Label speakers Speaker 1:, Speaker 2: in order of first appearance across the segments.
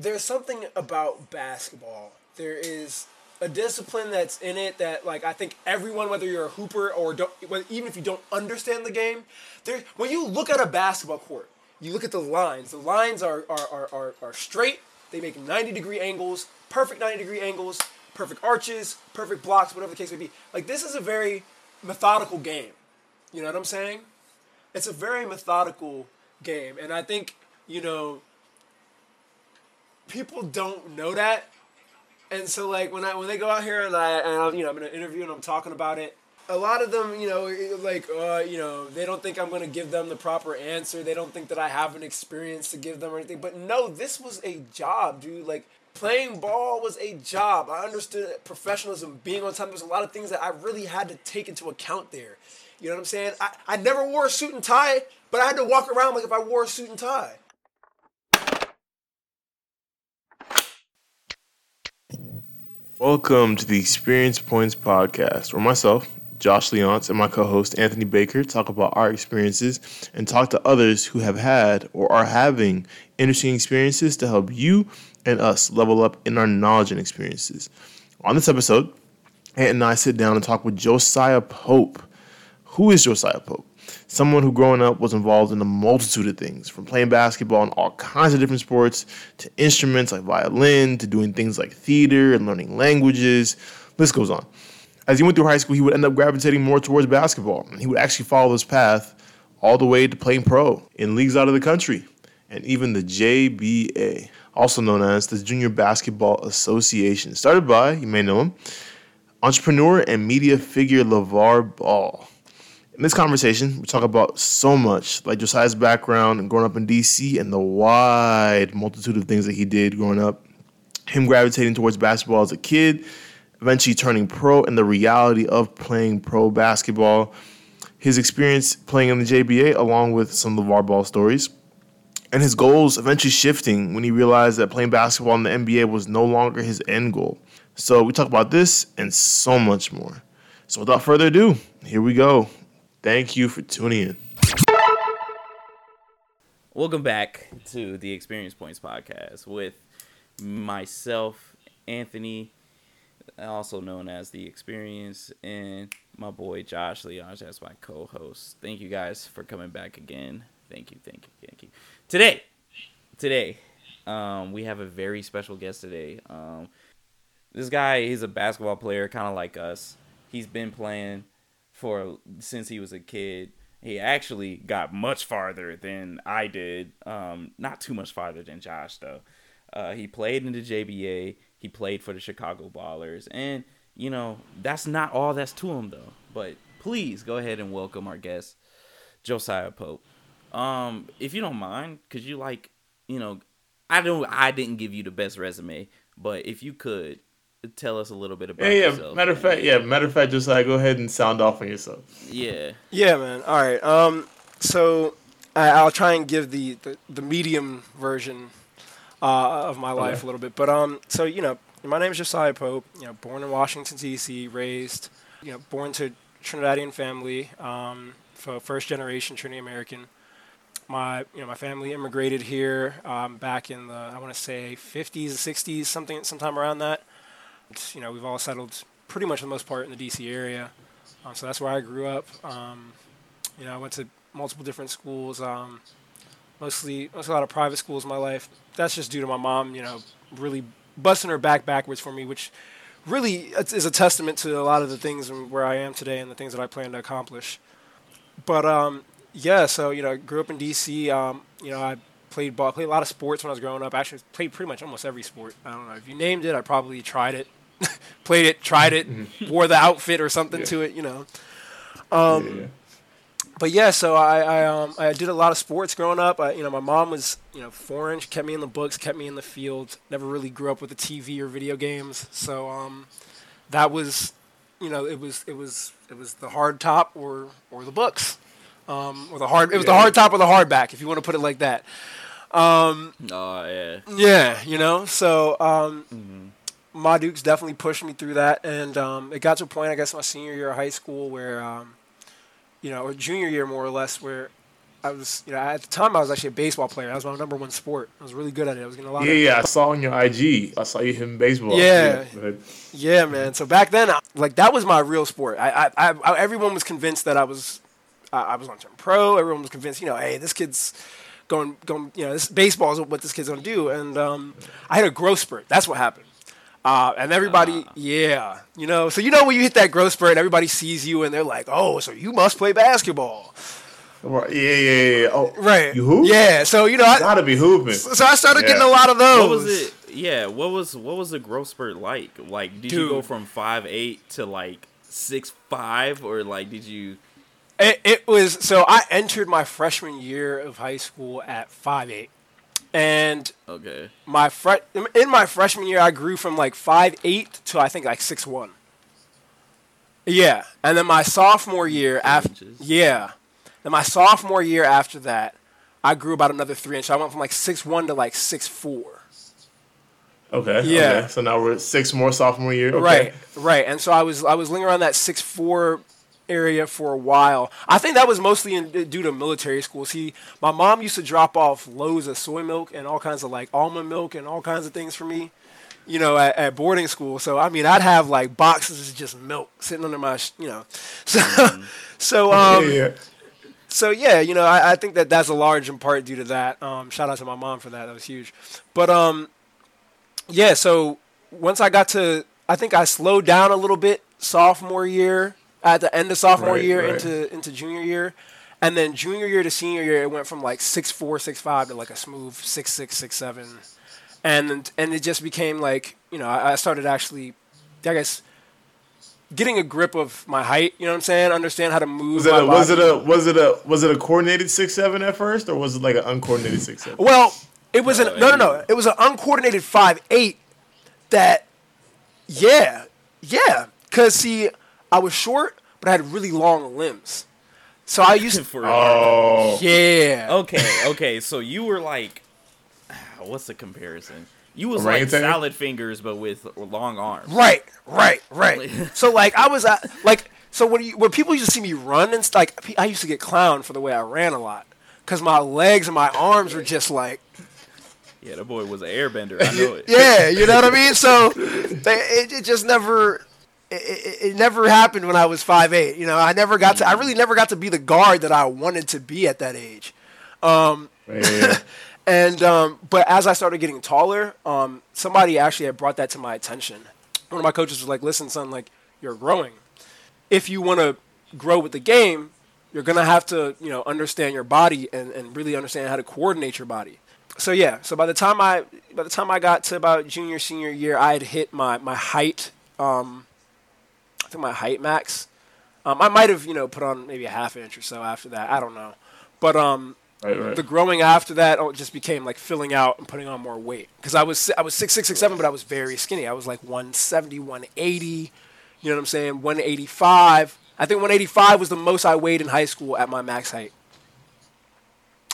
Speaker 1: there's something about basketball. There is a discipline that's in it that like I think everyone, whether you're a hooper or don't, even if you don't understand the game, there when you look at a basketball court, you look at the lines. The lines are are, are, are, are straight. They make 90 degree angles, perfect 90 degree angles, perfect arches, perfect blocks, whatever the case may be. Like this is a very methodical game. You know what I'm saying? It's a very methodical game, and I think you know people don't know that and so like when I when they go out here and I and I'm, you know I'm in an interview and I'm talking about it, a lot of them you know like uh, you know they don't think I'm gonna give them the proper answer. They don't think that I have an experience to give them or anything. But no, this was a job, dude. Like playing ball was a job. I understood professionalism, being on time. There's a lot of things that I really had to take into account there. You know what I'm saying? I, I never wore a suit and tie, but I had to walk around like if I wore a suit and tie.
Speaker 2: Welcome to the Experience Points podcast, where myself, Josh Leonce, and my co host Anthony Baker talk about our experiences and talk to others who have had or are having interesting experiences to help you and us level up in our knowledge and experiences. On this episode, Ant and I sit down and talk with Josiah Pope. Who is Josiah Pope? Someone who growing up was involved in a multitude of things, from playing basketball and all kinds of different sports to instruments like violin to doing things like theater and learning languages. List goes on. As he went through high school, he would end up gravitating more towards basketball, and he would actually follow this path all the way to playing pro in leagues out of the country and even the JBA, also known as the Junior Basketball Association, started by, you may know him, entrepreneur and media figure LaVar Ball. In this conversation, we talk about so much, like Josiah's background and growing up in DC and the wide multitude of things that he did growing up, him gravitating towards basketball as a kid, eventually turning pro, and the reality of playing pro basketball, his experience playing in the JBA, along with some LaVar Ball stories, and his goals eventually shifting when he realized that playing basketball in the NBA was no longer his end goal. So we talk about this and so much more. So without further ado, here we go. Thank you for tuning in.
Speaker 3: Welcome back to the Experience Points podcast with myself, Anthony, also known as The Experience, and my boy Josh Leonge as my co host. Thank you guys for coming back again. Thank you, thank you, thank you. Today, today, um, we have a very special guest today. Um, this guy, he's a basketball player, kind of like us. He's been playing for since he was a kid. He actually got much farther than I did. Um, not too much farther than Josh though. Uh, he played in the JBA. He played for the Chicago Ballers, and you know that's not all that's to him though. But please go ahead and welcome our guest, Josiah Pope. Um, if you don't mind, could you like, you know, I don't, I didn't give you the best resume, but if you could, tell us a little bit about
Speaker 2: yeah, yeah.
Speaker 3: yourself.
Speaker 2: Matter of fact, yeah. Matter of fact, just like go ahead and sound off on yourself.
Speaker 3: Yeah.
Speaker 1: Yeah, man. All right. Um. So I, will try and give the, the, the medium version uh, of my life okay. a little bit. But um. So you know, my name is Josiah Pope. You know, born in Washington D.C., raised, you know, born to Trinidadian family. Um, for first generation Trinity American. My you know my family immigrated here um, back in the I want to say 50s, 60s, something sometime around that you know, we've all settled pretty much for the most part in the DC area. Um, so that's where I grew up. Um, you know, I went to multiple different schools, um, mostly, mostly a lot of private schools in my life. That's just due to my mom, you know, really busting her back backwards for me, which really is a testament to a lot of the things where I am today and the things that I plan to accomplish. But um, yeah, so you know, I grew up in DC. Um, you know, I played ball, played a lot of sports when I was growing up. Actually, played pretty much almost every sport. I don't know if you named it, I probably tried it. played it, tried it, mm-hmm. wore the outfit or something yeah. to it, you know. Um, yeah. But yeah, so I I, um, I did a lot of sports growing up. I, you know, my mom was you know foreign. She kept me in the books, kept me in the field. Never really grew up with the TV or video games. So um, that was, you know, it was it was it was the hard top or or the books, um, or the hard. It was yeah. the hard top or the hardback, if you want to put it like that. Um,
Speaker 3: oh yeah.
Speaker 1: Yeah, you know. So um, mm-hmm my Dukes definitely pushed me through that, and um, it got to a point, I guess, my senior year of high school where, um, you know, or junior year more or less, where I was, you know, at the time I was actually a baseball player. That was my number one sport. I was really good at it. I was getting a lot.
Speaker 2: Yeah,
Speaker 1: of,
Speaker 2: yeah. I saw on your IG. I saw you hitting baseball.
Speaker 1: Yeah.
Speaker 2: but-
Speaker 1: Yeah, man. So back then, I- like that was my real sport. I, I, I everyone was convinced that I was, I, I was on turn pro. Everyone was convinced, you know, hey, this kid's going, going, you know, this baseball is what this kid's gonna do. And um, I had a growth spurt. That's what happened. Uh, and everybody, yeah, you know, so you know when you hit that growth spurt, and everybody sees you and they're like, oh, so you must play basketball,
Speaker 2: Right. Yeah, yeah, yeah. Oh,
Speaker 1: right?
Speaker 2: You hoop?
Speaker 1: Yeah. So you know, I,
Speaker 2: Gotta be hooping.
Speaker 1: so I started
Speaker 2: Yeah.
Speaker 1: getting a lot of those.
Speaker 3: What was it? Yeah, what was what was the growth spurt like? Like, did you go from five eight to like six five, or like did you?
Speaker 1: It, it was so I entered my freshman year of high school at five eight, and
Speaker 3: Okay,
Speaker 1: my fre- in my freshman year I grew from like five eight to I think like six one. Yeah, and then my sophomore year after yeah, then my sophomore year after that, I grew about another three inches. I went from like six one to like six four.
Speaker 2: Okay.
Speaker 1: Yeah.
Speaker 2: Okay. So now we're at six more sophomore year. Okay.
Speaker 1: Right, right. And so I was I was lingering around that six four area for a while. I think that was mostly in, due to military school. See, my mom used to drop off loads of soy milk and all kinds of like almond milk and all kinds of things for me. You know, at, at boarding school. So I mean, I'd have like boxes of just milk sitting under my, sh- you know. So, so um,
Speaker 2: yeah, yeah.
Speaker 1: so yeah, you know, I, I think that that's a large in part due to that. Um, shout out to my mom for that; that was huge. But um, yeah, so once I got to, I think I slowed down a little bit sophomore year at the end of sophomore
Speaker 2: Right,
Speaker 1: year
Speaker 2: right.
Speaker 1: into into junior year, and then junior year to senior year, it went from like six four, six five to like a smooth six six, six seven, and and it just became like you know I, I started actually, I guess. Getting a grip of my height, you know what I'm saying? Understand how to move.
Speaker 2: Was it,
Speaker 1: my
Speaker 2: a, was it a was it a was it a coordinated six seven at first, or was it like an uncoordinated six seven?
Speaker 1: Well, it was
Speaker 3: No,
Speaker 1: an no, no, no.
Speaker 3: it-
Speaker 1: It was an uncoordinated five eight. That, yeah, yeah. Cause see, I was short, but I had really long limbs. So I used,
Speaker 3: For-
Speaker 2: Oh,
Speaker 1: yeah,
Speaker 3: Okay, okay. So you were like, what's the comparison? You was like
Speaker 2: Orangutan?
Speaker 3: salad fingers, but with long arms.
Speaker 1: right, right, right. so like I was at, like so when you, when people used to see me run and st- like I used to get clowned for the way I ran a lot. Cause my legs and my arms were just like
Speaker 3: Yeah, the boy was an airbender. I know it.
Speaker 1: Yeah, you know what I mean. So they, it, it just never, it, it, never happened when I was five eight. You know, I never got to. I really never got to be the guard that I wanted to be at that age.
Speaker 2: yeah, yeah.
Speaker 1: And um, but as I started getting taller, um, somebody actually had brought that to my attention. One of my coaches was like, "Listen, son, like you're growing. If you want to grow with the game, you're gonna have to, you know, understand your body and, and really understand how to coordinate your body." So yeah, so by the time I by the time I got to about junior senior year, I had hit my my height. Um, I think my height max. Um, I might have you know put on maybe a half inch or so after that. I don't know, but um,
Speaker 2: Right, right.
Speaker 1: the growing after that oh, just became like filling out and putting on more weight because I was si- I was six six six seven, but I was very skinny. I was like 170, 180. You know what I'm saying? 185. I think 185 was the most I weighed in high school at my max height.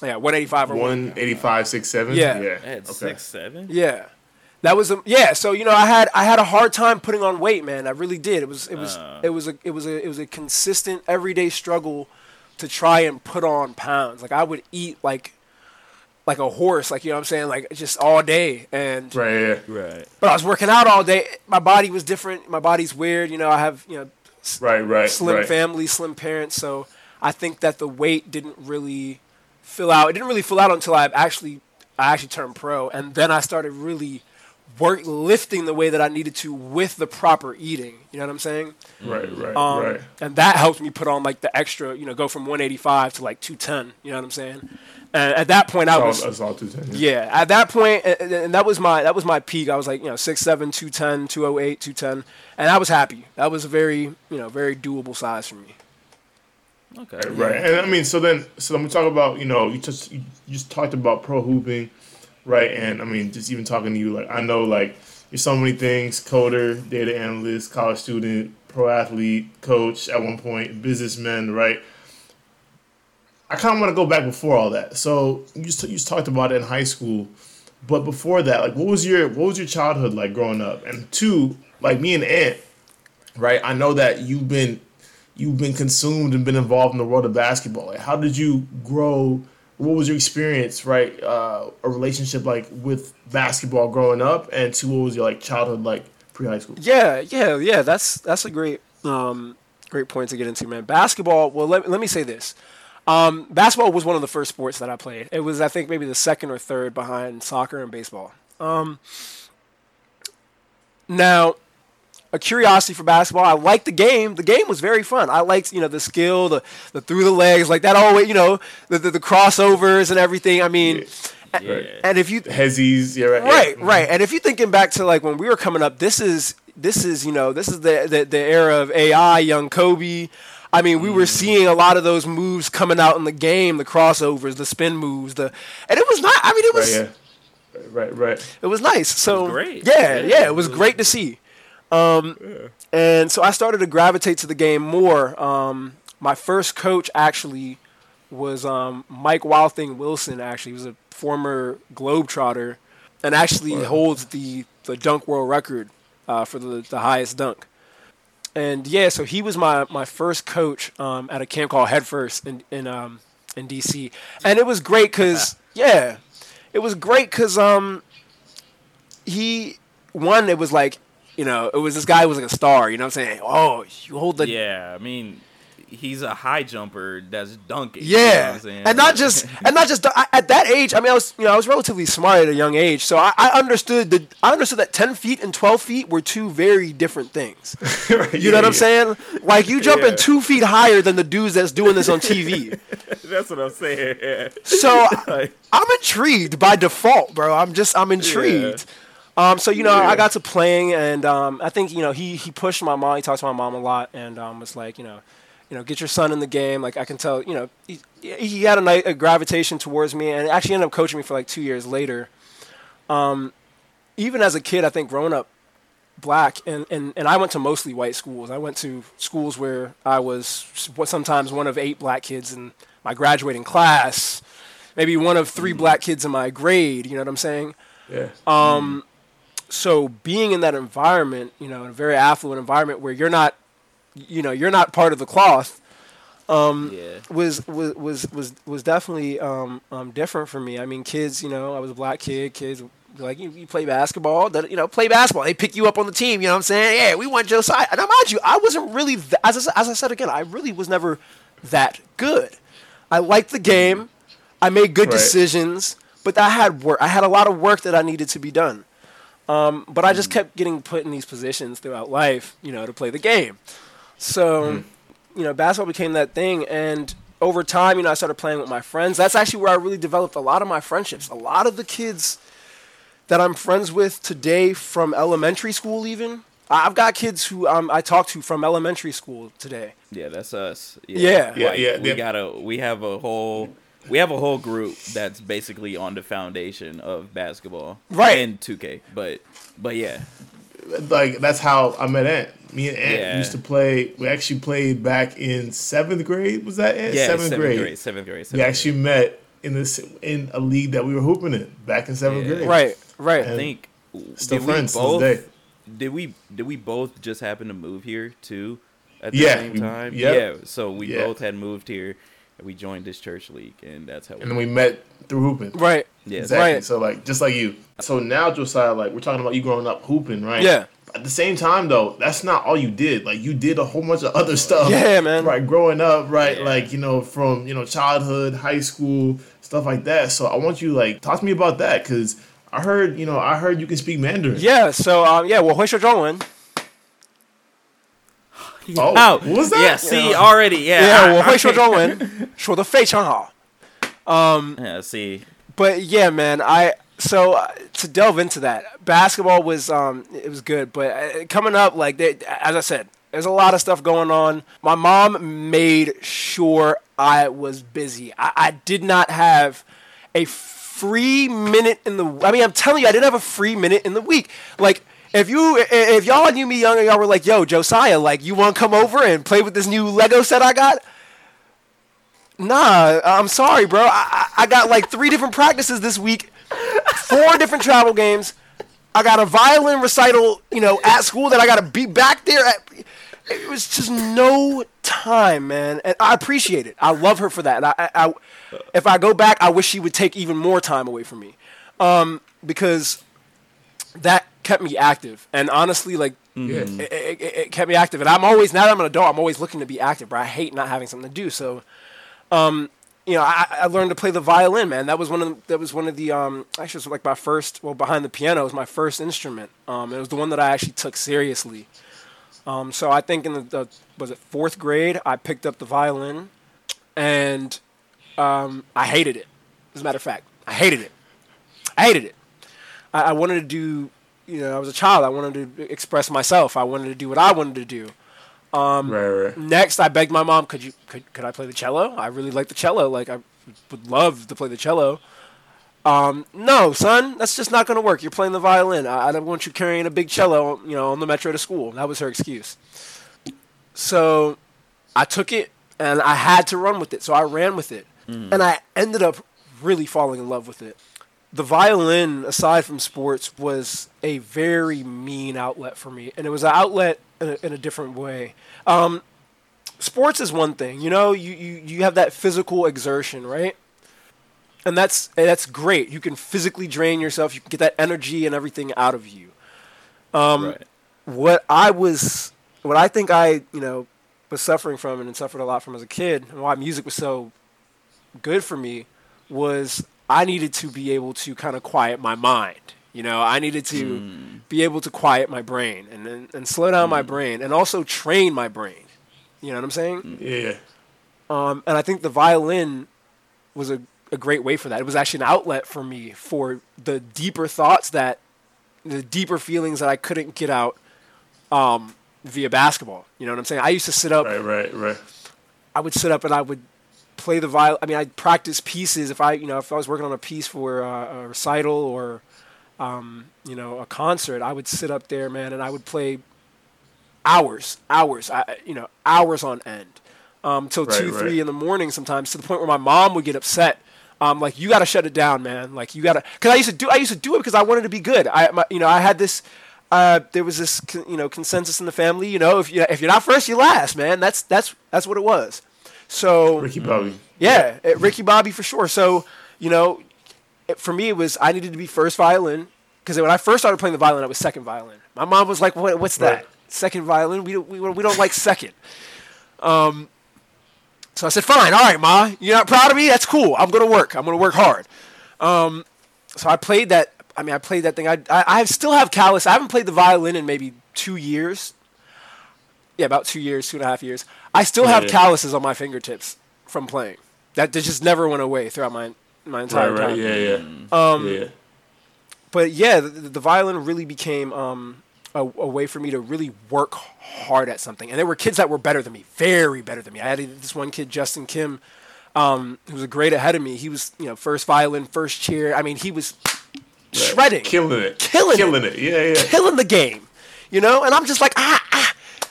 Speaker 1: Yeah, 185 or
Speaker 2: One eighty five six seven.
Speaker 1: Yeah.
Speaker 2: yeah.
Speaker 3: I had
Speaker 2: Okay.
Speaker 3: six seven.
Speaker 1: Yeah. That was a yeah. So you know, I had I had a hard time putting on weight, man. I really did. It was it was
Speaker 3: Uh.
Speaker 1: it was a it was a it was a consistent everyday struggle to try and put on pounds. Like I would eat like like a horse, like you know what I'm saying, like just all day. And
Speaker 2: Right.
Speaker 3: Right.
Speaker 1: but I was working out all day. My body was different. My body's weird. You know, I have you know
Speaker 2: Right, right,
Speaker 1: slim
Speaker 2: right.
Speaker 1: family, slim parents. So I think that the weight didn't really fill out. It didn't really fill out until I actually I actually turned pro, and then I started really work lifting the way that I needed to with the proper eating. You know what I'm saying?
Speaker 2: Right, right,
Speaker 1: Um,
Speaker 2: right.
Speaker 1: And that helped me put on like the extra, you know, go from 185 to like 210. You know what I'm saying? And at that point, I
Speaker 2: That's all,
Speaker 1: was
Speaker 2: that's all two ten.
Speaker 1: yeah, at that point, and, and that was my that was my peak. I was like, you know, 6'7", 210, 208, 210, and I was happy. That was a very, you know, very doable size for me.
Speaker 3: Okay.
Speaker 2: Right, and I mean, so then, so then we talk about, you know, you just you just talked about pro hooping, right? And I mean, just even talking to you, like I know, like you're so many things: coder, data analyst, college student, pro athlete, coach at one point, businessman, right? I kind of want to go back before all that. So you just you just talked about it in high school, but before that, like, what was your what was your childhood like growing up? And two, like me and Ant, right? I know that you've been you've been consumed and been involved in the world of basketball. Like, how did you grow? What was your experience, right? Uh, a relationship like with basketball growing up, and to what was your like childhood like pre high school?
Speaker 1: Yeah, yeah, yeah. That's that's a great um, great point to get into, man. Basketball. Well, let, let me say this. Um, basketball was one of the first sports that I played. It was, I think, maybe the second or third behind soccer and baseball. Um, now, a curiosity for basketball. I liked the game. The game was very fun. I liked, you know, the skill, the, the through the legs, like that always, you know, the, the, the crossovers and everything. I mean,
Speaker 3: Yeah.
Speaker 1: and if you
Speaker 2: Hezzies, yeah, right,
Speaker 1: right,
Speaker 2: yeah.
Speaker 1: right, and if you're thinking back to like when we were coming up, this is this is you know this is the the, the era of AI, young Kobe. I mean, we were
Speaker 2: Mm.
Speaker 1: seeing a lot of those moves coming out in the game, the crossovers, the spin moves, the and it was not. I mean, it was
Speaker 2: Right, yeah. Right, right.
Speaker 1: it was nice. So
Speaker 3: great.
Speaker 1: Yeah,
Speaker 3: Yeah,
Speaker 1: yeah,
Speaker 3: it
Speaker 1: it was
Speaker 3: was-
Speaker 1: great to see. Um, and so I started to gravitate to the game more. Um, my first coach actually was um, Mike Wildthing Wilson. Actually, he was a former Globetrotter, and actually holds the the dunk world record uh, for the the highest dunk. And yeah, so he was my, my first coach um, at a camp called Headfirst in in um, in DC, and it was great because yeah, it was great because um, he one it was like you know it was this guy who was like a star. You know what I'm saying? Oh, you hold the
Speaker 3: Yeah, I mean, he's a high jumper that's dunking. you know what
Speaker 1: yeah,
Speaker 3: I'm saying?
Speaker 1: and not just and not just I, at that age. I mean, I was you know I was relatively smart at a young age, so I, I understood the I understood that ten feet and twelve feet were two very different things. You know what I'm saying? Like you jumping
Speaker 3: Yeah.
Speaker 1: two feet higher than the dudes that's doing this on TV.
Speaker 3: that's what I'm saying. Yeah.
Speaker 1: So
Speaker 3: Like,
Speaker 1: I'm intrigued by default, bro. I'm just I'm intrigued. Um, so you know,
Speaker 2: Yeah.
Speaker 1: I got to playing, and um, I think you know he he pushed my mom. He talked to my mom a lot, and um, was like, you know, you know, get your son in the game. Like I can tell, you know, he, he had a, nice, a gravitation towards me, and actually ended up coaching me for like two years later. Um, even as a kid, I think growing up black, and, and, and I went to mostly white schools. I went to schools where I was sometimes one of eight black kids in my graduating class, maybe one of three black kids in my grade. You know what I'm saying?
Speaker 2: Yeah.
Speaker 1: Um, so being in that environment, you know, in a very affluent environment where you're not, you know, you're not part of the cloth, um,
Speaker 3: yeah.
Speaker 1: was was was was was definitely um, um, different for me. I mean, kids, you know, I was a black kid. Kids like you, you play basketball, that you know, play basketball. They pick you up on the team. You know what I'm saying? Yeah, we want Josiah. And I mind you, I wasn't really th- as I, as I said again, I really was never that good. I liked the game. I made good
Speaker 2: Right.
Speaker 1: decisions, but I had work. I had a lot of work that I needed to be done. Um, but I just kept getting put in these positions throughout life, you know, to play the game. So, you know, basketball became that thing, and over time, you know, I started playing with my friends. That's actually where I really developed a lot of my friendships. A lot of the kids that I'm friends with today from elementary school, even I- I've got kids who um, I talk to from elementary school today.
Speaker 3: Yeah, that's us.
Speaker 1: Yeah.
Speaker 2: Yeah,
Speaker 3: Like,
Speaker 2: yeah,
Speaker 3: We got a we have a whole we have a whole group that's basically on the foundation of basketball.
Speaker 1: Right.
Speaker 3: And 2K. But but yeah.
Speaker 2: like that's how I met Ant. Me and Ant
Speaker 3: Yeah.
Speaker 2: used to play. We actually played back in seventh grade. Was that Ant?
Speaker 3: Yeah,
Speaker 2: seventh, grade. grade.
Speaker 3: Seventh grade.
Speaker 2: We
Speaker 3: Seventh
Speaker 2: actually met in this in a league that we were hooping in back in seventh
Speaker 3: Yeah.
Speaker 2: grade.
Speaker 1: Right, right.
Speaker 3: grade. I think
Speaker 2: Still
Speaker 3: did we
Speaker 2: friends to this day.
Speaker 3: did we did we both just happen to move here too at the
Speaker 2: Yeah,
Speaker 3: same
Speaker 2: we-
Speaker 3: time?
Speaker 2: yep.
Speaker 3: Yeah. So we
Speaker 2: Yeah.
Speaker 3: both had moved here and we joined this church league and that's how
Speaker 2: And then we met through hooping.
Speaker 1: Right.
Speaker 3: Yeah,
Speaker 2: Exactly.
Speaker 1: Right.
Speaker 2: So like just like you. So now Josiah, like we're talking about you growing up hooping, right?
Speaker 1: Yeah.
Speaker 2: At the same time though, that's not all you did. Like you did a whole bunch of other stuff.
Speaker 1: Yeah, man.
Speaker 2: Right, growing up, right,
Speaker 3: Yeah.
Speaker 2: like, you know, from, you know, childhood, high school, stuff like that. So I want you like talk to me about that cuz I heard, you know, I heard you can speak Mandarin.
Speaker 1: Yeah. So um, yeah. 我会说中文.
Speaker 2: Oh,
Speaker 3: Oh,
Speaker 2: what was that?
Speaker 3: Yeah, see already. Yeah.
Speaker 1: Yeah,
Speaker 3: I-
Speaker 1: 我
Speaker 3: I
Speaker 1: 会说
Speaker 3: can't-
Speaker 1: 中文，说的非常好。
Speaker 3: Yeah, see.
Speaker 1: But yeah, man, I so uh, to delve into that, basketball was um it was good, but uh, coming up like they, as I said, there's a lot of stuff going on. My mom made sure I was busy. I, I did not have a free minute in the. I mean, I'm telling you, I didn't have a free minute in the week. Like. if you if y'all knew me younger, y'all were like, "Yo, Josiah, like you want to come over and play with this new Lego set I got?" Nah, I'm sorry, bro. I, I got like three different practices this week, four different travel games. I got a violin recital, you know, at school that I got to be back there at. it was just no time, man. And I appreciate it. I love her for that. And I, I, I if I go back, I wish she would take even more time away from me, um, because that kept me active. And honestly, like
Speaker 2: Yeah.
Speaker 1: it, it, it kept me active. And I'm always now that I'm an adult, I'm always looking to be active. But I hate not having something to do. So, um, you know, I, I learned to play the violin, man. That was one of the, that was one of the um, actually it was like my first. Well, behind the piano was my first instrument. Um, it was the one that I actually took seriously. Um, so I think in the, the was it fourth grade, I picked up the violin, and um, I hated it. As a matter of fact, I hated it. I hated it. I, I wanted to do, you know, I was a child. I wanted to express myself. I wanted to do what I wanted to do. Um,
Speaker 2: right, right.
Speaker 1: Next, I begged my mom, "Could you, could, could I play the cello? I really like the cello. Like, I would love to play the cello." Um, no, son, that's just not going to work. You're playing the violin. I, I don't want you carrying a big cello, you know, on the metro to school. That was her excuse. So, I took it and I had to run with it. So I ran with it, and I ended up really falling in love with it. The violin, aside from sports, was a very mean outlet for me, and it was an outlet in a, in a different way. Um, sports is one thing, you know, you, you, you have that physical exertion, right? And that's that's great. You can physically drain yourself. You can get that energy and everything out of you. Um,
Speaker 3: right.
Speaker 1: What I was, what I think I, you know, was suffering from and suffered a lot from as a kid, and why music was so good for me, was I needed to be able to kind of quiet my mind. You know, I needed to be able to quiet my brain and, and and slow down my brain, and also train my brain. You know what I'm saying?
Speaker 2: Yeah.
Speaker 1: Um, and I think the violin was a, a great way for that. It was actually an outlet for me for the deeper thoughts that, the deeper feelings that I couldn't get out um, via basketball. You know what I'm saying? I used to sit up.
Speaker 2: Right, right, right.
Speaker 1: I would sit up and I would play the violin. I mean, I'd practice pieces. If I, you know, if I was working on a piece for uh, a recital or, um, you know, a concert, I would sit up there, man, and I would play hours, hours, I, you know, hours on end, um, till
Speaker 2: Right,
Speaker 1: two,
Speaker 2: right.
Speaker 1: three in the morning sometimes, to the point where my mom would get upset. Um, like you got to shut it down, man. Like you got to, because I used to do, I used to do it because I wanted to be good. I, my, you know, I had this. Uh, there was this, you know, consensus in the family. You know, if you if you're not first, you last, man. That's that's that's what it was. So
Speaker 2: Ricky Bobby.
Speaker 1: yeah, uh, Ricky Bobby for sure. So you know, it, for me it was I needed to be first violin because when I first started playing the violin, I was second violin. My mom was like, what, "What's that?
Speaker 2: Right.
Speaker 1: Second violin? We don't, we, we don't like second. Um, so I said, "Fine, all right, ma. You're not proud of me? That's cool. I'm gonna work. I'm gonna work hard." Um, so I played that. I mean, I played that thing. I, I I still have callus. I haven't played the violin in maybe two years. Yeah, about two years, two and a half years. I still have
Speaker 2: Yeah.
Speaker 1: calluses on my fingertips from playing. That just never went away throughout my my entire
Speaker 2: Right, right.
Speaker 1: time.
Speaker 2: Yeah, yeah.
Speaker 1: Um,
Speaker 2: yeah.
Speaker 1: But yeah, the, the violin really became um, a, a way for me to really work hard at something. And there were kids that were better than me, very better than me. I had this one kid, Justin Kim, um, who was a grade ahead of me. He was, you know, first violin, first chair. I mean, he was shredding,
Speaker 2: Killing it.
Speaker 1: Killing
Speaker 2: Killing
Speaker 1: it.
Speaker 2: it. Yeah, yeah.
Speaker 1: killing the game, you know. And I'm just like, ah,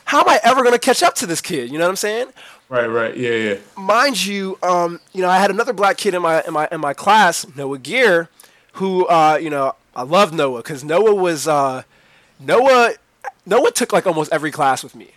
Speaker 1: how am I ever gonna catch up to this kid? You know what I'm saying?
Speaker 2: Right, right. Yeah, yeah.
Speaker 1: mind you, um, you know, I had another black kid in my in my in my class, Noah Gear, who, uh, you know, I love Noah because Noah was uh, Noah. Noah took like almost every class with me,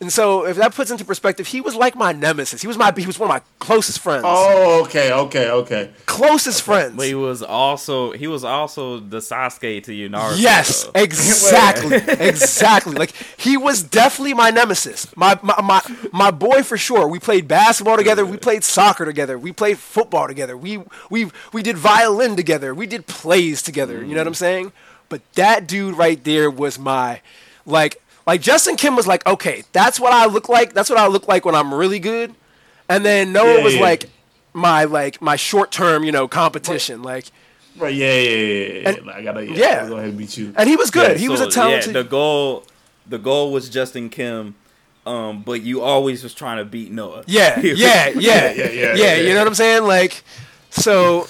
Speaker 1: and so if that puts into perspective, he was like my nemesis. He was my he was one of my closest friends,
Speaker 2: Oh, okay, okay, okay.
Speaker 1: closest friends.
Speaker 3: But he was also he was also the Sasuke to you, Naruto.
Speaker 1: Yes, exactly, exactly. Like he was definitely my nemesis, my, my my my boy for sure. We played basketball together. We played soccer together. We played football together. We we we did violin together. We did plays together. You know what I'm mm. saying? But that dude right there was my like like Justin Kim was like, okay, that's what I look like. That's what I look like when I'm really good. And then Noah
Speaker 2: Yeah,
Speaker 1: was
Speaker 2: yeah.
Speaker 1: like my like my short term, you know, competition. Like
Speaker 2: Right, yeah, yeah, yeah, yeah.
Speaker 1: And-
Speaker 2: I gotta, yeah,
Speaker 1: yeah.
Speaker 2: I'll go ahead and beat you.
Speaker 1: and he was good.
Speaker 2: Yeah,
Speaker 1: he was a talented
Speaker 3: Yeah, the goal the goal was Justin Kim, um, but you always was trying to beat Noah.
Speaker 1: Yeah, yeah, yeah,
Speaker 2: yeah,
Speaker 1: yeah,
Speaker 2: yeah,
Speaker 1: yeah.
Speaker 2: yeah.
Speaker 1: You know what I'm saying? Like, so,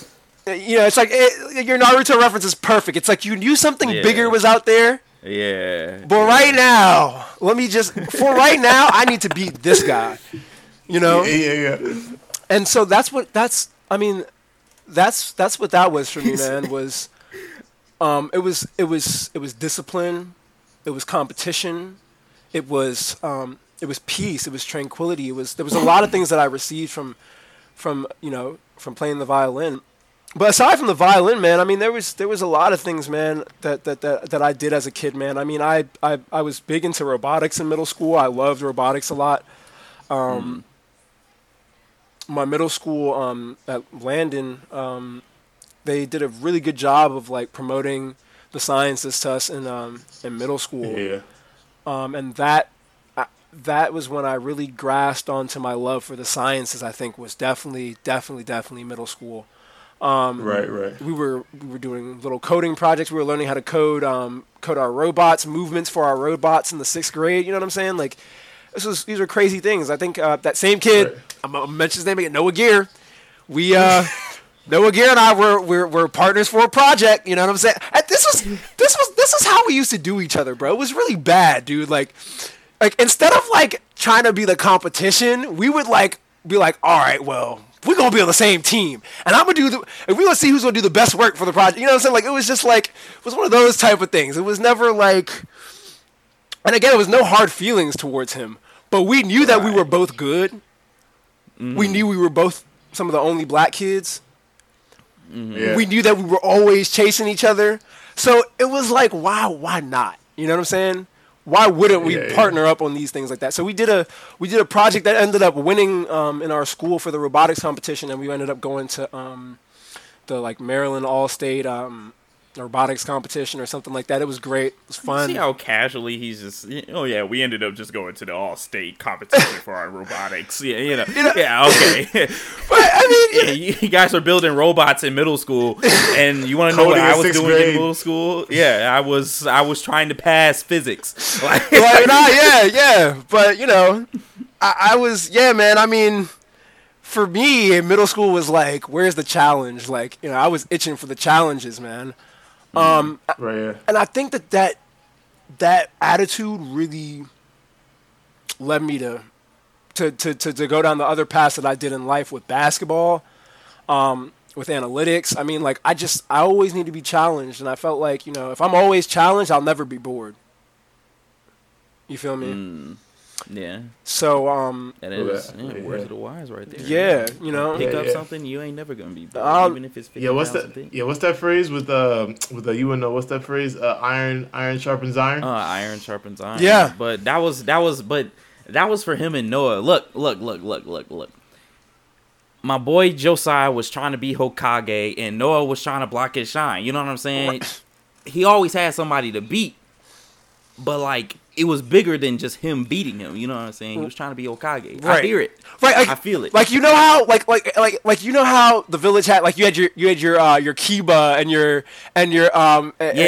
Speaker 1: you know, it's like it, your Naruto reference is perfect. It's like you knew something
Speaker 3: Yeah.
Speaker 1: bigger was out there,
Speaker 3: Yeah.
Speaker 1: but right now, let me just for right now, I need to beat this guy. You know,
Speaker 2: Yeah, yeah, yeah.
Speaker 1: and so that's what that's. I mean, that's that's what that was for me, man. Was um, it was it was it was discipline, it was competition, it was um, it was peace, it was tranquility, it was there was a lot of things that I received from from you know from playing the violin. But aside from the violin, man, I mean there was there was a lot of things, man, that that that, that I did as a kid, man. I mean I, I I was big into robotics in middle school. I loved robotics a lot. Um, My middle school um, at Landon, um, they did a really good job of like promoting the sciences to us in um, in middle school
Speaker 2: Yeah.
Speaker 1: um, and that uh, that was when I really grasped onto my love for the sciences. I think was definitely, definitely, definitely middle school. Um,
Speaker 2: Right, right.
Speaker 1: We were we were doing little coding projects. We were learning how to code um, code our robots, movements for our robots in the sixth grade. You know what I'm saying? Like this was these are crazy things. I think uh, that same kid.
Speaker 2: Right.
Speaker 1: I'm gonna mention his name again. Noah Gear. We. Uh, Noah Gear and I were, were were partners for a project. You know what I'm saying? And this was this was this is how we used to do each other, bro. It was really bad, dude. Like, like instead of like trying to be the competition, we would like be like, all right, well, we're gonna be on the same team, and I'm gonna do the, and we're gonna see who's gonna do the best work for the project. You know what I'm saying? Like, it was just like it was one of those type of things. It was never like, and again, it was no hard feelings towards him, but we knew that we were both good. Mm-hmm. We knew we were both some of the only black kids mm-hmm.
Speaker 2: Yeah.
Speaker 1: we knew that we were always chasing each other. So it was like, wow, why not? You know what I'm saying? Why wouldn't we
Speaker 2: Yeah, yeah.
Speaker 1: partner up on these things like that? So we did a we did a project that ended up winning um, in our school for the robotics competition, and we ended up going to um, the like Maryland All State um, robotics competition or something like that. It was great. It was fun.
Speaker 3: See how casually he's just. Oh yeah, we ended up just going to the all-state competition for our robotics. Yeah, you know. Yeah, okay.
Speaker 1: but I mean,
Speaker 3: yeah, you you guys are building robots in middle school, and you want to know what I was doing
Speaker 2: grade.
Speaker 3: in middle school? Yeah, I was. I was trying to pass physics. Like,
Speaker 1: like, nah, yeah, yeah. But you know, I, I was, yeah, man. I mean, for me, in middle school was like, where's the challenge? Like, you know, I was itching for the challenges, man. Um,
Speaker 2: Right, yeah.
Speaker 1: and I think that that that attitude really led me to to, to, to, to go down the other paths that I did in life with basketball, um, with analytics. I mean, like I just I always need to be challenged, and I felt like you know if I'm always challenged, I'll never be bored. You feel me?
Speaker 3: Mm, yeah,
Speaker 1: So um,
Speaker 3: that
Speaker 2: Well,
Speaker 3: is yeah,
Speaker 2: yeah.
Speaker 3: words of the wise right there.
Speaker 1: yeah, you know,
Speaker 3: Pick
Speaker 2: Yeah,
Speaker 3: up
Speaker 2: yeah.
Speaker 3: something, you ain't never gonna be bored,
Speaker 1: Um,
Speaker 3: even if it's
Speaker 2: Yeah, what's that?
Speaker 3: things.
Speaker 2: Yeah, what's that phrase with uh with the you would know what's that phrase? Uh, iron iron sharpens iron.
Speaker 3: Uh, iron sharpens iron.
Speaker 1: Yeah.
Speaker 3: but that was that was but that was for him and Noah. Look, look, look, look, look, look. My boy Josiah was trying to be Hokage, and Noah was trying to block his shine. You know what I'm saying? He always had somebody to beat, but like it was bigger than just him beating him. You know what I'm saying? He was trying to be Hokage. I
Speaker 1: Right.
Speaker 3: hear it.
Speaker 1: right? Like,
Speaker 3: I feel it.
Speaker 1: Like you know how like like like like you know how the village had like you had your you had your uh your Kiba and your and your um and, and-
Speaker 3: Yeah.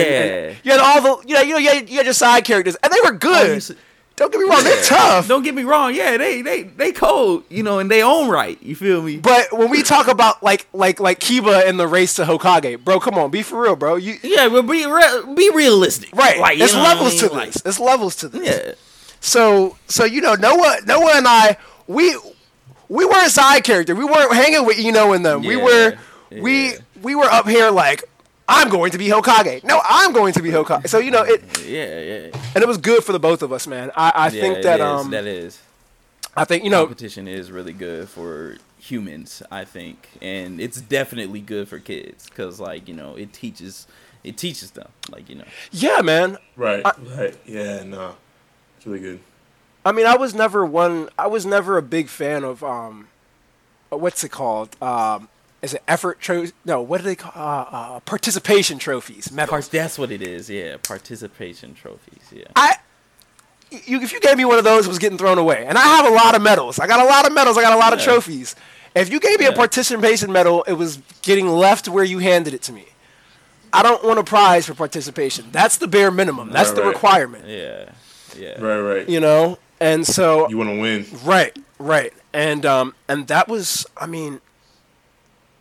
Speaker 1: and you had all the you know you know you had, you had your side characters and they were
Speaker 3: Oh,
Speaker 1: good.
Speaker 3: see-
Speaker 1: Don't get me wrong, they're tough.
Speaker 3: Don't get me wrong. Yeah, they they they cold. You know, in their own right. You feel me?
Speaker 1: But when we talk about like like like Kiba and the race to Hokage, bro, come on, be for real, bro. You
Speaker 3: yeah, but be re- be realistic.
Speaker 1: right?
Speaker 3: Like, you
Speaker 1: There's
Speaker 3: I
Speaker 1: levels
Speaker 3: mean?
Speaker 1: to
Speaker 3: Like,
Speaker 1: this. There's levels to this.
Speaker 3: Yeah.
Speaker 1: So so you know Noah Noah and I we we weren't side character. We weren't hanging with Ino and them. we
Speaker 3: Yeah,
Speaker 1: were we we were up here like I'm going to be Hokage. No, I'm going to be Hokage. So you know it
Speaker 3: Yeah, yeah.
Speaker 1: and it was good for the both of us, man. I, I
Speaker 3: Yeah,
Speaker 1: think
Speaker 3: it
Speaker 1: that
Speaker 3: is,
Speaker 1: um
Speaker 3: that is
Speaker 1: I think you know
Speaker 3: competition is really good for humans. I think, and it's definitely good for kids because, like, you know, it teaches it teaches them, like, you know.
Speaker 1: yeah, man.
Speaker 2: Right, right. Yeah, no, it's really good.
Speaker 1: I mean, I was never one. I was never a big fan of um, uh, what's it called? Um, is it effort trophies? No, what do they call? Uh, uh, participation trophies. Medals.
Speaker 3: Part, that's what it is. Yeah, participation trophies. Yeah.
Speaker 1: I, you, if you gave me one of those, it was getting thrown away. And I have a lot of medals. I got a lot of medals. I got a lot of trophies. If you gave me a participation medal, it was getting left where you handed it to me. I don't want a prize for participation. That's the bare minimum. That's
Speaker 2: Right,
Speaker 1: the
Speaker 2: right.
Speaker 1: requirement.
Speaker 3: Yeah. Yeah.
Speaker 2: Right, right.
Speaker 1: You know. And so
Speaker 2: You want to win.
Speaker 1: Right, right, and um, and that was, I mean,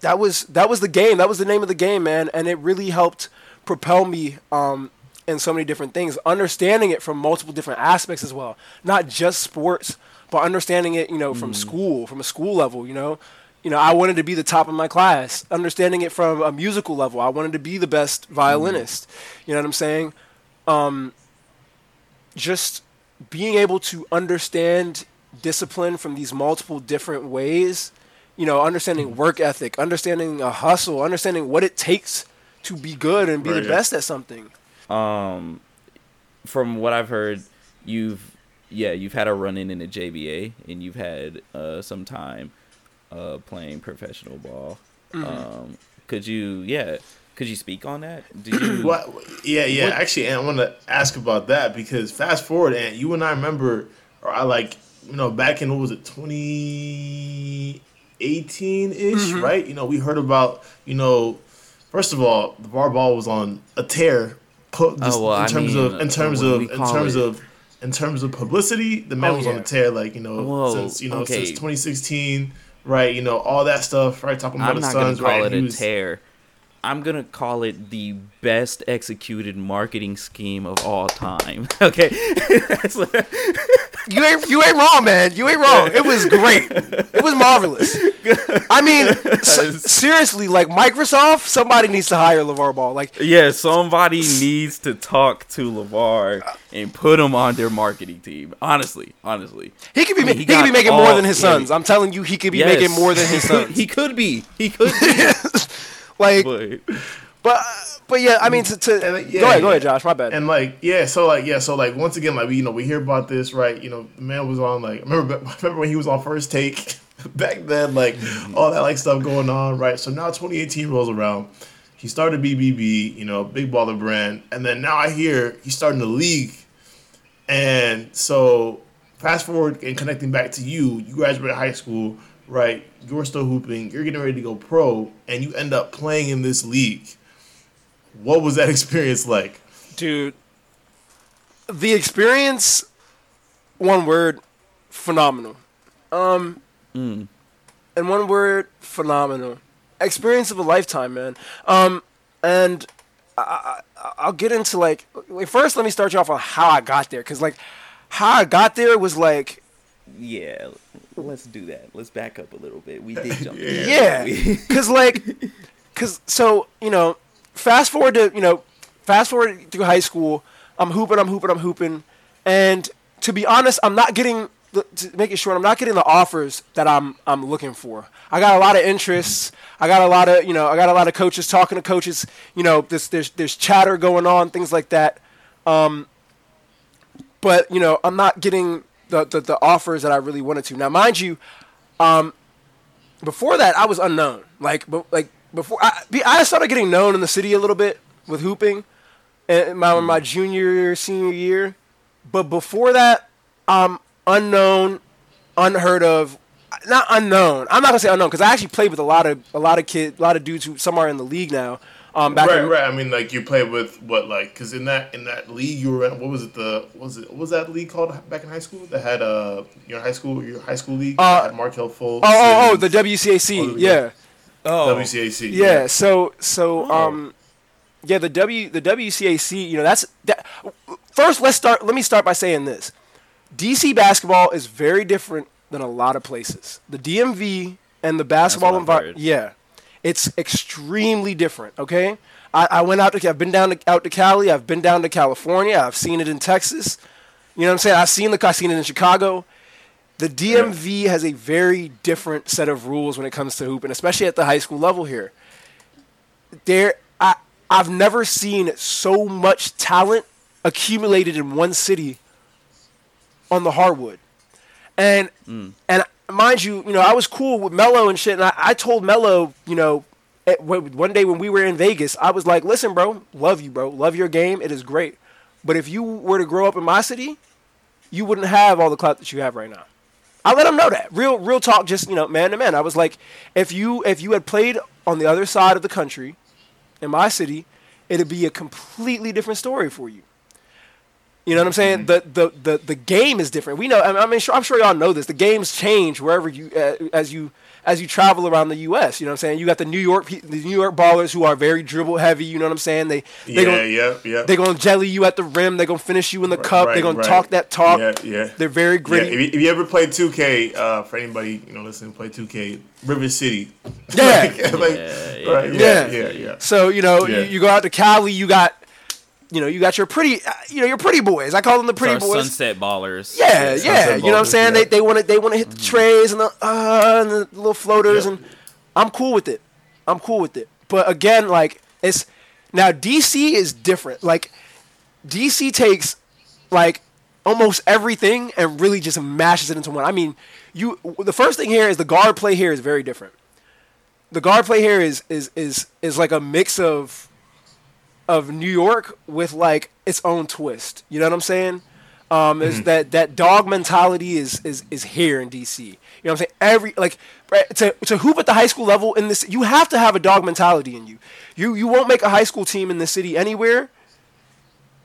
Speaker 1: that was that was the game. That was the name of the game, man, and it really helped propel me um, in so many different things. Understanding it from multiple different aspects as well, not just sports, but understanding it, you know, from school, from a school level. You know, you know, I wanted to be the top of my class. Understanding it from a musical level, I wanted to be the best violinist. You know what I'm saying? Um, just being able to understand discipline from these multiple different ways, you know, understanding work ethic, understanding a hustle, understanding what it takes to be good and be
Speaker 2: Right,
Speaker 1: the
Speaker 2: yeah.
Speaker 1: best at something.
Speaker 3: Um, from what I've heard, you've yeah you've had a run in in the JBA and you've had uh, some time uh, playing professional ball. Um, could you yeah could you speak on that? Did you
Speaker 2: What? Yeah, yeah.
Speaker 3: What-
Speaker 2: Actually, and I want to ask about that because fast forward, and you and I remember, or I like, you know, back in what was it, twenty eighteen ish, mm-hmm. right? You know, we heard about, you know, first of all, LaVar Ball was on a tear. Put oh, just
Speaker 3: Oh, well,
Speaker 2: in
Speaker 3: I
Speaker 2: terms
Speaker 3: mean,
Speaker 2: of, in terms of, in terms
Speaker 3: it?
Speaker 2: of, in terms of publicity, the man
Speaker 1: Oh,
Speaker 2: was on
Speaker 1: yeah.
Speaker 2: a tear. Like you know,
Speaker 3: Whoa,
Speaker 2: since you know,
Speaker 3: okay.
Speaker 2: since twenty sixteen, right? You know, all that stuff, right? Talking about
Speaker 3: I'm
Speaker 2: the
Speaker 3: not gonna
Speaker 2: Suns,
Speaker 3: call
Speaker 2: right?
Speaker 3: it
Speaker 2: He
Speaker 3: a
Speaker 2: was-
Speaker 3: tear. I'm gonna call it the best executed marketing scheme of all time. Okay,
Speaker 1: You ain't you ain't wrong, man. You ain't wrong. It was great. It was marvelous. I mean, s- seriously, like Microsoft, somebody needs to hire LaVar Ball. Like
Speaker 3: yeah, somebody needs to talk to LaVar and put him on their marketing team. Honestly, honestly,
Speaker 1: he could be
Speaker 3: I mean, he
Speaker 1: he, could be making
Speaker 3: all-
Speaker 1: more than his
Speaker 3: yeah,
Speaker 1: sons. I'm telling you, he could be
Speaker 3: Yes.
Speaker 1: making more than his sons.
Speaker 3: he could be. He could be.
Speaker 1: Like,
Speaker 3: but
Speaker 1: but but yeah, I mean, to, to
Speaker 2: And, yeah,
Speaker 1: go ahead, go ahead, Josh. My bad.
Speaker 2: And like, yeah, so like, yeah, so like, once again, like, we, you know, we hear about this, right? You know, the man was on like, I remember, I remember when he was on first take back then, like, mm-hmm. all that like stuff going on, right? So now 2018 rolls around. He started BBB, you know, big baller brand, and then now I hear he's starting the league, and so fast forward and connecting back to you, you graduated high school, right? You're still hooping, you're getting ready to go pro, and you end up playing in this league. What was that experience like?
Speaker 1: dude the experience one word phenomenal um
Speaker 3: Mm.
Speaker 1: and one word phenomenal experience of a lifetime man um and I, I, i'll get into like wait, first let me start you off on how i got there because like how i got there was like
Speaker 3: yeah, let's do that. Let's back up a little bit. We did jump.
Speaker 2: Yeah.
Speaker 1: Yeah, because like, because so you know, fast forward to you know, fast forward through high school. I'm hooping, I'm hooping, I'm hooping, and to be honest, I'm not getting the, to make it short. I'm not getting the offers that I'm I'm looking for. I got a lot of interests. I got a lot of you know, I got a lot of coaches talking to coaches. You know, this there's there's chatter going on, things like that. Um, but you know, I'm not getting the, the, the offers that I really wanted to. Now, mind you, um, before that, I was unknown. Like, but like before, I, I started getting known in the city a little bit with hooping, in my my junior senior year. But before that, um, unknown, unheard of, not unknown. I'm not gonna say unknown because I actually played with a lot of a lot of kids, a lot of dudes who some are in the league now. Um, back
Speaker 2: right,
Speaker 1: in,
Speaker 2: right. I mean, like you played with what, like, because in that in that league you were in, what was it? The what was it? What was that league called back in high school? That had uh your high school your high school league
Speaker 1: Uh,
Speaker 2: that had Markelle Fultz.
Speaker 1: Oh, oh, oh, the WCAC.
Speaker 2: Oh, the-
Speaker 1: yeah.
Speaker 3: Oh,
Speaker 2: WCAC.
Speaker 1: Yeah. So so
Speaker 3: Oh.
Speaker 1: um, yeah, the W the WCAC. You know, that's that. First, let's start. Let me start by saying this: DC basketball is very different than a lot of places. The DMV and the basketball environment. Yeah, it's extremely different. Okay. I, I went out to. I've been down to, out to Cali. I've been down to California. I've seen it in Texas. You know what I'm saying? I've seen the. I've seen it in Chicago. The DMV has a very different set of rules when it comes to hooping, especially at the high school level here. There, I I've never seen so much talent accumulated in one city on the hardwood, and mm. and mind you, you know I was cool with Melo and shit, and I, I told Melo, you know, at, one day when we were in Vegas, I was like, listen, bro, love you, bro, love your game, it is great, but if you were to grow up in my city, you wouldn't have all the clout that you have right now. I let him know that. Real real talk, just you know, man to man. I was like, if you if you had played on the other side of the country, in my city, it'd be a completely different story for you. You know what I'm saying? The, the the the game is different. We know. I mean, I mean, sure, I'm sure y'all know this. The games change wherever you uh, as you as you travel around the U.S. You know what I'm saying? You got the New York the New York ballers who are very dribble heavy. You know what I'm saying? They they
Speaker 2: Yeah,
Speaker 1: gonna,
Speaker 2: yeah, yeah.
Speaker 1: They're gonna jelly you at the rim. They're gonna finish you in the
Speaker 2: Right,
Speaker 1: cup.
Speaker 2: right,
Speaker 1: they're gonna
Speaker 2: right.
Speaker 1: talk that talk.
Speaker 2: Yeah, yeah.
Speaker 1: They're very
Speaker 2: Yeah, if, you, if you ever played 2K, uh, for anybody you know listening, play 2K, River City.
Speaker 1: Yeah.
Speaker 2: Like- like-
Speaker 3: Yeah, yeah.
Speaker 2: right,
Speaker 1: Yeah.
Speaker 2: yeah, yeah, yeah.
Speaker 1: So you know,
Speaker 2: Yeah.
Speaker 1: you, you go out to Cali, you got you know, you got your pretty, uh, you know, your pretty boys. I call them the pretty
Speaker 3: Our
Speaker 1: boys.
Speaker 3: sunset ballers.
Speaker 1: Yeah, yeah.
Speaker 2: Sunset
Speaker 1: You know what I'm saying?
Speaker 2: yeah.
Speaker 1: They they want to they want to hit the trays and the uh and the little floaters
Speaker 2: Yep.
Speaker 1: and I'm cool with it. I'm cool with it. But again, like it's now DC is different. Like DC takes like almost everything and really just mashes it into one. I mean, you the first thing here is the guard play here is very different. The guard play here is is is is like a mix of of New York with like its own twist. You know what I'm saying? Um, is that that dog mentality is is is here in DC. You know what I'm saying? Every like to to hoop at the high school level in this, you have to have a dog mentality in you. You you won't make a high school team in the city anywhere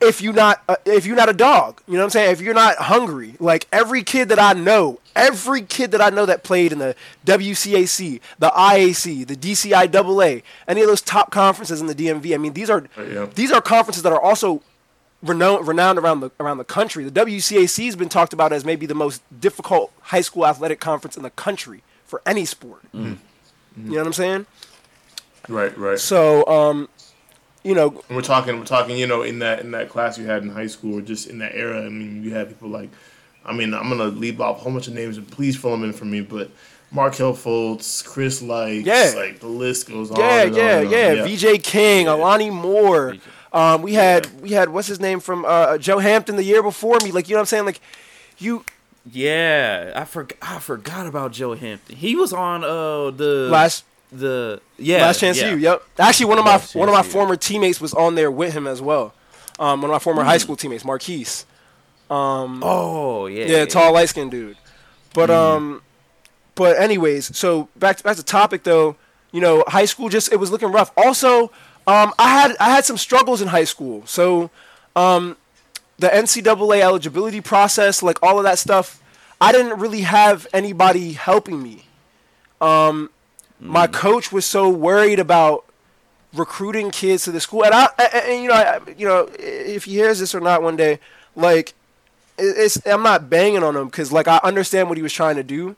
Speaker 1: if you not uh, if you're not a dog. You know what I'm saying? If you're not hungry, like every kid that I know, every kid that I know that played in the WCAC, the IAC, the DCIAA, any of those top conferences in the DMV. I mean, these are
Speaker 2: Yeah.
Speaker 1: these are conferences that are also renowned renowned around the around the country. The WCAC has been talked about as maybe the most difficult high school athletic conference in the country for any sport. You know what I'm saying?
Speaker 2: Right, right.
Speaker 1: So, um, you know,
Speaker 2: And we're talking, we're talking, you know, in that in that class you had in high school, or just in that era. I mean, you had people like, I mean, I'm gonna leave off a whole bunch of names, and please fill them in for me. But Markelle Fultz, Chris Lykes,
Speaker 1: Yeah.
Speaker 2: like the list goes on.
Speaker 1: Yeah,
Speaker 2: and on
Speaker 1: yeah,
Speaker 2: and on.
Speaker 1: yeah. VJ King, Alani Moore. Um, we had we had what's his name from uh, Joe Hampton the year before me. Like you know what I'm saying? Like you
Speaker 3: Yeah, I forgot. I forgot about Joe Hampton. He was on uh the
Speaker 1: last
Speaker 3: the yeah
Speaker 1: last chance
Speaker 3: yeah.
Speaker 1: you. Yep. Actually, one of my
Speaker 3: Last
Speaker 1: one of my former teammates was on there with him as well. Um, one of my former
Speaker 3: Hmm.
Speaker 1: high school teammates, Marquise.
Speaker 3: Oh yeah,
Speaker 1: Yeah, tall, light skinned dude. But
Speaker 3: Mm-hmm.
Speaker 1: um, but anyways, so back to, back to topic though. You know, high school just it was looking rough. Also, um, I had I had some struggles in high school. So, um, the NCAA eligibility process, like all of that stuff, I didn't really have anybody helping me. Um, my
Speaker 3: Mm.
Speaker 1: coach was so worried about recruiting kids to the school, and I, and, and, you know, I, you know, if he hears this or not one day, like it's I'm not banging on him because like I understand what he was trying to do,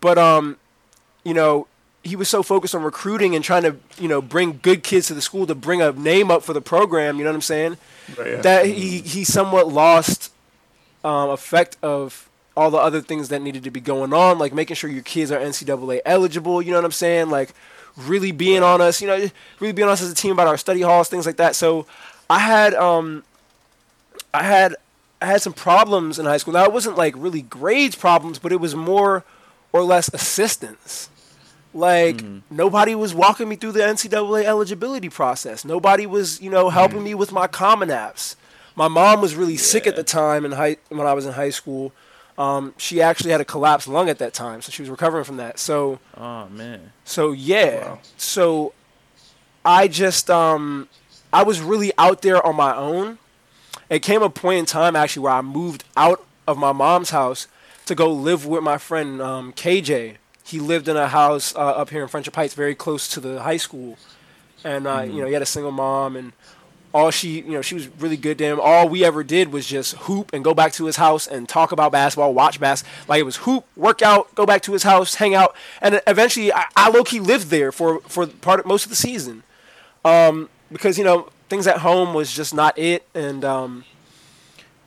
Speaker 1: but um, you know, he was so focused on recruiting and trying to you know bring good kids to the school to bring a name up for the program. You know what I'm saying?
Speaker 2: Right, yeah.
Speaker 1: That he he somewhat lost um, effect of all the other things that needed to be going on, like making sure your kids are NCAA eligible. You know what I'm saying? Like really being on us. You know, really being on us as a team about our study halls, things like that. So I had um, I had I had some problems in high school. Now it wasn't like really grades problems, but it was more or less assistance. Like nobody was walking me through the NCAA eligibility process. Nobody was, you know, helping me with my Common Apps. My mom was really sick at the time in high when I was in high school. Um, she actually had a collapsed lung at that time, so she was recovering from that. So
Speaker 3: Oh man.
Speaker 1: so yeah.
Speaker 2: Wow.
Speaker 1: So I just um I was really out there on my own. It came a point in time actually where I moved out of my mom's house to go live with my friend um, KJ. He lived in a house uh, up here in Friendship Heights, very close to the high school, and uh, you know he had a single mom and all she you know she was really good to him. All we ever did was just hoop and go back to his house and talk about basketball, watch bass. Like it was hoop, work out, go back to his house, hang out, and eventually I, I low key lived there for for part of, most of the season, um, because you know things at home was just not it, and um,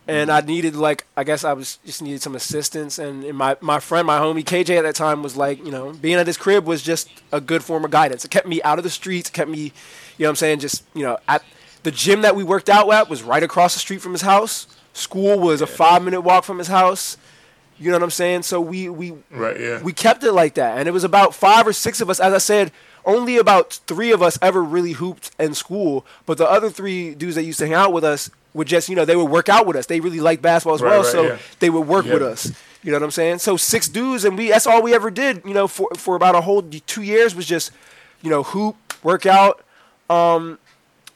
Speaker 1: and I needed like I guess I was just needed some assistance, and, and my my friend, my homie KJ at that time was like you know being at his crib was just a good form of guidance. It kept me out of the streets, kept me, you know what I'm saying, just you know at the gym that we worked out at was right across the street from his house. School was a five minute walk from his house. You know what I'm saying? So we we
Speaker 2: Right, yeah.
Speaker 1: we kept it like that, and it was about five or six of us. As I said, only about three of us ever really hooped in school, but the other three dudes that used to hang out with us would just, you know, they would work out with us. They really liked basketball as
Speaker 2: Right,
Speaker 1: well,
Speaker 2: right,
Speaker 1: so
Speaker 2: yeah.
Speaker 1: they would work with us. You know what I'm saying? So six dudes, and we that's all we ever did. You know, for for about a whole two years was just, you know, hoop, work out. Um,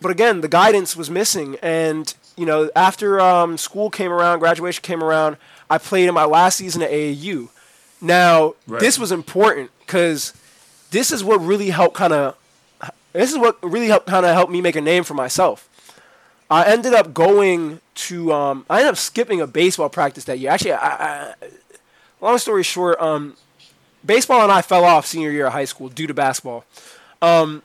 Speaker 1: but again, the guidance was missing, and you know, after um, school came around, graduation came around, I played in my last season at AAU. Now,
Speaker 2: Right.
Speaker 1: this was important because this is what really helped kind of. This is what really helped kind of help me make a name for myself. I ended up going to. Um, I ended up skipping a baseball practice that year. Actually, I, I, long story short, um, baseball and I fell off senior year of high school due to basketball. Um,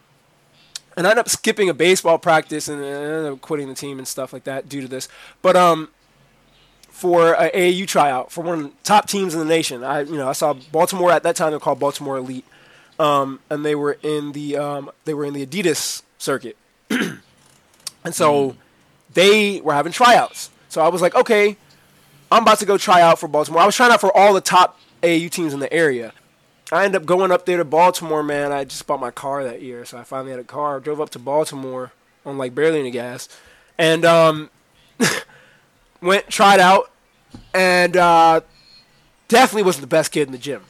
Speaker 1: and I ended up skipping a baseball practice and I ended up quitting the team and stuff like that due to this. But um, for a AAU tryout for one of the top teams in the nation, I you know I saw Baltimore at that time they're called Baltimore Elite, um, and they were in the um, they were in the Adidas circuit, and so they were having tryouts. So I was like, okay, I'm about to go try out for Baltimore. I was trying out for all the top AAU teams in the area. I ended up going up there to Baltimore, man. I just bought my car that year, so I finally had a car. Drove up to Baltimore on like barely any gas, and um, went tried out, and uh, definitely wasn't the best kid in the gym.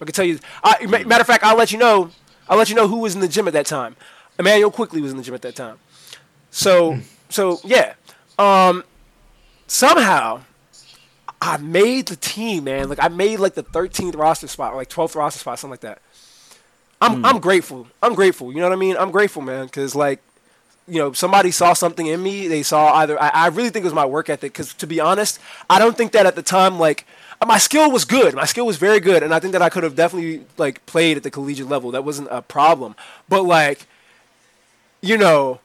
Speaker 1: I can tell you. I, matter of fact, I'll let you know. I'll let you know who was in the gym at that time. Immanuel Quickley was in the gym at that time. So, so yeah. Um, somehow, I made the team, man. Like I made like the 13th roster spot, or like 12th roster spot, something like that. I'm hmm. I'm grateful. I'm grateful. You know what I mean? I'm grateful, man, because like, you know, somebody saw something in me. They saw either. I, I really think it was my work ethic. Because to be honest, I don't think that at the time like my skill was good. My skill was very good, and I think that I could have definitely like played at the collegiate level. That wasn't a problem. But like, you know,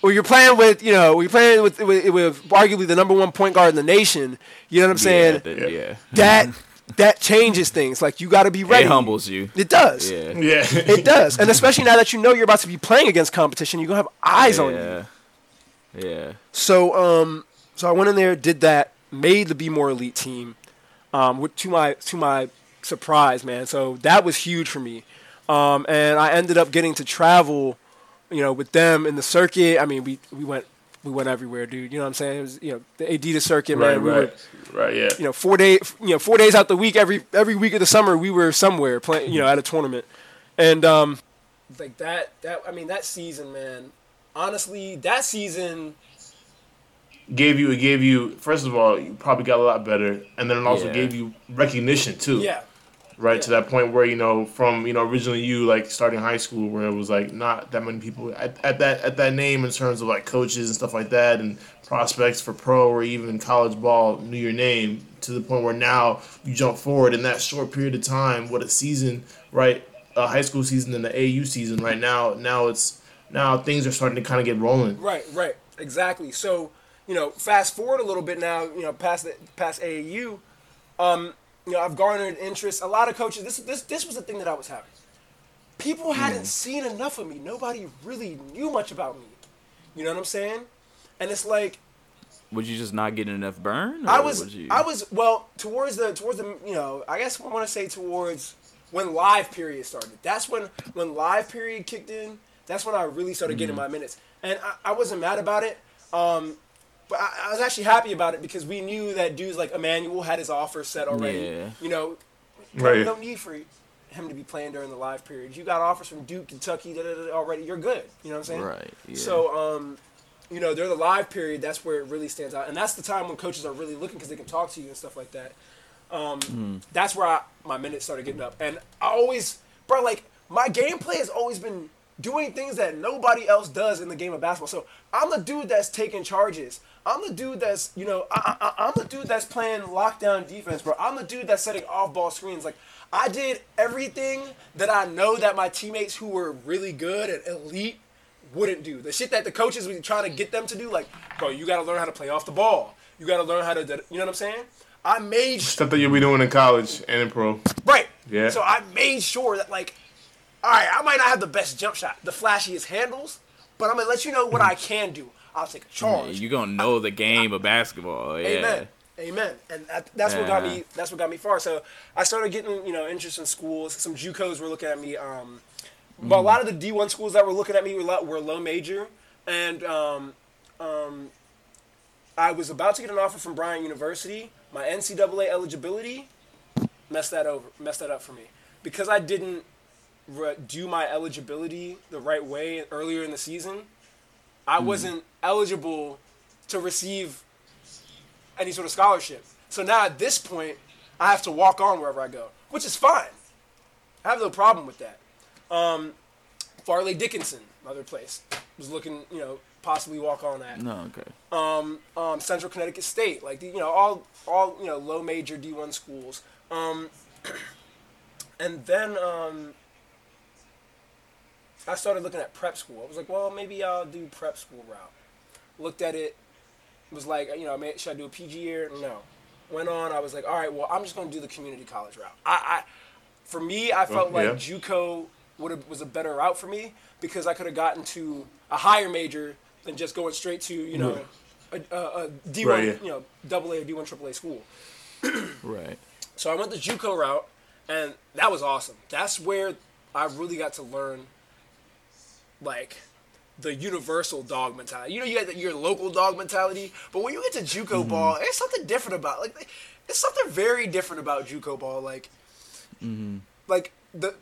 Speaker 1: when you're playing with, you know, when you're playing with, with, with arguably the number one point guard in the nation, you know what I'm saying?
Speaker 3: Yeah, that- yeah.
Speaker 1: That that changes things. Like you got to be ready.
Speaker 3: It humbles you.
Speaker 1: It does.
Speaker 3: Yeah.
Speaker 2: Yeah.
Speaker 1: It does, and especially now that you know you're about to be playing against competition, you're gonna have eyes on you.
Speaker 3: Yeah. Yeah.
Speaker 1: So, um, so I went in there, did that, made the Baltimore Elite team, um, with, to my to my surprise, man. So that was huge for me, um, and I ended up getting to travel, you know, with them in the circuit. I mean, we we went we went everywhere, dude. You know what I'm saying? It was you know the Adidas circuit,
Speaker 2: right,
Speaker 1: man. We were
Speaker 2: right, right. Yeah.
Speaker 1: you know four day you know four days out the week every every week of the summer we were somewhere playing you know at a tournament and um like that that i mean that season man honestly that season
Speaker 2: gave you it gave you first of all you probably got a lot better and then it also
Speaker 3: Yeah.
Speaker 2: gave you recognition too
Speaker 1: yeah
Speaker 2: right to that point where you know from you know originally you like starting high school where it was like not that many people at, at that at that name in terms of like coaches and stuff like that and prospects for pro or even college ball knew your name to the point where now you jump forward in that short period of time what a season right? A high school season and the AU season right now now it's now things are starting to kind of get rolling.
Speaker 1: Right right. Exactly. So you know fast forward a little bit now you know past the past aau um you know i've garnered interest a lot of coaches this this this was the thing that i was having people hadn't seen enough of me nobody really knew much about me you know what i'm saying and it's like
Speaker 3: Would you just not getting enough burn?
Speaker 1: I was
Speaker 3: you-
Speaker 1: I was well towards the towards the you know I guess I want to say towards when live period started. That's when when live period kicked in. That's when I really started getting
Speaker 3: Mm-hmm.
Speaker 1: my minutes, and I, I wasn't mad about it. Um, but I, I was actually happy about it because we knew that dudes like Immanuel had his offer set already.
Speaker 3: Yeah.
Speaker 1: You know,
Speaker 2: Right.
Speaker 1: no need for him to be playing during the live period. You got offers from Duke, Kentucky, da, da, da, already. You're good. You know what I'm saying?
Speaker 3: Right. Yeah.
Speaker 1: So, um, you know, during the live period, that's where it really stands out, and that's the time when coaches are really looking because they can talk to you and stuff like that. Um,
Speaker 3: Hmm.
Speaker 1: That's where I, my minutes started getting up, and I always, bro, like my gameplay has always been doing things that nobody else does in the game of basketball. So I'm the dude that's taking charges. I'm the dude that's, you know, I, I, I'm the dude that's playing lockdown defense, bro. I'm the dude that's setting off-ball screens. Like I did everything that I know that my teammates who were really good and elite wouldn't do. The shit that the coaches were trying to get them to do, like, bro, you got to learn how to play off the ball. You got to learn how to, you know what I'm saying? I made
Speaker 2: stuff that you'll be doing in college and in pro
Speaker 1: right.
Speaker 2: Yeah.
Speaker 1: So I made sure that, like, all right, I might not have the best jump shot, the flashiest handles, but I'm gonna let you know what mm-hmm. I can do. I'll take a
Speaker 3: Yeah,
Speaker 1: charge.
Speaker 3: you gonna know the game of basketball. Yeah.
Speaker 1: Amen. Amen. And that, that's what got me. That's what got me far. So I started getting you know interest in schools. Some JUCOs were looking at me. Um, but a lot of the D one schools that were looking at me were, lo- were low major, and um, um, I was about to get an offer from Bryant University. My NCAA eligibility messed that over. Messed that up for me because I didn't re- do my eligibility the right way earlier in the season. I wasn't eligible to receive any sort of scholarship. So now at this point, I have to walk on wherever I go, which is fine. I have no problem with that. Um, Fairleigh Dickinson, another place, was looking, you know, possibly walk on that.
Speaker 3: No. Okay.
Speaker 1: Um, um, Central Connecticut State, like the, you know, all all you know, low major D one schools. Um, and then um, I started looking at prep school. I was like, well, maybe I'll do prep school route. Looked at it, was like, you know, should I do a PG year? No. Went on. I was like, all right, well, I'm just going to do the community college route. I, I for me, I felt
Speaker 2: Well,
Speaker 1: like. JUCO would have was a better route for me because I could have gotten to a higher major than just going straight to you know a, a, a D1,
Speaker 2: Right, yeah.
Speaker 1: you know, double A or D1 triple A school.
Speaker 3: Right.
Speaker 1: So I went the JUCO route, and that was awesome. That's where I really got to learn, like, the universal dog mentality. You know, you got your local dog mentality, but when you get to JUCO ball, it's something different about like, it's something very different about JUCO ball. Like, like the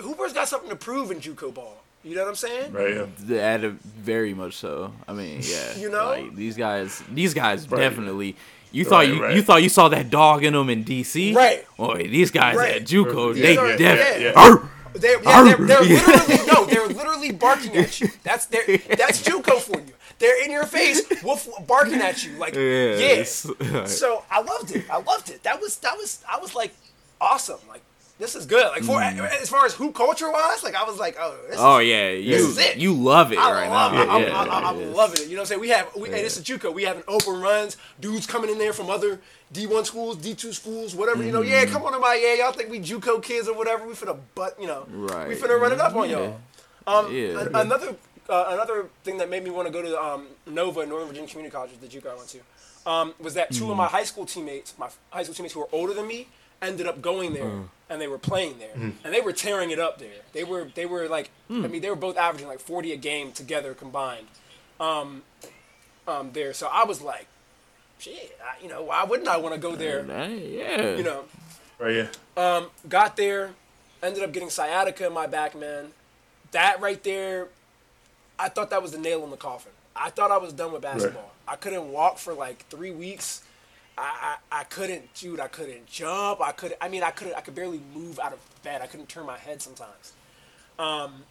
Speaker 1: Hooper's got something to prove in JUCO ball. You know what I'm saying?
Speaker 2: Right. Yeah.
Speaker 3: That uh, very much so. I mean, yeah.
Speaker 1: You know?
Speaker 3: like, these guys. These guys
Speaker 2: Right.
Speaker 3: definitely. You thought
Speaker 2: Right,
Speaker 3: you,
Speaker 2: right.
Speaker 3: you thought you saw that dog in them in DC,
Speaker 1: Right.
Speaker 3: Boy, these guys
Speaker 1: Right.
Speaker 3: at JUCO, they
Speaker 2: yeah,
Speaker 3: definitely.
Speaker 2: yeah, yeah.
Speaker 1: They're, yeah, they're, they're literally no, they're literally barking at you. That's their that's JUCO for you. They're in your face, wolf barking at you like yeah.
Speaker 3: Yes.
Speaker 1: So I loved it. I loved it. That was that was I was like awesome. Like this is good. Like for mm. as far as hoop culture wise, like I was like oh this
Speaker 3: Oh
Speaker 1: is,
Speaker 3: yeah, you
Speaker 1: is it.
Speaker 3: you love it
Speaker 1: I
Speaker 3: right
Speaker 1: love
Speaker 3: now.
Speaker 1: it. I'm,
Speaker 3: yeah,
Speaker 1: I'm, I'm, I'm
Speaker 3: yeah.
Speaker 1: loving it. You know what I'm saying? We have, we, hey, this is JUCO. We having open runs. Dudes coming in there from other D1 schools, D2 schools, whatever. You know, yeah, mm. come on my, yeah, y'all think we JUCO kids or whatever. We finna butt, you know,
Speaker 3: Right.
Speaker 1: we finna run it up on
Speaker 3: Yeah.
Speaker 1: y'all. Um,
Speaker 3: Yeah.
Speaker 1: an- another, uh, another thing that made me want to go to um, Nova, Northern Virginia Community College, the JUCO I went to, um, was that two of
Speaker 3: Mm.
Speaker 1: my high school teammates, my high school teammates who were older than me, ended up going there
Speaker 3: Mm.
Speaker 1: and they were playing there and they were tearing it up there. They were they were like
Speaker 3: Mm.
Speaker 1: I mean they were both averaging like 40 a game together combined. Um, um, there, so I was like, shit, I, you know, why wouldn't I want to go there?
Speaker 3: Hey, yeah.
Speaker 1: You know,
Speaker 2: Right. Yeah.
Speaker 1: got there, ended up getting sciatica in my back, man. That right there, I thought that was the nail in the coffin. I thought I was done with basketball. I couldn't walk for like three weeks. I, I, I couldn't, dude. I couldn't jump. I could. I mean, I couldn't. I could barely move out of bed. I couldn't turn my head sometimes.
Speaker 3: Um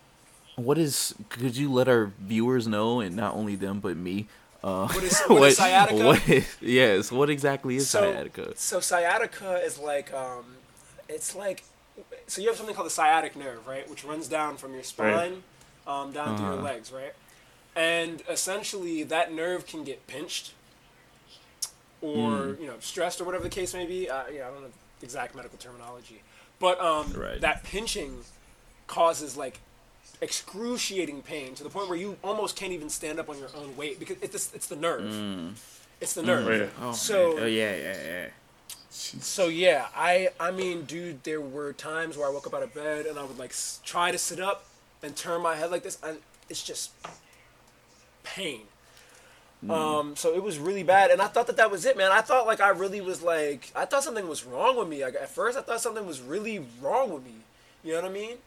Speaker 3: What is? Could you let our viewers know, and not only them but me? Uh,
Speaker 1: What is- what is sciatica?
Speaker 3: what is- yes. What exactly is
Speaker 1: so,
Speaker 3: sciatica?
Speaker 1: So sciatica is like, um, it's like, so you have something called the sciatic nerve, right, which runs down from your spine, um, down through your
Speaker 3: Uh-huh.
Speaker 1: legs, right, and essentially that nerve can get pinched, or you know, stressed, or whatever the case may be. Uh, yeah, I don't know the exact medical terminology, but um,
Speaker 3: Right.
Speaker 1: that pinching causes like excruciating pain to the point where you almost can't even stand up on your own weight because it's it's the nerve. It's the nerve.
Speaker 2: Right.
Speaker 3: Oh,
Speaker 1: So-
Speaker 3: oh yeah, yeah, yeah.
Speaker 1: So yeah, I I mean, dude, there were times where I woke up out of bed and I would like s- try to sit up and turn my head like this, and it's just pain. Um, so it was really bad, and I thought that that was it, man. I thought like I really was like I thought something was wrong with me. Like at first, I thought something was really wrong with me. You know what I mean?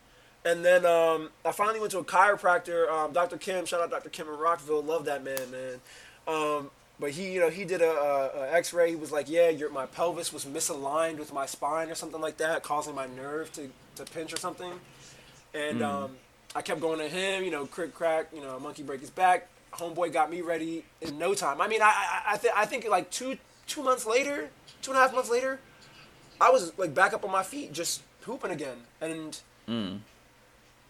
Speaker 1: And then um, I finally went to a chiropractor, um, Dr. Kim. Shout out Dr. Kim in Rockville. Love that man, man. Um, but he, you know, he did a, a, a X-ray. He was like, "Yeah, your my pelvis was misaligned with my spine or something like that, causing my nerve to, to pinch or something." And um, I kept going to him, you know, crick crack, you know, monkey break his back. Homeboy got me ready in no time. I mean, I I, I, th- I think like two two months later, two and a half months later, I was like back up on my feet, just hooping again. And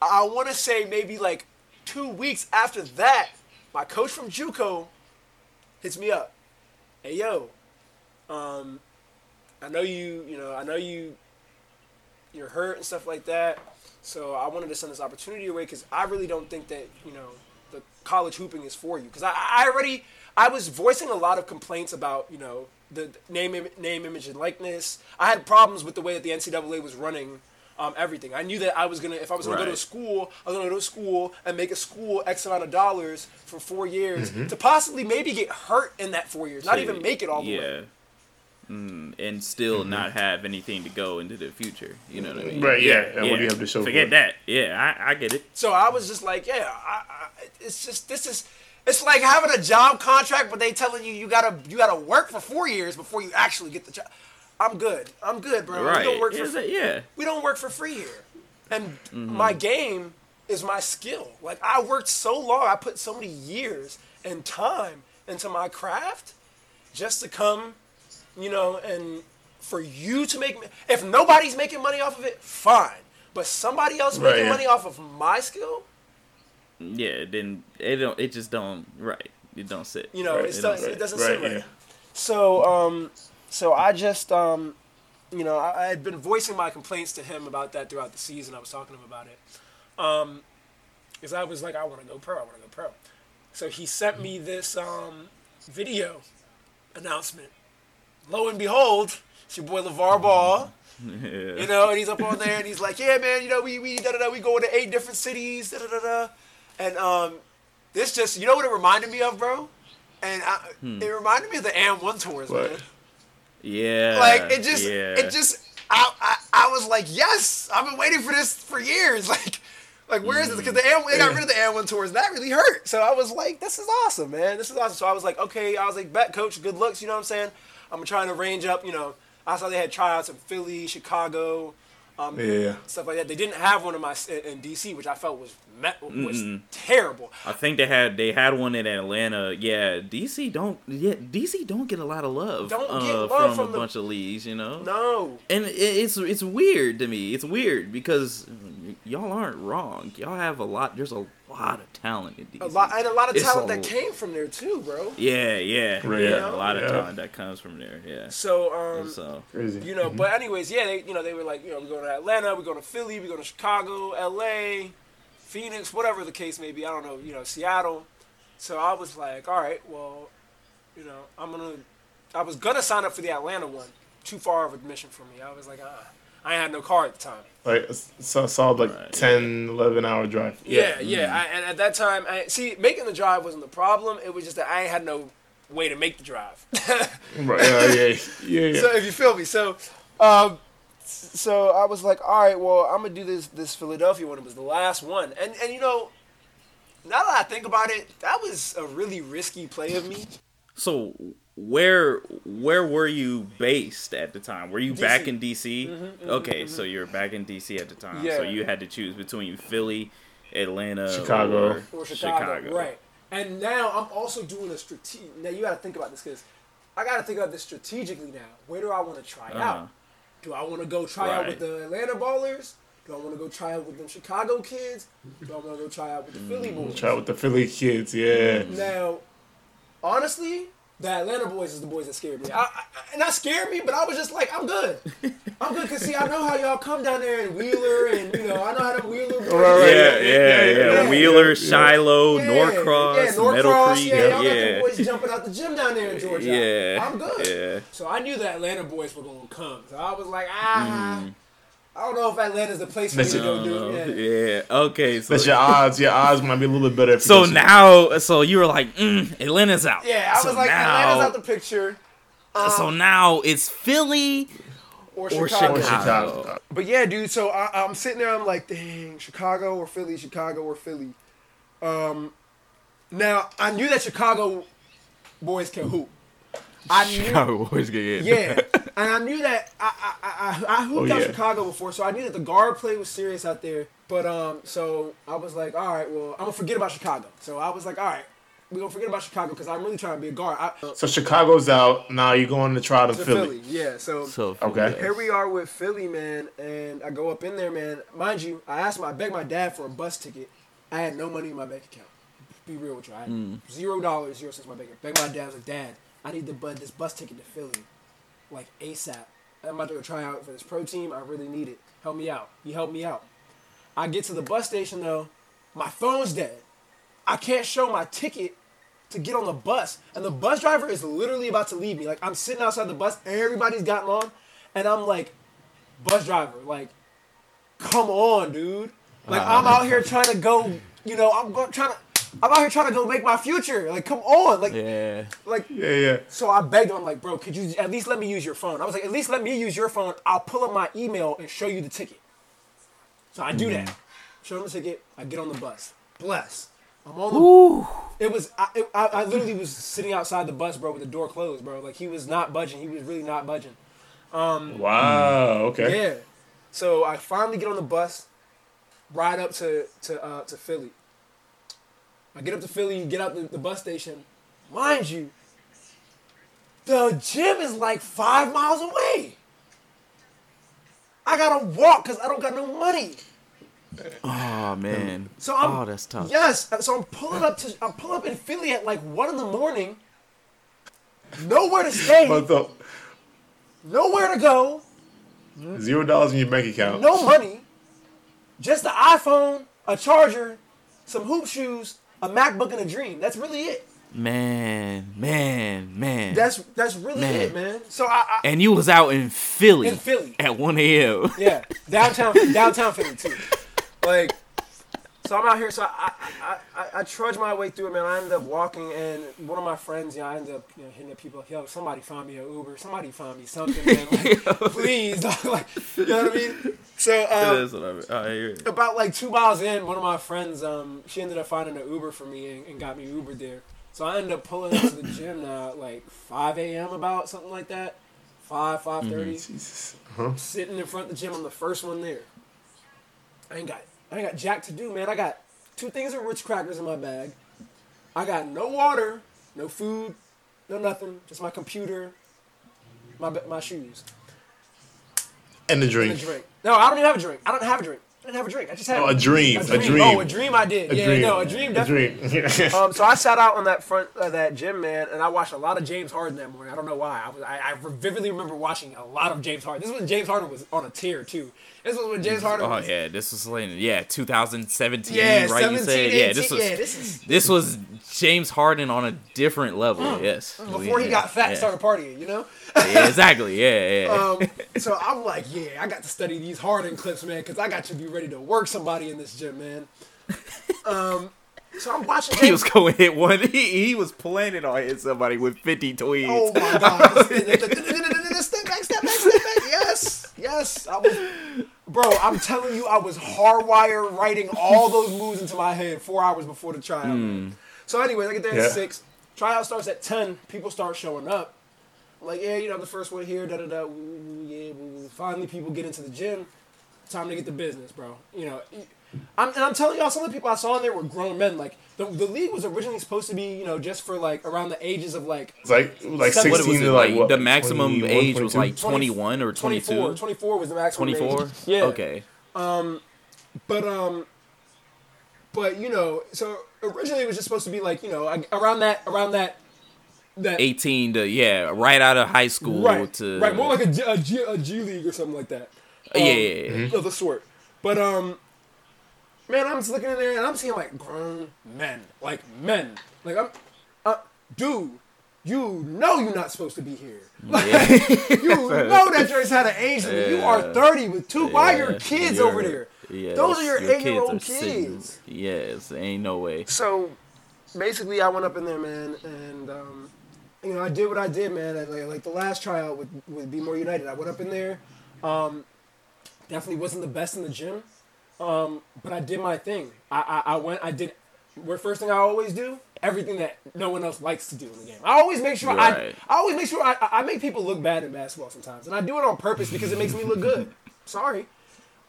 Speaker 1: I want to say maybe like two weeks after that, my coach from JUCO hits me up. Hey yo, um, I know you, you know, I know you, you're hurt and stuff like that. So I wanted to send this opportunity away because I really don't think that you know the college hooping is for you. Because I, I already, I was voicing a lot of complaints about you know the name, name, image, and likeness. I had problems with the way that the NCAA was running um, everything. I knew that I was gonna, if I was gonna go to a school, I was gonna go to a school and make a school X amount of dollars for four years to possibly maybe get hurt in that four years, not even make it all the
Speaker 3: yeah.
Speaker 1: way.
Speaker 3: Mm, and still not have anything to go into the future. You know what I mean?
Speaker 2: Right, yeah, and what do you have to show for
Speaker 3: Forget
Speaker 2: it?
Speaker 3: that. Yeah, I, I get it.
Speaker 1: So I was just like, yeah, I, I, it's just this is. It's like having a job contract, but they telling you you gotta you gotta work for four years before you actually get the job. I'm good. I'm good, bro.
Speaker 3: Right.
Speaker 1: We don't work for
Speaker 3: it- yeah.
Speaker 1: we don't work for free here. And my game is my skill. Like I worked so long, I put so many years and time into my craft just to come, you know, and for you to make me. if nobody's making money off of it, fine. But somebody else
Speaker 2: Right,
Speaker 1: making
Speaker 2: yeah.
Speaker 1: money off of my skill,
Speaker 3: Yeah, then. It don't. It just don't. Right. It don't sit.
Speaker 1: You know,
Speaker 2: Right,
Speaker 3: it
Speaker 1: not,
Speaker 3: don't
Speaker 1: it doesn't
Speaker 2: right,
Speaker 1: sit right.
Speaker 2: yeah.
Speaker 1: So, um, so I just, um, you know, I, I had been voicing my complaints to him about that throughout the season. I was talking to him about it, um, because I was like, I want to go pro. I want to go pro. So he sent me this um, video announcement. Lo and behold, it's your boy LaVar Ball.
Speaker 3: Yeah.
Speaker 1: You know, and he's up on there and he's like, yeah, man, you know, we we da da da, we go to eight different cities, da da da da, and um, this just, you know what it reminded me of, bro? And I,
Speaker 3: Hmm.
Speaker 1: it reminded me of the AND1 tours,
Speaker 2: What?
Speaker 1: man.
Speaker 3: Yeah.
Speaker 1: Like it just,
Speaker 3: Yeah.
Speaker 1: it just, I, I I was like, yes, I've been waiting for this for years, like. Like where is this? Because the AM, they got rid of the AND1 tours. That really hurt. So I was like, "This is awesome, man. This is awesome." So I was like, "Okay." I was like, "Bet, coach, good looks." You know what I'm saying? I'm trying to range up. You know, I saw they had tryouts in Philly, Chicago, um,
Speaker 2: Yeah.
Speaker 1: stuff like that. They didn't have one in my in, DC, which I felt was met, was terrible.
Speaker 3: I think they had they had one in Atlanta. Yeah, DC don't. Yeah, DC don't get a lot of love.
Speaker 1: Don't
Speaker 3: uh,
Speaker 1: get love
Speaker 3: from,
Speaker 1: from
Speaker 3: a
Speaker 1: the-
Speaker 3: bunch of leagues. You know.
Speaker 1: No,
Speaker 3: And it, it's it's weird to me. It's weird because y- y'all aren't wrong. Y'all have a lot. There's a lot of talent in DC.
Speaker 1: a lot and a lot of
Speaker 3: It's
Speaker 1: talent
Speaker 3: a-
Speaker 1: that came from there too, bro.
Speaker 3: Yeah, yeah,
Speaker 2: Right,
Speaker 3: yeah.
Speaker 1: yeah.
Speaker 3: A lot of
Speaker 2: Yeah.
Speaker 3: talent that comes from there. Yeah.
Speaker 1: So um,
Speaker 3: So
Speaker 2: Crazy.
Speaker 1: you know, but anyways, yeah, they you know they were like, you know, we go to Atlanta, we go to Philly, we go to Chicago, L.A., Phoenix, whatever the case may be. I don't know, you know, Seattle. So I was like, all right, well, you know, I'm gonna. I was gonna sign up for the Atlanta one. Too far of a mission for me. I was like, ah, I had no car at the time.
Speaker 2: Like so, solid like
Speaker 3: Right,
Speaker 2: 10, 11 hour drive.
Speaker 1: Yeah, yeah. I, and at that time, I see making the drive wasn't the problem. It was just that I ain't had no way to make the drive.
Speaker 2: Right. Yeah, yeah, yeah. yeah.
Speaker 1: so if you feel me, so, um, so I was like, all right, well, I'm gonna do this this Philadelphia one. It was the last one, and and you know, now that I think about it, that was a really risky play of me.
Speaker 3: so where where were you based at the time? Were you back
Speaker 1: DC.
Speaker 3: in DC? Mm-hmm, mm-hmm, mm-hmm, okay, so you're back in DC at the time.
Speaker 1: Yeah.
Speaker 3: So you had to choose between Philly, Atlanta,
Speaker 2: Chicago.
Speaker 3: or,
Speaker 1: or Chicago, right? And now I'm also doing a strategic. Now you got to think about this because I got to think about this strategically now. Where do I want to try
Speaker 3: Uh-huh.
Speaker 1: out? Do I want to go try out with the Atlanta Ballers? Do I want to go try out with them Chicago kids? Do I want to go try out with the Philly mm, boys?
Speaker 2: Try out with the Philly kids. Yeah.
Speaker 1: Now, honestly, the Atlanta boys is the boys that scared me. I, I, and not scared me, but I was just like, I'm good. I'm good because see, I know how y'all come down there in Wheeler, and you know, I know how them Wheeler boys.
Speaker 2: Right, right.
Speaker 3: Yeah, yeah, yeah.
Speaker 1: yeah.
Speaker 3: Wheeler,
Speaker 2: Yeah.
Speaker 3: Shiloh,
Speaker 1: Yeah,
Speaker 3: Norcross,
Speaker 1: yeah, Norcross,
Speaker 3: Meadow Creek.
Speaker 1: Yeah, y'all got
Speaker 3: yeah.
Speaker 1: the boys jumping out the gym down there in Georgia.
Speaker 3: Yeah,
Speaker 1: I'm good.
Speaker 3: yeah.
Speaker 1: So I knew the Atlanta boys were gonna come. So I was like, ah, I don't know if Atlanta's the place for me
Speaker 2: That's
Speaker 1: to go do. Yeah.
Speaker 3: yeah. Okay. So,
Speaker 2: That's your odds. Your odds might be a little bit better.
Speaker 3: So
Speaker 2: go to-
Speaker 3: now, so you were like, mm, Atlanta's out.
Speaker 1: Yeah, I
Speaker 3: so
Speaker 1: was like,
Speaker 3: now,
Speaker 1: Atlanta's out the picture.
Speaker 3: so now it's Philly
Speaker 1: Or
Speaker 3: or
Speaker 1: Chicago.
Speaker 2: Or
Speaker 3: Chicago.
Speaker 2: Chicago.
Speaker 1: But yeah, dude. So I, I'm sitting there. I'm like, dang, Chicago or Philly, Chicago or Philly. Um, now I knew that Chicago boys can hoop. I knew,
Speaker 3: boys get
Speaker 1: yeah, and I knew that I I I, I hooped
Speaker 2: Oh,
Speaker 1: out
Speaker 2: yeah.
Speaker 1: Chicago before, so I knew that the guard play was serious out there. But um, so I was like, all right, well, I'm gonna forget about Chicago. So I was like, all right, we're gonna forget about Chicago because I'm really trying to be a guard. I,
Speaker 2: So Chicago's out. Now you're going to try to
Speaker 1: to
Speaker 2: Philly.
Speaker 1: Philly, yeah. So
Speaker 3: So
Speaker 2: Okay.
Speaker 1: Here we are with Philly, man, and I go up in there, man. Mind you, I asked my, I begged my dad for a bus ticket. I had no money in my bank account. Be real with you, I had zero dollars, zero cents in my bank account. Begged my dad, I was like, Dad, I need the bus, this bus ticket to Philly, like ASAP. I'm about to go try out for this pro team. I really need it. Help me out. He helped me out. I get to the bus station though, my phone's dead. I can't show my ticket to get on the bus, and the bus driver is literally about to leave me. Like I'm sitting outside the bus, everybody's gotten on, and I'm like, bus driver, like, come on, dude. Like I'm out here trying to go, you know, I'm go, trying to, I'm out here trying to go make my future. Like, come on, like,
Speaker 3: yeah.
Speaker 1: like.
Speaker 2: Yeah, yeah.
Speaker 1: So I begged him, I'm like, bro, could you at least let me use your phone? I was like, at least let me use your phone. I'll pull up my email and show you the ticket. So I do that. Show him the ticket. I get on the bus. Bless. I'm on the. Ooh. It was. I, it, I, I literally was sitting outside the bus, bro, with the door closed, bro. Like he was not budging. He was really not budging.
Speaker 2: Um, Wow. Okay.
Speaker 1: Yeah. So I finally get on the bus, ride up to to uh, to Philly. I get up to Philly, get out the, the bus station. Mind you, the gym is like five miles away. I gotta walk because I don't got no money.
Speaker 3: Oh man.
Speaker 1: So I'm,
Speaker 3: oh, that's tough.
Speaker 1: Yes. So I'm pulling up to I'm pulling up in Philly at like one in the morning. Nowhere to stay.
Speaker 2: But the
Speaker 1: nowhere to go.
Speaker 2: zero dollars in your bank account.
Speaker 1: No money. Just the iPhone, a charger, some hoop shoes, a MacBook, and a dream. That's really it.
Speaker 3: Man, man, man.
Speaker 1: That's that's really
Speaker 3: Man.
Speaker 1: it, man. So I, I
Speaker 3: and you was out in Philly.
Speaker 1: In Philly.
Speaker 3: At 1 a.m.
Speaker 1: yeah downtown downtown Philly too. Like, so I'm out here. So I I, I I trudge my way through it, man. I end up walking, and one of my friends, you know, I end up you know hitting up people, yo, somebody find me an Uber, somebody find me something, man. Like, please, like, you know what I mean? So um,
Speaker 3: That's what I mean. Oh, I hear it.
Speaker 1: about like two miles in, one of my friends, um, she ended up finding an Uber for me and, and got me Uber there. So I ended up pulling up to the gym now at like 5 a.m. about something like that, 5 5:30.
Speaker 2: Jesus. Huh?
Speaker 1: Sitting in front of the gym, I'm the first one there. I ain't got I ain't got jack to do, man. I got two things of Ritz crackers in my bag. I got no water, no food, no nothing, just my computer, my my shoes,
Speaker 2: And the
Speaker 1: and
Speaker 2: drink.
Speaker 1: a drink. No, I don't even have a drink. I don't have a drink. I didn't have a drink. I just had
Speaker 2: Oh, a dream.
Speaker 1: A
Speaker 2: A
Speaker 1: dream.
Speaker 2: dream.
Speaker 1: Oh, a dream. I did.
Speaker 2: A
Speaker 1: yeah,
Speaker 2: dream.
Speaker 1: no, a dream.
Speaker 2: A dream.
Speaker 1: Um, so I sat out on that front of that gym, man, and I watched a lot of James Harden that morning. I don't know why. I was I, I vividly remember watching a lot of James Harden. This was when James Harden was on a tear too. This was when James Harden.
Speaker 3: Oh
Speaker 1: was,
Speaker 3: yeah, this was like yeah, 2017,
Speaker 1: Yeah,
Speaker 3: right?
Speaker 1: 17,
Speaker 3: you said
Speaker 1: 18,
Speaker 3: yeah, this was
Speaker 1: yeah, this is
Speaker 3: this was James Harden on a different level. yes,
Speaker 1: Mm. before he got fat and
Speaker 3: yeah.
Speaker 1: started partying. You know.
Speaker 3: yeah, exactly. Yeah, yeah.
Speaker 1: Um, so I'm like, yeah, I got to study these Harden clips, man, because I got to be ready to work somebody in this gym, man. Um, so I'm watching.
Speaker 3: he was going to hit one. He, he was planning on hitting somebody with 50 tweets.
Speaker 1: Oh my god! step back, step back, step back. Yes, yes. I was, bro. I'm telling you, I was hardwired writing all those moves into my head four hours before the tryout. man. So, anyways, I get there
Speaker 2: Yeah.
Speaker 1: at six. Tryout starts at ten. People start showing up. Like, yeah, you know, the first one here. Da da da. Yeah. woo, woo. Finally, people get into the gym. Time to get the business, bro. You know. I'm, and I'm telling y'all, some of the people I saw in there were grown men. Like the, the league was originally supposed to be, you know, just for like around the ages of like
Speaker 2: It's like like
Speaker 1: Seven-
Speaker 2: sixteen
Speaker 3: it?
Speaker 2: to
Speaker 3: Like,
Speaker 2: like, what,
Speaker 3: the maximum
Speaker 2: 21,
Speaker 3: age was like 21 or 22.
Speaker 1: 24. 24 was the maximum. age.
Speaker 3: 24?
Speaker 1: Yeah.
Speaker 3: Okay.
Speaker 1: Um, But um, but you know, so originally it was just supposed to be like you know around that around that that
Speaker 3: 18 to yeah, right out of high school
Speaker 1: right
Speaker 3: to
Speaker 1: right more like a, G- a, G, a G League or something like that.
Speaker 3: yeah,
Speaker 1: Um,
Speaker 3: yeah, yeah.
Speaker 2: Mm-hmm.
Speaker 1: of the sort. But um, man, I'm just looking in there and I'm seeing like grown men, like men, like I'm, uh, dude, you know you're not supposed to be here. Like, you know that Joyce had an age limit. You are 30 with two. Why are your kids
Speaker 3: you're-
Speaker 1: over there?
Speaker 3: Yeah,
Speaker 1: Those are your
Speaker 3: kids
Speaker 1: eight-year-old
Speaker 3: are sitting-
Speaker 1: kids.
Speaker 3: Yes, ain't no way.
Speaker 1: So basically, I went up in there, man, and um, you know, I did what I did, man. I, like, like the last tryout with with Baltimore United, I went up in there. Um, definitely wasn't the best in the gym, um, but I did my thing. I, I I went. I did. Where first thing I always do everything that no one else likes to do in the game. I always make sure I
Speaker 3: Right.
Speaker 1: I always make sure I I make people look bad in basketball sometimes, and I do it on purpose because it makes me look good. Sorry,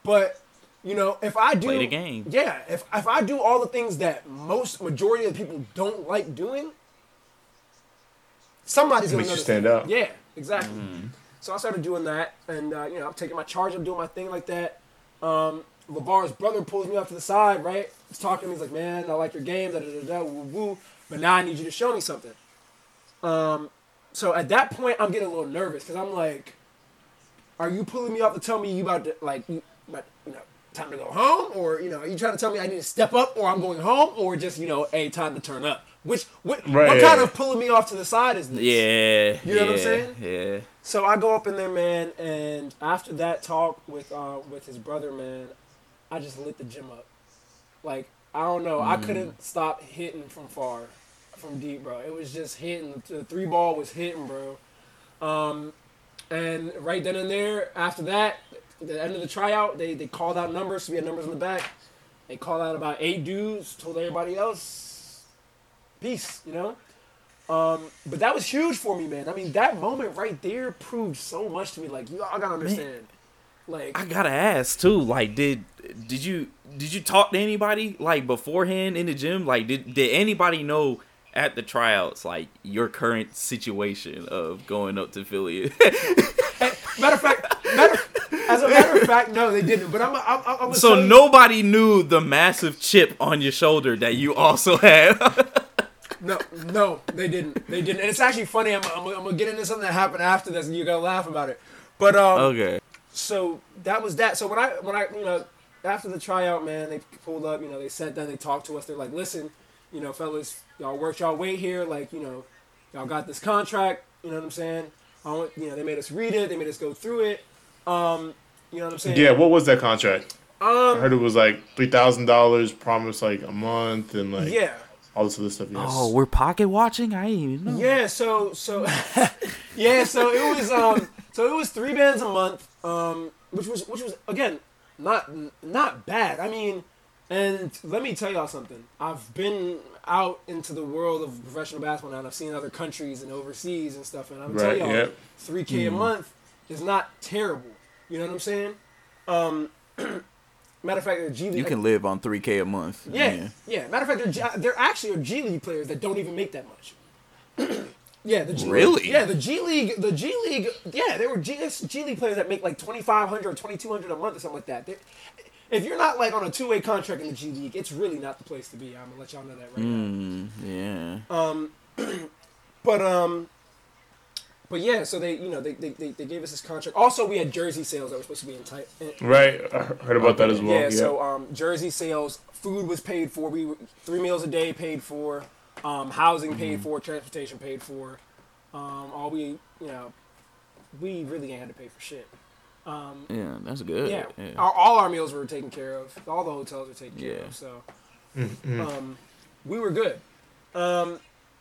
Speaker 1: but. You know, if I do
Speaker 3: Play the game.
Speaker 1: yeah, if if I do all the things that most majority of people don't like doing, somebody's gonna
Speaker 2: Makes you stand up.
Speaker 1: Yeah, exactly. So I started doing that, and uh, you know, I'm taking my charge, I'm doing my thing like that. Um, LaVar's brother pulls me off to the side, right? He's talking to me. He's like, "Man, I like your game, da da da da, woo woo, but now I need you to show me something." Um, so at that point, I'm getting a little nervous because I'm like, "Are you pulling me off to tell me you about to like, you, about, you know, time to go home, or you know, are you trying to tell me I need to step up, or I'm going home, or just you know, a time to turn up?" Which what,
Speaker 2: Right,
Speaker 1: what kind of pulling me off to the side is this?
Speaker 3: Yeah.
Speaker 1: You know what I'm saying?
Speaker 3: Yeah.
Speaker 1: So I go up in there, man, and after that talk with uh, with his brother, man, I just lit the gym up. Like I don't know, I couldn't stop hitting from far, from deep, bro. It was just hitting. The three ball was hitting, bro. Um, and right then and there, after that, the end of the tryout, they they called out numbers. So we had numbers in the back. They called out about eight dudes. Told everybody else, peace. You know. Um, but that was huge for me, man. I mean, that moment right there proved so much to me. Like, you all gotta understand. Like,
Speaker 3: I gotta ask too. Like, did did you did you talk to anybody like beforehand in the gym? Like, did did anybody know at the tryouts like your current situation of going up to Philly?
Speaker 1: matter of fact, matter, As a matter of fact, no, they didn't. But I'm, I'm, I'm gonna
Speaker 3: So nobody knew the massive chip on your shoulder that you also had.
Speaker 1: No, no, they didn't. They didn't. And it's actually funny. I'm, I'm, I'm gonna get into something that happened after this, and you're gonna laugh about it. But um,
Speaker 3: okay.
Speaker 1: so that was that. So when I when I you know after the tryout, man, they pulled up. You know, they sat down, they talked to us. They're like, listen, you know, fellas, y'all worked y'all way here. Like, you know, y'all got this contract. You know what I'm saying? I want, you know, they made us read it. They made us go through it. Um, you know what I'm saying?
Speaker 2: Yeah, what was that contract? I
Speaker 1: Um.
Speaker 2: heard it was like three thousand dollars, promised like a month, and like
Speaker 1: Yeah.
Speaker 2: All this other stuff. Yes.
Speaker 3: Oh, we're pocket watching. I didn't even know.
Speaker 1: Yeah, so so yeah, so it was um so it was three bands a month, um which was which was again not not bad. I mean, and let me tell y'all something. I've been out into the world of professional basketball now and I've seen other countries and overseas and stuff and I'm
Speaker 2: Right,
Speaker 1: telling y'all
Speaker 2: yep.
Speaker 1: 3k a month is not terrible. You know what I'm saying? Um matter of fact, the G League
Speaker 3: You can live on three k a month.
Speaker 1: yeah, yeah. Matter of fact, there, there actually are G League players that don't even make that much. yeah, the G
Speaker 3: Really?
Speaker 1: Yeah, the G League, the G League. Yeah, there were G, G League players that make like twenty five hundred or twenty two hundred a month or something like that. They're- if you're not like on a two way contract in the G League, it's really not the place to be. I'm gonna let y'all know that right now.
Speaker 3: Mm, yeah.
Speaker 1: Um, but um, but yeah. So they, you know, they, they, they, they gave us this contract. Also, we had jersey sales that were supposed to be in tight.
Speaker 2: Right, I heard about that as well.
Speaker 1: Yeah,
Speaker 2: Yeah,
Speaker 1: so um, jersey sales, food was paid for. We were, three meals a day paid for, um, housing
Speaker 2: Mm-hmm.
Speaker 1: paid for, transportation paid for. Um, all we, you know, we really ain't had to pay for shit. Um,
Speaker 3: Yeah, that's good.
Speaker 1: yeah,
Speaker 3: Yeah.
Speaker 1: Our, all our meals were taken care of. All the hotels were taken care
Speaker 3: Yeah.
Speaker 1: of. So,
Speaker 2: Mm-hmm.
Speaker 1: um, we were good.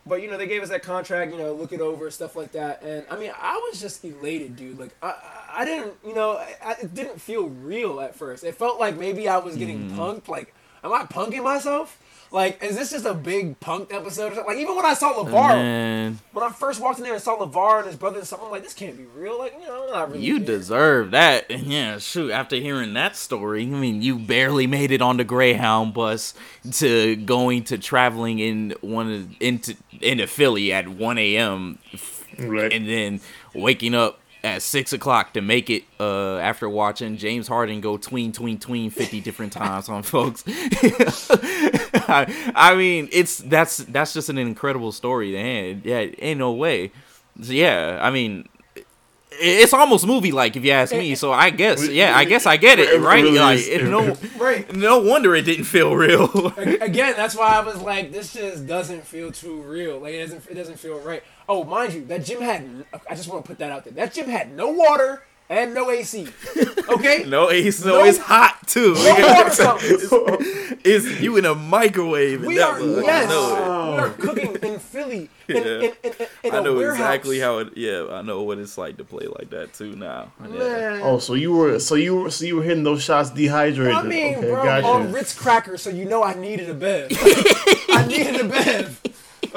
Speaker 1: But you know, they gave us that contract. You know, look it over, stuff like that. And I mean, I was just elated, dude. Like, I, I didn't, you know, I, it didn't feel real at first. It felt like maybe I was getting
Speaker 3: Mm-hmm.
Speaker 1: punked. Like, am I punking myself? Like, is this just a big punked episode? Or something? Like, even when I saw oh, LaVar,
Speaker 3: Man,
Speaker 1: when I first walked in there and saw LaVar and his brother and something, I'm like, this can't be real. Like, you know, I'm not really.
Speaker 3: you
Speaker 1: there.
Speaker 3: deserve that. And yeah, shoot. After hearing that story, I mean, you barely made it on the Greyhound bus to going to traveling in one of, into into Philly at one a.m.
Speaker 2: right.
Speaker 3: and then waking up at six o'clock to make it uh, after watching James Harden go tween tween tween fifty different times on folks. I, I mean, it's that's that's just an incredible story. Man, yeah, ain't no way. So, yeah, I mean. It's almost movie like if you ask me, so I guess yeah, I guess I get
Speaker 2: It
Speaker 3: it, right?
Speaker 2: really
Speaker 3: Like it, no,
Speaker 1: Right.
Speaker 3: no wonder it didn't feel real.
Speaker 1: Again, that's why I was like, this just doesn't feel too real. Like it doesn't, it doesn't feel right. Oh, mind you, that gym had. I just want to put that out there. That gym had no water and no AC. Okay.
Speaker 3: no, AC. so
Speaker 1: No-
Speaker 3: it's hot too.
Speaker 1: No water fountains.
Speaker 3: It's you in a microwave. and
Speaker 1: We are
Speaker 3: was-
Speaker 1: yes,
Speaker 3: know
Speaker 1: we are cooking in Philly in,
Speaker 3: Yeah.
Speaker 1: in, in, in, in
Speaker 3: I
Speaker 1: a
Speaker 3: know
Speaker 1: warehouse.
Speaker 3: exactly how it. Yeah, I know what it's like to play like that too now. Yeah.
Speaker 2: Oh, so you were so you were so you were hitting those shots dehydrated.
Speaker 1: I mean,
Speaker 2: okay,
Speaker 1: bro,
Speaker 2: gotcha.
Speaker 1: on Ritz crackers, so you know I needed a bed. I needed a bev.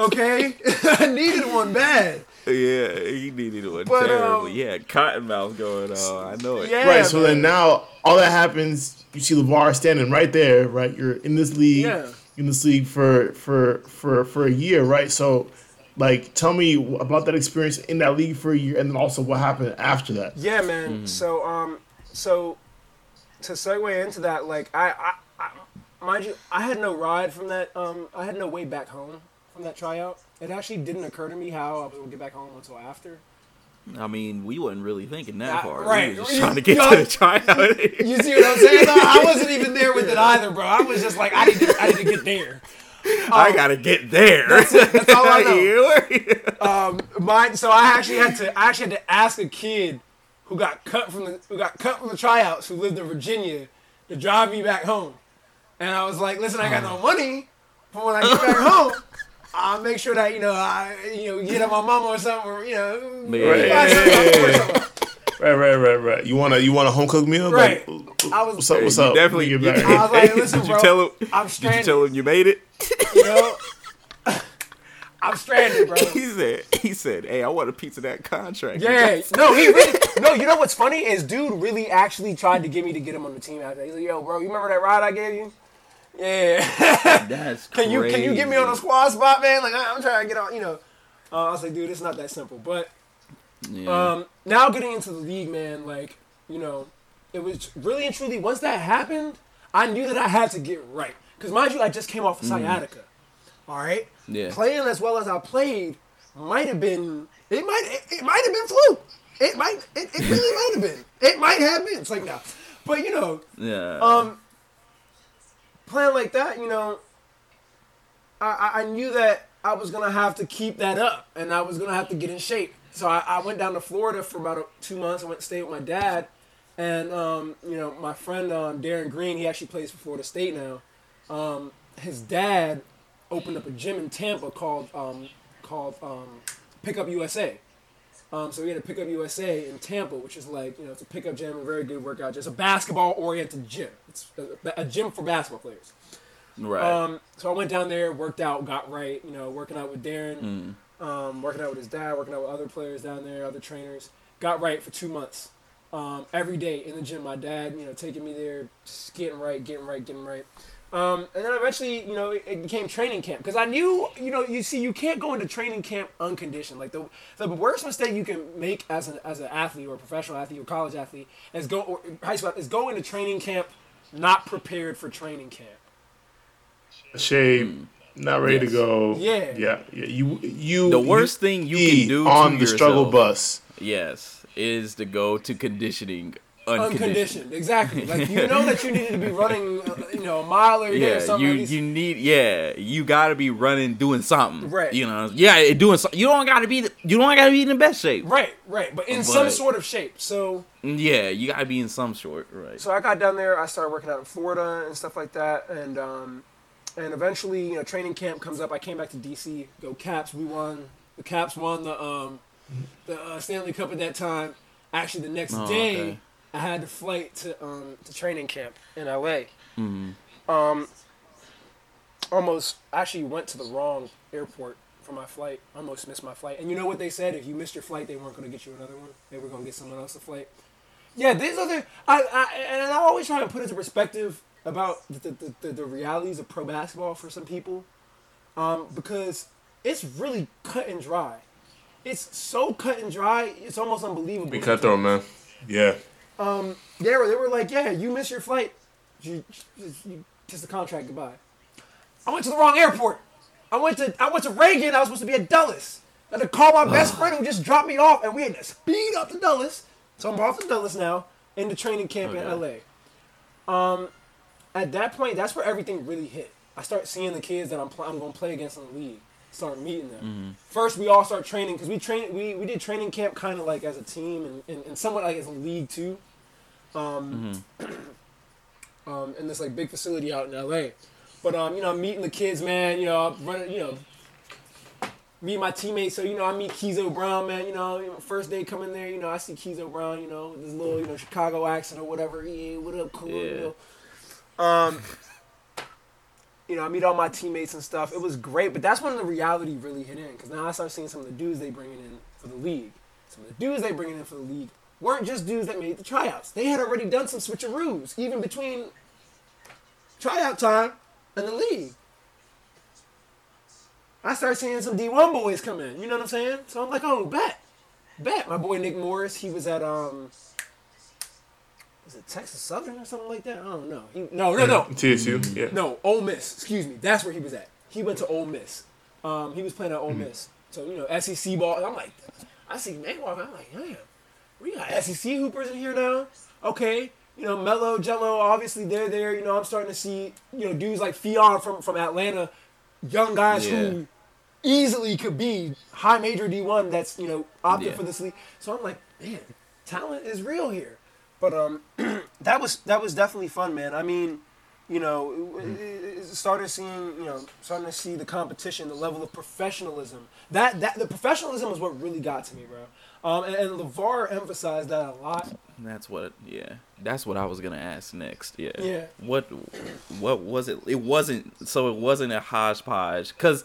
Speaker 1: Okay, I needed one bad.
Speaker 3: Yeah, he needed one
Speaker 1: But,
Speaker 3: terribly.
Speaker 1: um,
Speaker 3: yeah, cotton mouth going on. I know it.
Speaker 1: Yeah,
Speaker 2: right. So
Speaker 1: man.
Speaker 2: then now all that happens. You see LaVar standing right there. Right. You're in this league.
Speaker 1: Yeah.
Speaker 2: In this league for for for for a year. Right. So. Like, tell me about that experience in that league for a year, and then also what happened after that.
Speaker 1: Yeah, man. So, um, so to segue into that, like, I, I, I, mind you, I had no ride from that. Um, I had no way back home from that tryout. It actually didn't occur to me how I was gonna get back home until after.
Speaker 3: I mean, we wasn't really thinking that far.
Speaker 1: right.
Speaker 3: We were just trying to get
Speaker 1: you
Speaker 3: to the tryout.
Speaker 1: You see what I'm saying? though? I wasn't even there with it either, bro. I was just like, I need to, I need to get there.
Speaker 3: I gotta get there.
Speaker 1: That's it. That's all I know.
Speaker 3: You-
Speaker 1: Um, mine. So I actually had to. I actually had to ask a kid who got cut from the who got cut from the tryouts, who lived in Virginia, to drive me back home. And I was like, "Listen, I got no money, but when I get back home, I'll make sure that you know I you know get at my mama or something, or you know,
Speaker 3: Yeah.
Speaker 1: buy something or.
Speaker 2: Right, right, right, right. You want to you want a home cooked meal?
Speaker 1: Right.
Speaker 2: Like,
Speaker 1: I was-
Speaker 2: what's up? What's up?
Speaker 3: definitely-
Speaker 2: When you get back?
Speaker 1: I was like, "Listen,
Speaker 3: did you
Speaker 1: bro,
Speaker 3: tell him?
Speaker 1: I'm
Speaker 3: Did you tell him you made it?
Speaker 1: You know, I'm stranded, bro."
Speaker 3: he said. He said, "Hey, I want a piece of that contract."
Speaker 1: Yeah, no, he really. No, you know what's funny is dude really actually tried to get me to get him on the team after. He's like, "Yo, bro, you remember that ride I gave you? Yeah.
Speaker 3: That's
Speaker 1: can you can you get me on a squad spot, man? Like I- I'm trying to get on. You know, uh, I was like, dude, it's not that simple. But
Speaker 3: Yeah.
Speaker 1: um, now getting into the league, man, like you know, it was really and truly once that happened, I knew that I had to get right. Because mind you, I just came off of sciatica. All right.
Speaker 3: Yeah.
Speaker 1: Playing as well as I played might have been. It might. It, it might have been fluke. It might. It, it really might have been. It might have been. It's like no, but you know,
Speaker 3: Yeah.
Speaker 1: um, playing like that, you know, I, I- knew that I was gonna have to keep that up, and I was gonna have to get in shape. So I, I went down to Florida for about a, two months. I went to stay with my dad, and um, you know, my friend um, Darin Green, he actually plays for Florida State now. Um, his dad opened up a gym in Tampa called um, called um, Pickup USA. Um, so we had a Pickup USA in Tampa, which is like you know it's a pickup gym, a very good workout. Just a basketball oriented gym. It's a, a gym for basketball players.
Speaker 3: right.
Speaker 1: Um, so I went down there, worked out, got right. You know, working out with Darin, um, working out with his dad, working out with other players down there, other trainers. Got right for two months. Um, every day in the gym, my dad, you know, taking me there, just getting right, getting right, getting right. Um, and then eventually, you know, it, it became training camp because I knew, you know, you see, you can't go into training camp unconditioned. Like the the worst mistake you can make as an as an athlete or a professional athlete or college athlete is go or high school is go into training camp not prepared for training camp.
Speaker 2: Shame. not ready
Speaker 3: Yes.
Speaker 2: to go.
Speaker 1: Yeah.
Speaker 2: yeah, yeah. You, you.
Speaker 3: The worst
Speaker 2: you
Speaker 3: thing you can do to
Speaker 2: on the struggle bus.
Speaker 3: yes, is to go to conditioning unconditioned.
Speaker 1: unconditioned. Exactly. Like you know that you needed to be running, uh, you know, a mile or
Speaker 3: Yeah,
Speaker 1: something.
Speaker 3: you you need yeah, you gotta be running doing something.
Speaker 1: Right.
Speaker 3: You know, yeah, doing something. You don't gotta be the, you don't gotta be in the best shape.
Speaker 1: right, right, but in some sort of shape. So,
Speaker 3: Yeah, you gotta be in some sort. Right.
Speaker 1: so I got down there. I started working out in Florida and stuff like that, and um, and eventually, you know, training camp comes up. I came back to DC. Go Caps. We won. The Caps won the um, the uh, Stanley Cup at that time. Actually, the next
Speaker 3: Oh,
Speaker 1: day,
Speaker 3: okay.
Speaker 1: I had to flight to um to training camp in LA.
Speaker 3: Mm-hmm.
Speaker 1: Um, almost actually went to the wrong airport for my flight. Almost missed my flight. And you know what they said? If you missed your flight, they weren't going to get you another one. They were going to get someone else a flight. Yeah, these are the. I, I and I always try to put into perspective about the the, the, the realities of pro basketball for some people, um, because it's really cut and dry. It's so cut and dry. It's almost unbelievable.
Speaker 2: Be cutthroat, man. Yeah.
Speaker 1: They were, they were like, yeah, you missed your flight. You, you, you kiss the contract goodbye. I went to the wrong airport. I went to I went to Reagan. I was supposed to be at Dulles. I had to call my best friend who just dropped me off, and we had to speed up to Dulles. So I'm off to Dulles now, in the training camp in LA. Um, at that point, that's where everything really hit. I start seeing the kids that I'm pl- I'm going to play against in the league. Start meeting them. First, we all start training because we train we, we did training camp kind of like as a team and, and, and somewhat like as a league too. Um, um, in this like big facility out in LA. But um, you know, I'm meeting the kids, man. You know, I'm running, you know, meet my teammates. So you know, I meet Keezo Brown, man. You know, first day coming there, you know, I see Keezo Brown, you know, with his little you know Chicago accent or whatever. Yeah, what up, cool? You know. Um, you know, I meet all my teammates and stuff. It was great, but that's when the reality really hit in because now I start seeing some of the dudes they bringing in for the league. Some of the dudes they bringing in for the league weren't just dudes that made the tryouts. They had already done some switcheroos, even between tryout time and the league. I started seeing some D1 boys come in. You know what I'm saying? So I'm like, oh, bet, bet. My boy Nick Morris, he was at um, was it Texas Southern or something like that? I don't know. He, no, no, no.
Speaker 2: TSU. Yeah.
Speaker 1: No, Ole Miss. Excuse me. That's where he was at. He went to Ole Miss. Um, he was playing at Ole Miss. So you know, SEC ball. I'm like, I see Nate walking. I'm like, damn, we got SEC hoopers in here now. Okay, you know, Melo, Gelo, obviously they're there. You know, I'm starting to see you know dudes like Fion from from Atlanta, young guys
Speaker 3: Yeah.
Speaker 1: who easily could be high major D1 that's you know opted
Speaker 3: Yeah.
Speaker 1: for this league. So I'm like, man, talent is real here. But um, that was that was definitely fun, man. I mean, you know, it started seeing, you know, starting to see the competition, the level of professionalism. That that the professionalism is what really got to me, bro. Um, and, and LaVar emphasized that a lot.
Speaker 3: That's what. Yeah, that's what I was gonna ask next. Yeah.
Speaker 1: Yeah.
Speaker 3: What? What was it? It wasn't. So it wasn't a hodgepodge. Cause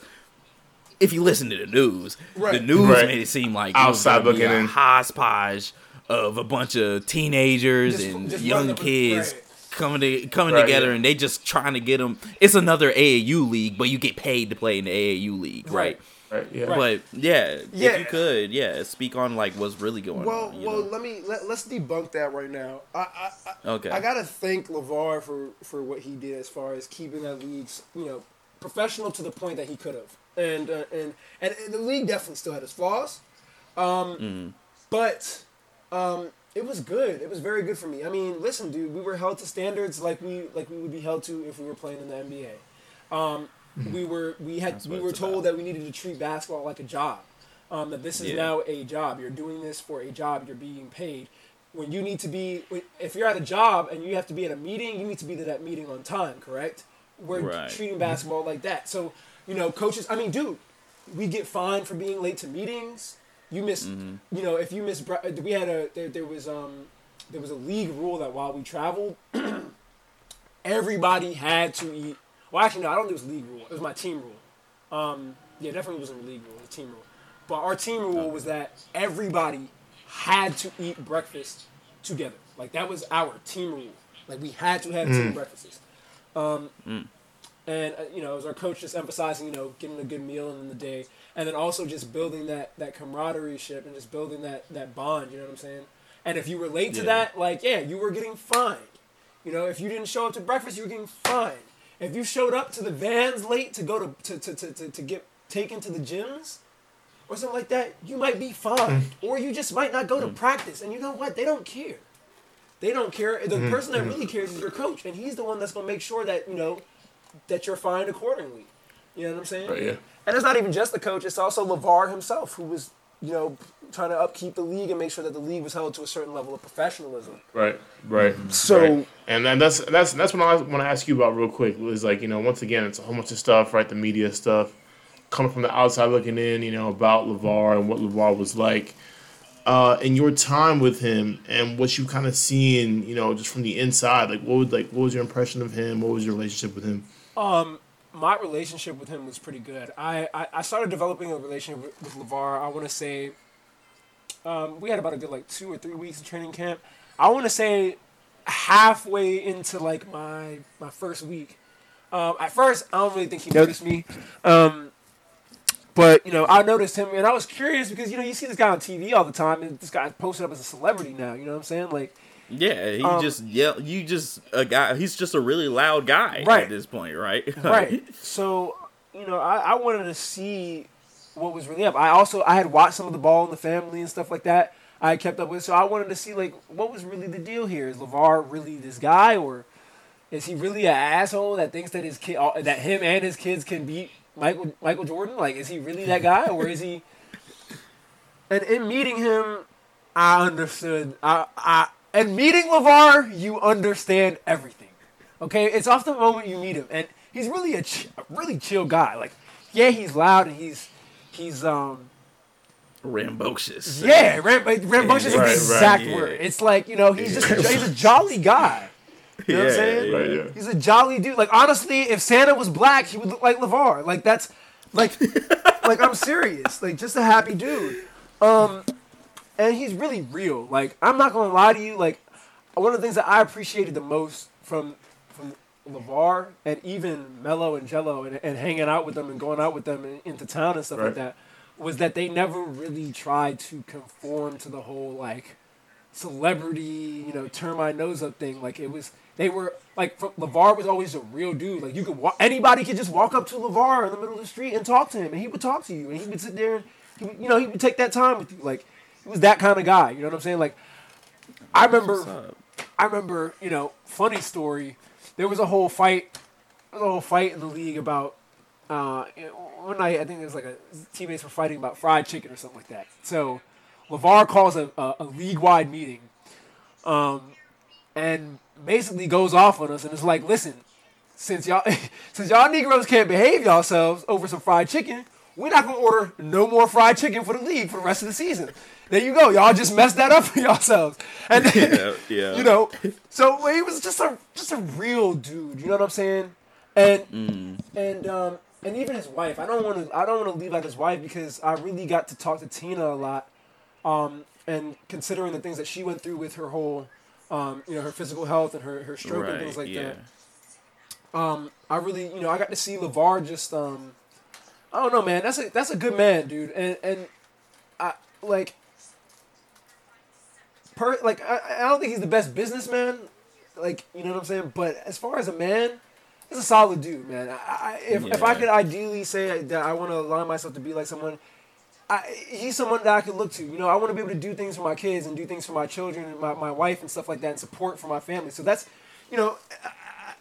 Speaker 3: if you listen to the news,
Speaker 1: right.
Speaker 3: the news
Speaker 2: Right.
Speaker 3: made it seem like
Speaker 2: Outside
Speaker 3: it was gonna be
Speaker 2: looking
Speaker 3: a
Speaker 2: in.
Speaker 3: hodgepodge of a bunch of teenagers
Speaker 1: Just-
Speaker 3: and
Speaker 1: just
Speaker 3: young kids.
Speaker 1: right.
Speaker 3: Coming to, coming
Speaker 2: Right,
Speaker 3: together
Speaker 2: yeah.
Speaker 3: and they just trying to get them. It's another AAU league, but you get paid to play in the AAU league, right?
Speaker 1: Right.
Speaker 2: Right.
Speaker 3: But yeah,
Speaker 1: Yeah.
Speaker 3: if you could, yeah, speak on like what's really going
Speaker 1: Well,
Speaker 3: on. you
Speaker 1: well, let me let, let's debunk that right now. I, I, I
Speaker 3: Okay.
Speaker 1: I gotta thank LaVar for for what he did as far as keeping that league, you know, professional to the point that he could have, and uh, and, and and the league definitely still had its flaws, um,
Speaker 3: Mm-hmm.
Speaker 1: but um, it was good. It was very good for me. I mean, listen, dude, we were held to standards like we like we would be held to if we were playing in the NBA. Um, we were we had
Speaker 3: That's
Speaker 1: we were told
Speaker 3: about.
Speaker 1: that we needed to treat basketball like a job. Um, that this is
Speaker 3: Yeah.
Speaker 1: now a job. You're doing this for a job. You're being paid. When you need to be, if you're at a job and you have to be at a meeting, you need to be to that meeting on time. Correct? We're
Speaker 3: Right.
Speaker 1: treating basketball like that. So you know, coaches. I mean, dude, we get fined for being late to meetings. You miss,
Speaker 3: Mm-hmm.
Speaker 1: you know, if you miss, we had a there, there was um there was a league rule that while we traveled, everybody had to eat. Well, actually, no, I don't think it was league rule. It was my team rule. Um, yeah, definitely wasn't a league rule. It was team rule. But our team rule was that everybody had to eat breakfast together. Like that was our team rule. Like we had to have team breakfasts. Um, and uh, you know, it was our coach just emphasizing, you know, getting a good meal in the day, and then also just building that that camaraderie ship and just building that that bond. You know what I'm saying? And if you were late to
Speaker 3: Yeah.
Speaker 1: that, like yeah, you were getting fined. You know, if you didn't show up to breakfast, you were getting fined. If you showed up to the vans late to go to to, to, to, to, to get taken to the gyms or something like that, you might be fined. Mm. or you just might not go to mm. practice. And you know what? They don't care. They don't care. The mm-hmm. person that mm-hmm. really cares is your coach, and he's the one that's gonna make sure that you know that you're fined accordingly. You know what I'm saying?
Speaker 2: Right, yeah.
Speaker 1: And it's not even just the coach; it's also LaVar himself, who was you know trying to upkeep the league and make sure that the league was held to a certain level of professionalism.
Speaker 2: Right, right.
Speaker 1: So-
Speaker 2: right. and then that's that's that's what I want to ask you about real quick. Was like you know once again it's a whole bunch of stuff, right? The media stuff coming from the outside looking in, you know about LaVar and what LaVar was like. Uh, in your time with him and what you kind of seen, you know, just from the inside, like what would like what was your impression of him? What was your relationship with him?
Speaker 1: My relationship with him was pretty good. I, I, I started developing a relationship with, with LaVar, I want to say, um, we had about a good like two or three weeks of training camp. I want to say halfway into like my my first week. Um, at first, I don't really think he noticed me. Um, but, you know, I noticed him and I was curious because, you know, you see this guy on TV all the time and this guy posted up as a celebrity now, you know what I'm saying? Like,
Speaker 3: yeah, he
Speaker 1: um,
Speaker 3: just yell. You just a guy. He's just a really loud guy
Speaker 1: Right.
Speaker 3: at this point, right?
Speaker 1: right. So, you know, I, I wanted to see what was really up. I also I had watched some of the Ball in the Family and stuff like that. I kept up with, so I wanted to see like what was really the deal here. Is LaVar really this guy, or is he really an asshole that thinks that his kid, uh, that him and his kids can beat Michael Michael Jordan? Like, is he really that guy, or is he? And in meeting him, I understood. I I and meeting LaVar, you understand everything. Okay, it's off the moment you meet him, and he's really a, ch- a really chill guy. Like, yeah, he's loud and he's he's um
Speaker 3: Rambunctious.
Speaker 1: yeah, ram- rambunctious is
Speaker 2: Right,
Speaker 1: the
Speaker 2: right,
Speaker 1: exact
Speaker 3: yeah.
Speaker 1: word. It's like you know he's just a, he's a jolly guy. You know what I'm
Speaker 3: Yeah,
Speaker 1: saying?
Speaker 2: Right, yeah.
Speaker 1: He's a jolly dude. Like honestly, if Santa was black, he would look like LaVar. Like that's like like I'm serious. Like just a happy dude. Um and he's really real. Like I'm not gonna lie to you, like one of the things that I appreciated the most from from LaVar and even Melo and Gelo and, and hanging out with them and going out with them and, into town and stuff like that was that they never really tried to conform to the whole like celebrity, you know, turn my nose up thing. Like it was, they were like from, LaVar was always a real dude. Like you could walk, anybody could just walk up to LaVar in the middle of the street and talk to him, and he would talk to you, and he would sit there, and he would, you know, he would take that time with you. Like was that kind of guy. You know what I'm saying? Like I remember. I remember, you know, funny story. There was a whole fight, there was a whole fight in the league about uh, one night. I think it was like a teammates were fighting about fried chicken or something like that. So LaVar calls a, a, a league wide meeting, um, and basically goes off on us and it's like, listen, since y'all since y'all Negroes can't behave yourselves over some fried chicken, we're not gonna order no more fried chicken for the league for the rest of the season. There you go, y'all just messed that up for yourselves. And then,
Speaker 3: Yeah, yeah.
Speaker 1: you know, so he was just a just a real dude. You know what I'm saying? And
Speaker 3: Mm.
Speaker 1: and um and even his wife. I don't want to I don't want to leave out his wife because I really got to talk to Tina a lot. Um, and considering the things that she went through with her whole, um, you know, her physical health and her her stroke and things like
Speaker 3: yeah.
Speaker 1: that um, I really, you know, I got to see LaVar just, um, I don't know, man. That's a that's a good man, dude. And and I like per like I, I don't think he's the best businessman, like you know what I'm saying. But as far as a man, he's a solid dude, man. I, I if if I could ideally say that I want to align myself to be like someone. I, he's someone that I could look to. You know, I want to be able to do things for my kids and do things for my children and my, my wife and stuff like that and support for my family. So that's, you know,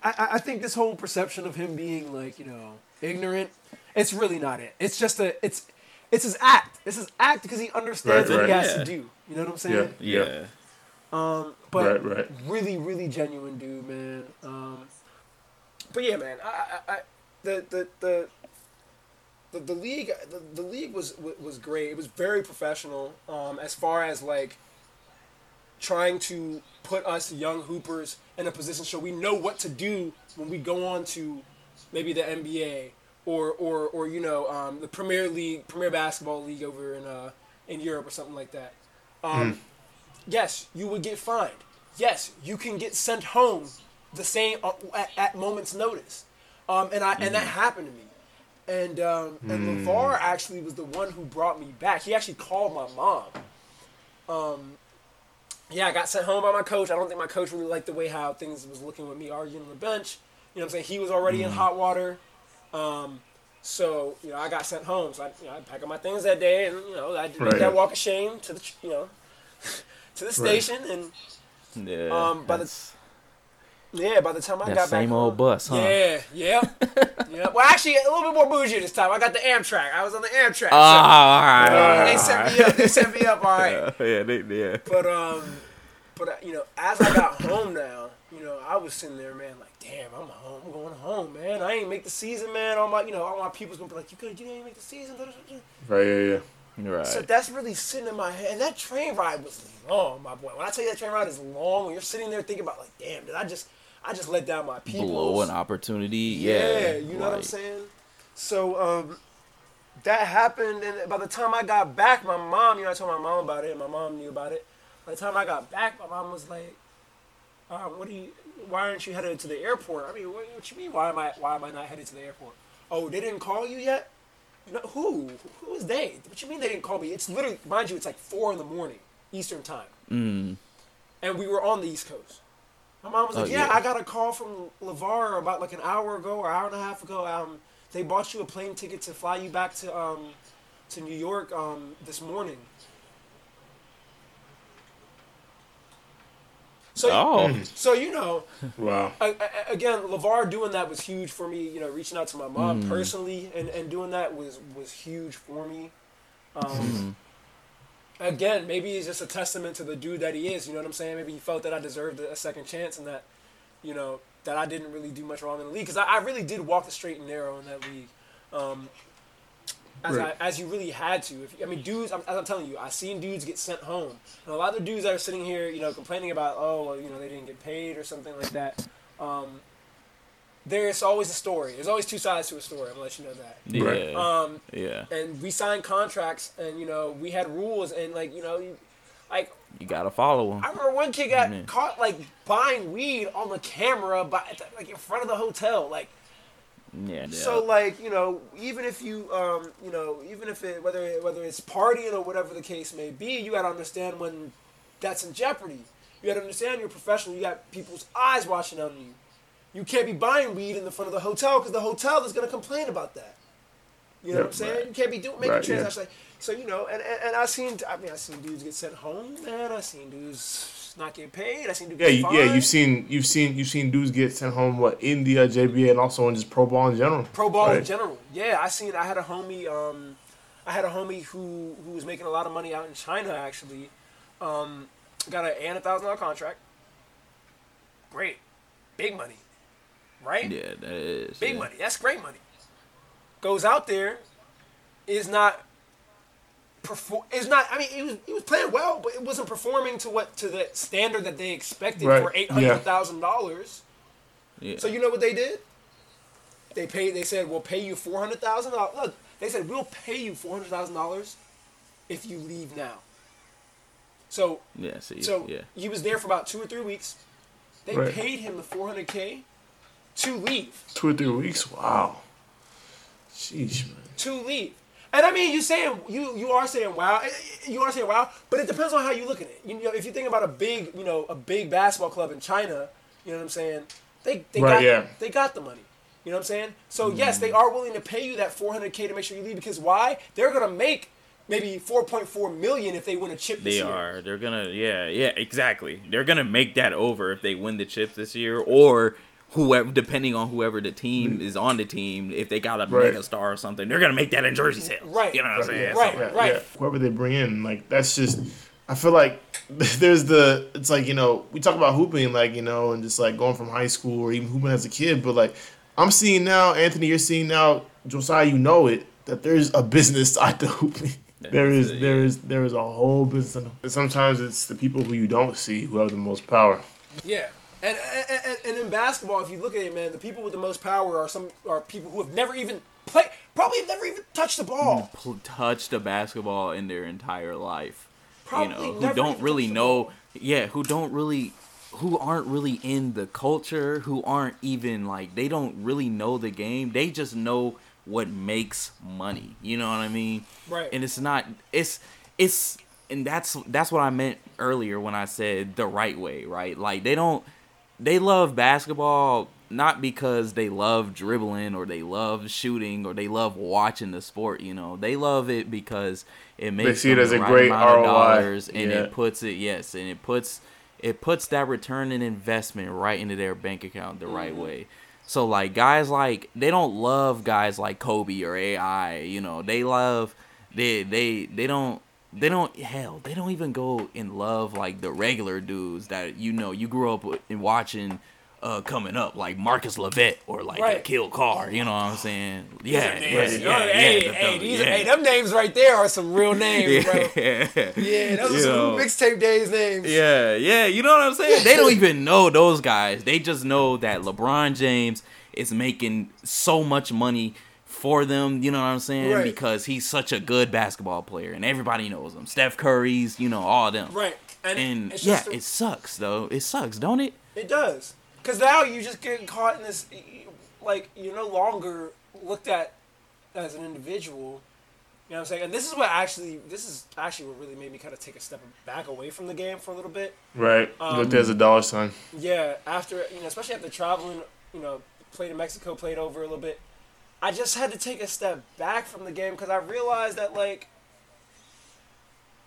Speaker 1: I, I, I think this whole perception of him being like, you know, ignorant, it's really not it. It's just a, it's, it's his act. It's his act because he understands
Speaker 2: Right,
Speaker 1: what he has
Speaker 3: Yeah.
Speaker 1: to do. You know what I'm saying?
Speaker 2: Yeah.
Speaker 3: Yeah.
Speaker 1: Um, but
Speaker 2: Right, right.
Speaker 1: really, really genuine dude, man. Um, but yeah, man, I, I, I the, the, the, the, the league, the, the league was was great. It was very professional. Um, as far as like trying to put us young hoopers in a position so we know what to do when we go on to maybe the NBA or or or you know um, the Premier League, Premier Basketball League over in uh, in Europe or something like that. Um, Yes, you would get fined. Yes, you can get sent home the same uh, at, at moment's notice. Um, and I and that happened to me. And um, and LaVar actually was the one who brought me back. He actually called my mom. Um, yeah, I got sent home by my coach. I don't think my coach really liked the way how things was looking with me arguing on the bench. You know what I'm saying? He was already in hot water. Um, so, you know, I got sent home. So I, you know, I packed up my things that day and, you know, I did
Speaker 2: Right.
Speaker 1: that walk of shame to the, you know, to the station. And,
Speaker 3: Yeah.
Speaker 1: Um, by the- yeah, by the time I
Speaker 3: That
Speaker 1: got
Speaker 3: same
Speaker 1: back
Speaker 3: old
Speaker 1: home-
Speaker 3: bus, huh?
Speaker 1: Yeah, yeah, yeah. Well, actually, a little bit more bougie this time. I got the Amtrak. I was on the Amtrak.
Speaker 3: Oh, all right. all right,
Speaker 1: they set me up. They set me up all right.
Speaker 3: Yeah, yeah, they, yeah.
Speaker 1: But um, but uh, you know, as I got home now, you know, I was sitting there, man, like, damn, I'm home. I'm going home, man. I ain't make the season, man. All my, you know, all my people's gonna be like, you could, you didn't make the season.
Speaker 2: Right, yeah, yeah.
Speaker 3: Right.
Speaker 1: So that's really sitting in my head. And that train ride was long, my boy. When I tell you that train ride is long, when you're sitting there thinking about, like, damn, did I just, I just let down my people.
Speaker 3: Blow an opportunity. Yeah.
Speaker 1: Yeah, you know what I'm saying? So um, that happened, and by the time I got back, my mom, you know, I told my mom about it, and my mom knew about it. By the time I got back, my mom was like, um, "What do you? Why aren't you headed to the airport? I mean, what, what you mean? Why am I? Why am I not headed to the airport? Oh, they didn't call you yet? No, who? Who is they? What you mean they didn't call me? It's literally, mind you, it's like four in the morning Eastern time,
Speaker 3: Mm,
Speaker 1: and we were on the East Coast. My mom was
Speaker 3: Oh,
Speaker 1: like, yeah,
Speaker 3: yeah.
Speaker 1: I got a call from LaVar about like an hour ago or hour and a half ago. Um, they bought you a plane ticket to fly you back to um, to New York um, this morning. So,
Speaker 3: oh.
Speaker 1: so you know,
Speaker 2: Wow.
Speaker 1: I, I, again, LaVar doing that was huge for me. You know, reaching out to my mom personally and, and doing that was was huge for me. Um, Again, maybe it's just a testament to the dude that he is. You know what I'm saying? Maybe he felt that I deserved a second chance and that, you know, that I didn't really do much wrong in the league because I, I really did walk the straight and narrow in that league. Um, as,
Speaker 2: Right.
Speaker 1: I, as you really had to. If, I mean, dudes. I'm, as I'm telling you, I've seen dudes get sent home, and a lot of the dudes that are sitting here, you know, complaining about, oh, well, you know, they didn't get paid or something like that. Um, there's always a story. There's always two sides to a story. I'm gonna let you know that.
Speaker 3: Yeah.
Speaker 2: Right.
Speaker 1: Um,
Speaker 3: yeah.
Speaker 1: and we signed contracts, and you know, we had rules, and like, you know, you, like
Speaker 3: You gotta follow them.
Speaker 1: I remember one kid got
Speaker 3: Man.
Speaker 1: caught like buying weed on the camera, by like in front of the hotel, like.
Speaker 3: Yeah.
Speaker 1: So like you know, even if you um you know even if it whether whether it's partying or whatever the case may be, you gotta understand when that's in jeopardy. You gotta understand you're professional. You got people's eyes watching on you. You can't be buying weed in the front of the hotel because the hotel is gonna complain about that. You know what I'm saying?
Speaker 3: Right.
Speaker 1: You can't be doing making
Speaker 2: Right, yeah.
Speaker 1: transactions. Like, so you know, and, and and I seen I mean I seen dudes get sent home, man. I seen dudes not get paid. I seen dudes
Speaker 2: Yeah,
Speaker 1: get
Speaker 2: you,
Speaker 1: fined.
Speaker 2: yeah. You've seen you've seen you've seen dudes get sent home what in the uh, JBA and also in just pro ball in general.
Speaker 1: Pro ball in general. Yeah, I seen. I had a homie. Um, I had a homie who who was making a lot of money out in China. Actually, um, got an and a thousand dollar contract. Great, big money, right?
Speaker 3: Yeah, that is.
Speaker 1: Big
Speaker 3: yeah.
Speaker 1: money. That's great money. Goes out there, is not. Perform is not. I mean, he was he was playing well, but it wasn't performing to what to the standard that they expected
Speaker 2: Right,
Speaker 1: for eight hundred thousand yeah. dollars.
Speaker 3: Yeah.
Speaker 1: So you know what they did? They paid. They said, "We'll pay you four hundred thousand dollars." Look, they said, "We'll pay you four hundred thousand dollars if you leave now." So,
Speaker 3: yeah. See.
Speaker 1: so
Speaker 3: yeah.
Speaker 1: he was there for about two or three weeks. They
Speaker 2: Right.
Speaker 1: paid him the four hundred k to leave.
Speaker 2: Two or three weeks. Wow. Sheesh, man.
Speaker 1: to leave. And I mean, you saying you you are saying wow, eh, eh, you are saying wow, but it depends on how you look at it. You know, if you think about a big, you know, a big basketball club in China, you know what I'm saying? They they
Speaker 2: Right,
Speaker 1: got
Speaker 2: yeah.
Speaker 1: they got the money. You know what I'm saying? So yes, they are willing to pay you that 400k to make sure you leave because why? They're gonna make maybe 4.4 million if they win a chip this
Speaker 3: They
Speaker 1: year.
Speaker 3: are. They're gonna. Yeah. Yeah. Exactly. They're gonna make that over if they win the chips this year, or whoever, depending on whoever the team mm-hmm. is on the team. If they got a
Speaker 2: Right.
Speaker 3: mega star or something, they're gonna make that in jersey sales.
Speaker 1: Right.
Speaker 3: You know what I'm saying?
Speaker 1: Right.
Speaker 3: So-
Speaker 2: Yeah,
Speaker 1: right.
Speaker 2: yeah. Whoever they bring in, like that's just. I feel like there's the. It's like you know we talk about hooping, like you know, and just like going from high school or even hooping as a kid, but like I'm seeing now, Anthony, you're seeing now, Josiah, you know it that there's a business side to hooping. There is there is there is a whole business. And sometimes it's the people who you don't see who have the most power.
Speaker 1: Yeah. And, and, and, in basketball, if you look at it, man, the people with the most power are some are people who have never even played, probably have never even touched the ball.
Speaker 3: touched a basketball in their entire life.
Speaker 1: Probably
Speaker 3: you know, who don't really know. Yeah, who don't really, who aren't really in the culture. Who aren't even like they don't really know the game. They just know what makes money. You know what I mean?
Speaker 1: Right.
Speaker 3: And it's not. It's it's and that's that's what I meant earlier when I said the right way. Right? Like they don't. They love basketball not because they love dribbling or they love shooting or they love watching the sport, you know. They love it because it makes
Speaker 2: see it as a
Speaker 3: right
Speaker 2: great ROI.
Speaker 3: dollars and
Speaker 2: Yeah.
Speaker 3: it puts it yes, and it puts it puts that return and investment right into their bank account the right mm-hmm. way. So like guys like they don't love guys like Kobe or AI, you know. They love they they they don't they don't hell they don't even go in love like the regular dudes that you know you grew up with watching uh coming up like Marcus Levette or like
Speaker 1: Right.
Speaker 3: Kill Car, you know what I'm saying? Yeah, yeah, yeah, yeah,
Speaker 1: hey,
Speaker 3: the-
Speaker 1: hey,
Speaker 3: the-
Speaker 1: these
Speaker 3: yeah.
Speaker 1: hey, them names right there are some real names, bro.
Speaker 3: yeah.
Speaker 1: Yeah, those are some mixtape days names.
Speaker 3: Yeah, yeah, you know what I'm saying? They don't even know those guys. They just know that LeBron James is making so much money for them, you know what I'm saying?
Speaker 1: Right.
Speaker 3: Because he's such a good basketball player and everybody knows him. Steph Curry's, you know, all them.
Speaker 1: Right. And,
Speaker 3: And
Speaker 1: it's
Speaker 3: yeah,
Speaker 1: just a-
Speaker 3: it sucks though. It sucks, don't it?
Speaker 1: It does. Because now you just get caught in this, like, you're no longer looked at as an individual. You know what I'm saying? And this is what actually, this is actually what really made me kind of take a step back away from the game for a little bit.
Speaker 2: Right.
Speaker 1: Um,
Speaker 2: Look, there's a dollar sign.
Speaker 1: Yeah, after, you know, especially after traveling, you know, played in Mexico, played over a little bit. I just had to take a step back from the game because I realized that, like,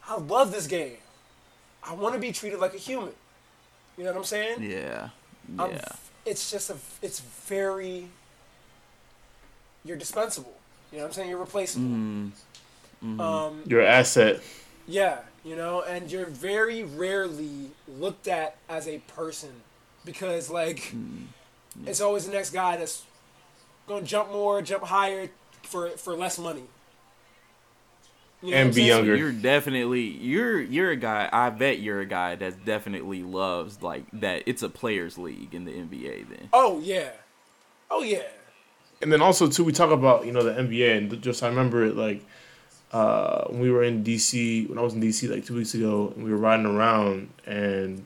Speaker 1: I love this game. I want to be treated like a human. You know what I'm saying?
Speaker 3: Yeah.
Speaker 1: I'm
Speaker 3: Yeah.
Speaker 1: it's just a, it's very, you're dispensable. You know what I'm saying? You're replaceable.
Speaker 3: Mm,
Speaker 1: Um,
Speaker 2: Your asset.
Speaker 1: yeah, you know, and you're very rarely looked at as a person because, like, it's always the next guy that's going to jump more, jump higher for for less money. You know and
Speaker 2: be younger.
Speaker 3: You're definitely you're you're a guy. I bet you're a guy that definitely loves like that. It's a players' league in the NBA. Then
Speaker 1: Oh yeah, oh yeah.
Speaker 2: And then also too, we talk about you know the NBA and just I remember it like uh, when we were in DC when I was in DC like two weeks ago and we were riding around and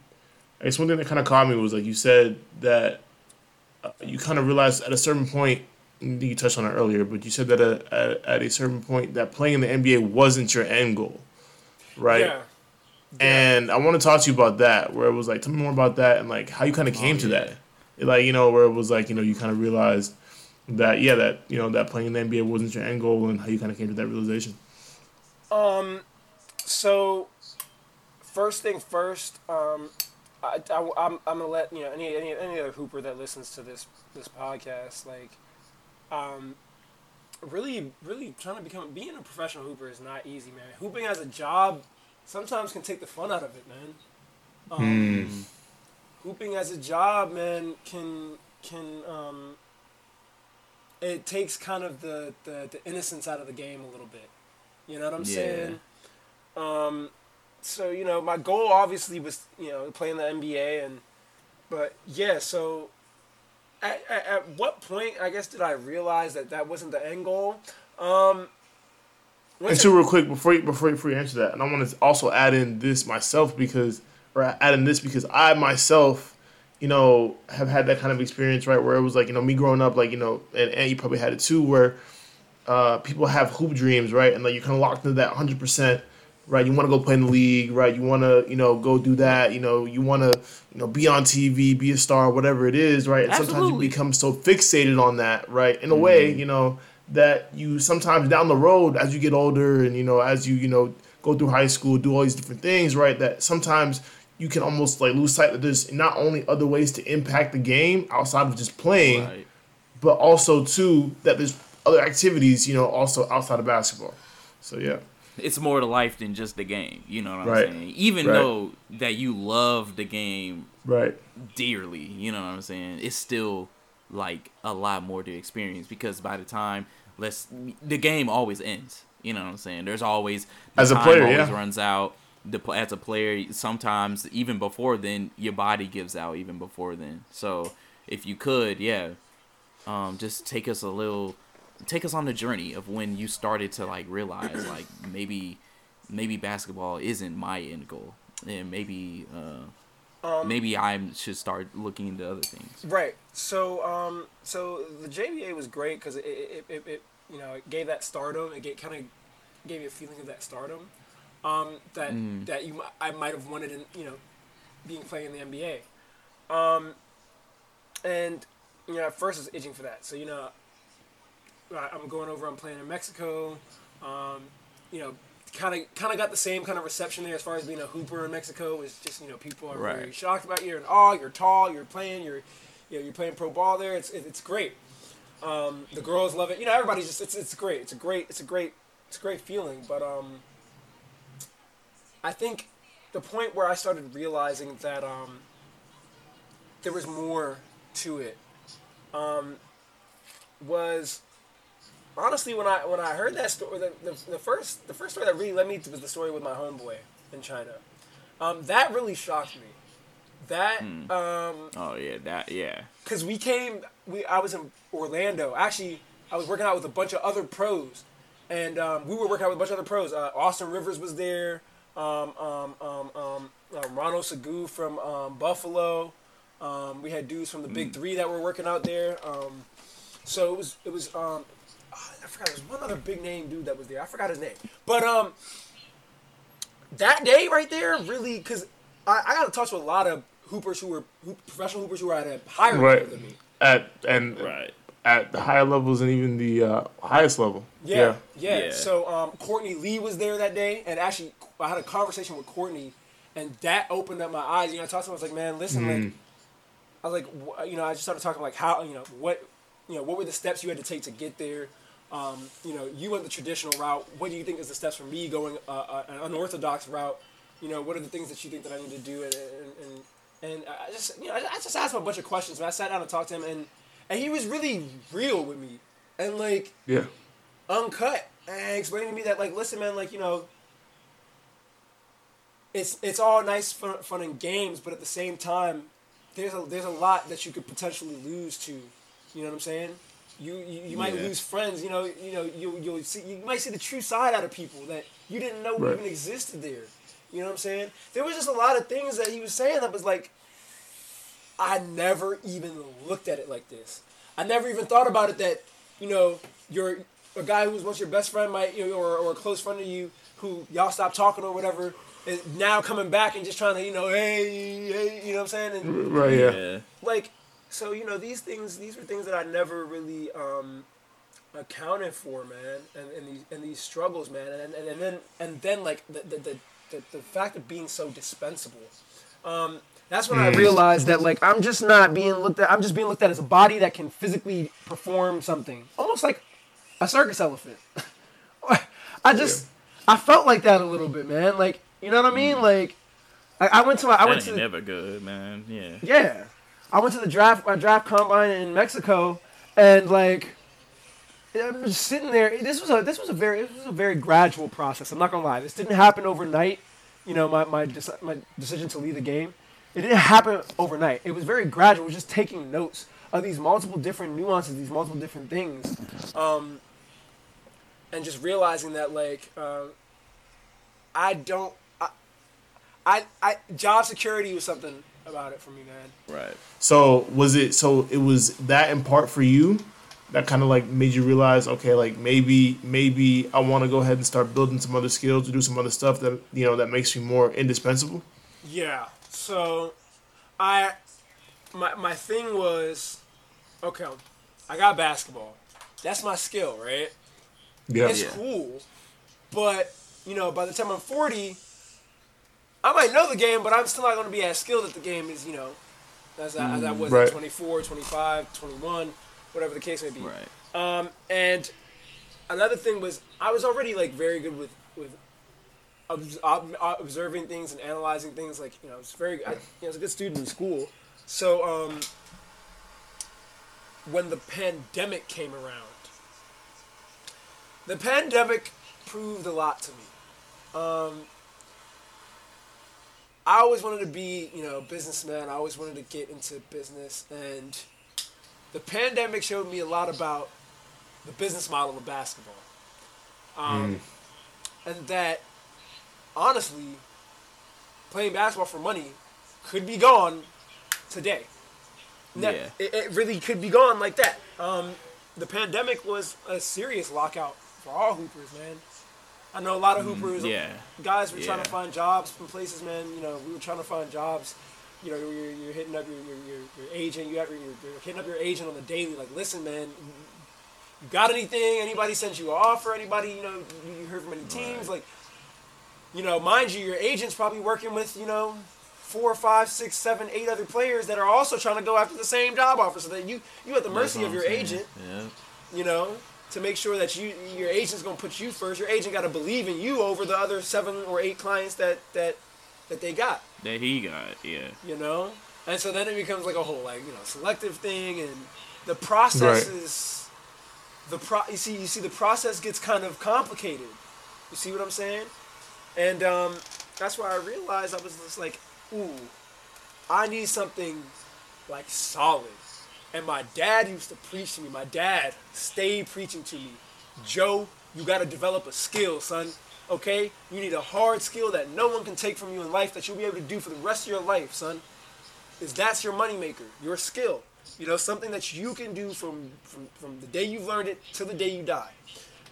Speaker 2: I guess one thing that kind of caught me was like you said that uh, you kind of realized at a certain point I think you touched on it earlier, but you said that at, at, at a certain point that playing in the NBA wasn't your end goal, right?
Speaker 1: Yeah.
Speaker 2: And I want to talk to you about that, where it was like, tell me more about that and like how you kind of came to
Speaker 3: yeah.
Speaker 2: that. Like, you know, where it was like, you know, you kind of realized that, yeah, that, you know, that playing in the NBA wasn't your end goal and how you kind of came to that realization.
Speaker 1: Um, so first thing first, um, I, I, am I'm gonna let you know any, any any other hooper that listens to this this podcast like, um, really really trying to become being a professional hooper is not easy, man. Hooping as a job sometimes can take the fun out of it, man. Um, Hooping as a job, man, can can um, it takes kind of the, the, the innocence out of the game a little bit. You know what I'm
Speaker 3: Yeah.
Speaker 1: saying? Um, so you know, my goal obviously was you know playing the NBA, and but yeah, so at, at, at what point I guess did I realize that that wasn't the end goal? Um,
Speaker 2: And two, real quick, before you, before you, before you answer that, and I want to also add in this myself because, or add in this because I myself, you know, have had that kind of experience, right? Where it was like, you know, me growing up, like, you know, and, and you probably had it too, where uh, people have hoop dreams, right? And like you're kind of locked into that 100 percent right? You want to go play in the league, right? You want to, you know, go do that. You know, you want to, you know, be on TV, be a star, whatever it is, right? And sometimes you become so fixated on that, right? In a mm-hmm. way, you know, that you sometimes down the road as you get older and you know as you you know go through high school, do all these different things, right? That sometimes you can almost like lose sight that there's not only other ways to impact the game outside of just playing, right. but also too that there's other activities, you know, also outside of basketball. So yeah
Speaker 3: it's more to life than just the game. You know what I'm right. saying? Even right. though that you love the game
Speaker 2: right
Speaker 3: dearly, you know what I'm saying? It's still like a lot more to experience because by the time let's the game always ends. You know what I'm saying? There's always the
Speaker 2: as a player,
Speaker 3: always
Speaker 2: yeah.
Speaker 3: runs out. The as a player, sometimes even before then, your body gives out. Even before then, so if you could, yeah, um, just take us a little take us on the journey of when you started to like realize like maybe maybe basketball isn't my end goal and maybe uh, um, maybe I should start looking into other things.
Speaker 1: Right. So um so the JBA was great because it, it, it, it, you know it gave that stardom. It kind of gave you a feeling of that stardom um, that mm. that you I might have wanted in you know being playing in the NBA. Um, and you know at first I was itching for that. So you know I'm going over. I'm playing in Mexico. Um, you know, kind of kind of got the same kind of reception there as far as being a hooper in Mexico. Is just you know people are right. very shocked about you. You're in awe. You're tall. You're playing. You're you know you're playing pro ball there. It's it's great. Um, the girls love it. You know everybody's just it's it's great. It's a great it's a great it's a great feeling. But um, I think the point where I started realizing that um, there was more to it um, was honestly, when I when I heard that story, the, the, the, first the first story that really led me to was the story with my homeboy in China. Um, that really shocked me. That mm. um,
Speaker 3: oh yeah, that yeah.
Speaker 1: Because we came, we I was in Orlando. Actually, I was working out with a bunch of other pros, and um, we were working out with a bunch of other pros. Uh, Austin Rivers was there. Um, um, um, um, uh, Ronald Segu from um, Buffalo. Um, we had dudes from the Big hmm. Three that were working out there. Um, so it was it was um, I forgot there's one other big name dude that was there. I forgot his name. But um, that day right there really because I, I got to talk to a lot of hoopers who were hoop, professional hoopers who were at a higher right. level than me.
Speaker 2: At and right. at the higher levels and even the uh, highest level.
Speaker 1: Yeah, yeah, yeah. yeah. So um, Courtney Lee was there that day, and actually I had a conversation with Courtney, and that opened up my eyes. You know, I talked to him. I was like, man, listen, mm. like, I was like, you know, I just started talking like how, you know, what, you know, what were the steps you had to take to get there? Um, you know, you went the traditional route. What do you think is the steps for me going uh, uh, an unorthodox route? You know, what are the things that you think that I need to do? And and, and, I just you know I just asked him a bunch of questions. And I sat down and talked to him, and and he was really real with me, and like
Speaker 2: yeah,
Speaker 1: uncut, and explaining to me that like listen, man, like you know. It's, it's all nice fun, fun and games, but at the same time, there's a there's a lot that you could potentially lose to. You know what I'm saying? You you, you might yeah. lose friends. You know you know you you see you might see the true side out of people that you didn't know right. even existed there. You know what I'm saying? There was just a lot of things that he was saying that was like, I never even looked at it like this. I never even thought about it that you know you're a guy who was once your best friend might you know, or or a close friend of you who y'all stopped talking or whatever is now coming back and just trying to you know hey hey you know what I'm saying and,
Speaker 2: right yeah
Speaker 1: like so you know these things these were things that I never really um, accounted for, man, and, and these and these struggles, man, and, and, and then and then like the the, the, the, the fact of being so dispensable. Um, that's when mm. I realized that like I'm just not being looked at. I'm just being looked at as a body that can physically perform something, almost like a circus elephant. I just yeah. I felt like that a little bit, man. Like you know what I mean? Mm. Like I, I went to my, I went to
Speaker 3: never good, man. Yeah.
Speaker 1: Yeah. I went to the draft my draft combine in Mexico, and like I'm just sitting there. This was a this was a very this was a very gradual process. I'm not gonna lie. This didn't happen overnight. You know, my my my decision to leave the game, it didn't happen overnight. It was very gradual. It was just taking notes of these multiple different nuances, these multiple different things, um, and just realizing that like uh, I don't. I, I, I job security was something about it for me, man.
Speaker 3: Right.
Speaker 2: So was it? So it was that in part for you, that kind of like made you realize, okay, like maybe maybe I want to go ahead and start building some other skills to do some other stuff that you know that makes me more indispensable?
Speaker 1: Yeah. So, I my my thing was, okay, I got basketball. That's my skill, right?
Speaker 2: Yeah.
Speaker 1: It's
Speaker 3: Yeah.
Speaker 1: cool, but you know, by the time I'm 40, I might know the game, but I'm still not going to be as skilled at the game as you know, as I, as I was
Speaker 2: Right.
Speaker 1: at 24, 25, 21, whatever the case may be.
Speaker 3: Right.
Speaker 1: Um, and another thing was I was already like very good with with ob- ob- observing things and analyzing things. Like you know, I was very I, you know, I was a good student in school. So um, when the pandemic came around, the pandemic proved a lot to me. Um, I always wanted to be, you know, a businessman. I always wanted to get into business, and the pandemic showed me a lot about the business model of basketball. Um, And that, honestly, playing basketball for money could be gone today.
Speaker 3: Yeah.
Speaker 1: It, it really could be gone like that. Um, the pandemic was a serious lockout for all hoopers, man. I know a lot of hoopers,
Speaker 3: yeah.
Speaker 1: guys were trying to find jobs from places, man. You know, we were trying to find jobs. You know, you're, you're hitting up your, your, your, your agent. You have, you're, you're hitting up your agent on the daily. Like, listen, man, you got anything? Anybody sent you an offer? Anybody, you know, you heard from any teams? Like, you know, mind you, your agent's probably working with, you know, four, five, six, seven, eight other players that are also trying to go after the same job offer. So that you you at the mercy of your
Speaker 3: saying.
Speaker 1: agent
Speaker 3: Yeah.
Speaker 1: you know, to make sure that you your agent's gonna put you first. Your agent got to believe in you over the other seven or eight clients that that that they got,
Speaker 3: That he got. Yeah.
Speaker 1: you know. And so then it becomes like a whole like you know selective thing, and the process
Speaker 2: Right.
Speaker 1: is the pro. You see, you see, the process gets kind of complicated. You see what I'm saying? And um, that's why I realized I was just like, ooh, I need something like solid. And my dad used to preach to me. My dad stayed preaching to me. Joe, you got to develop a skill, son. Okay? You need a hard skill that no one can take from you in life that you'll be able to do for the rest of your life, son. Is that's your moneymaker, your skill. You know, something that you can do from, from, from the day you've learned it to the day you die.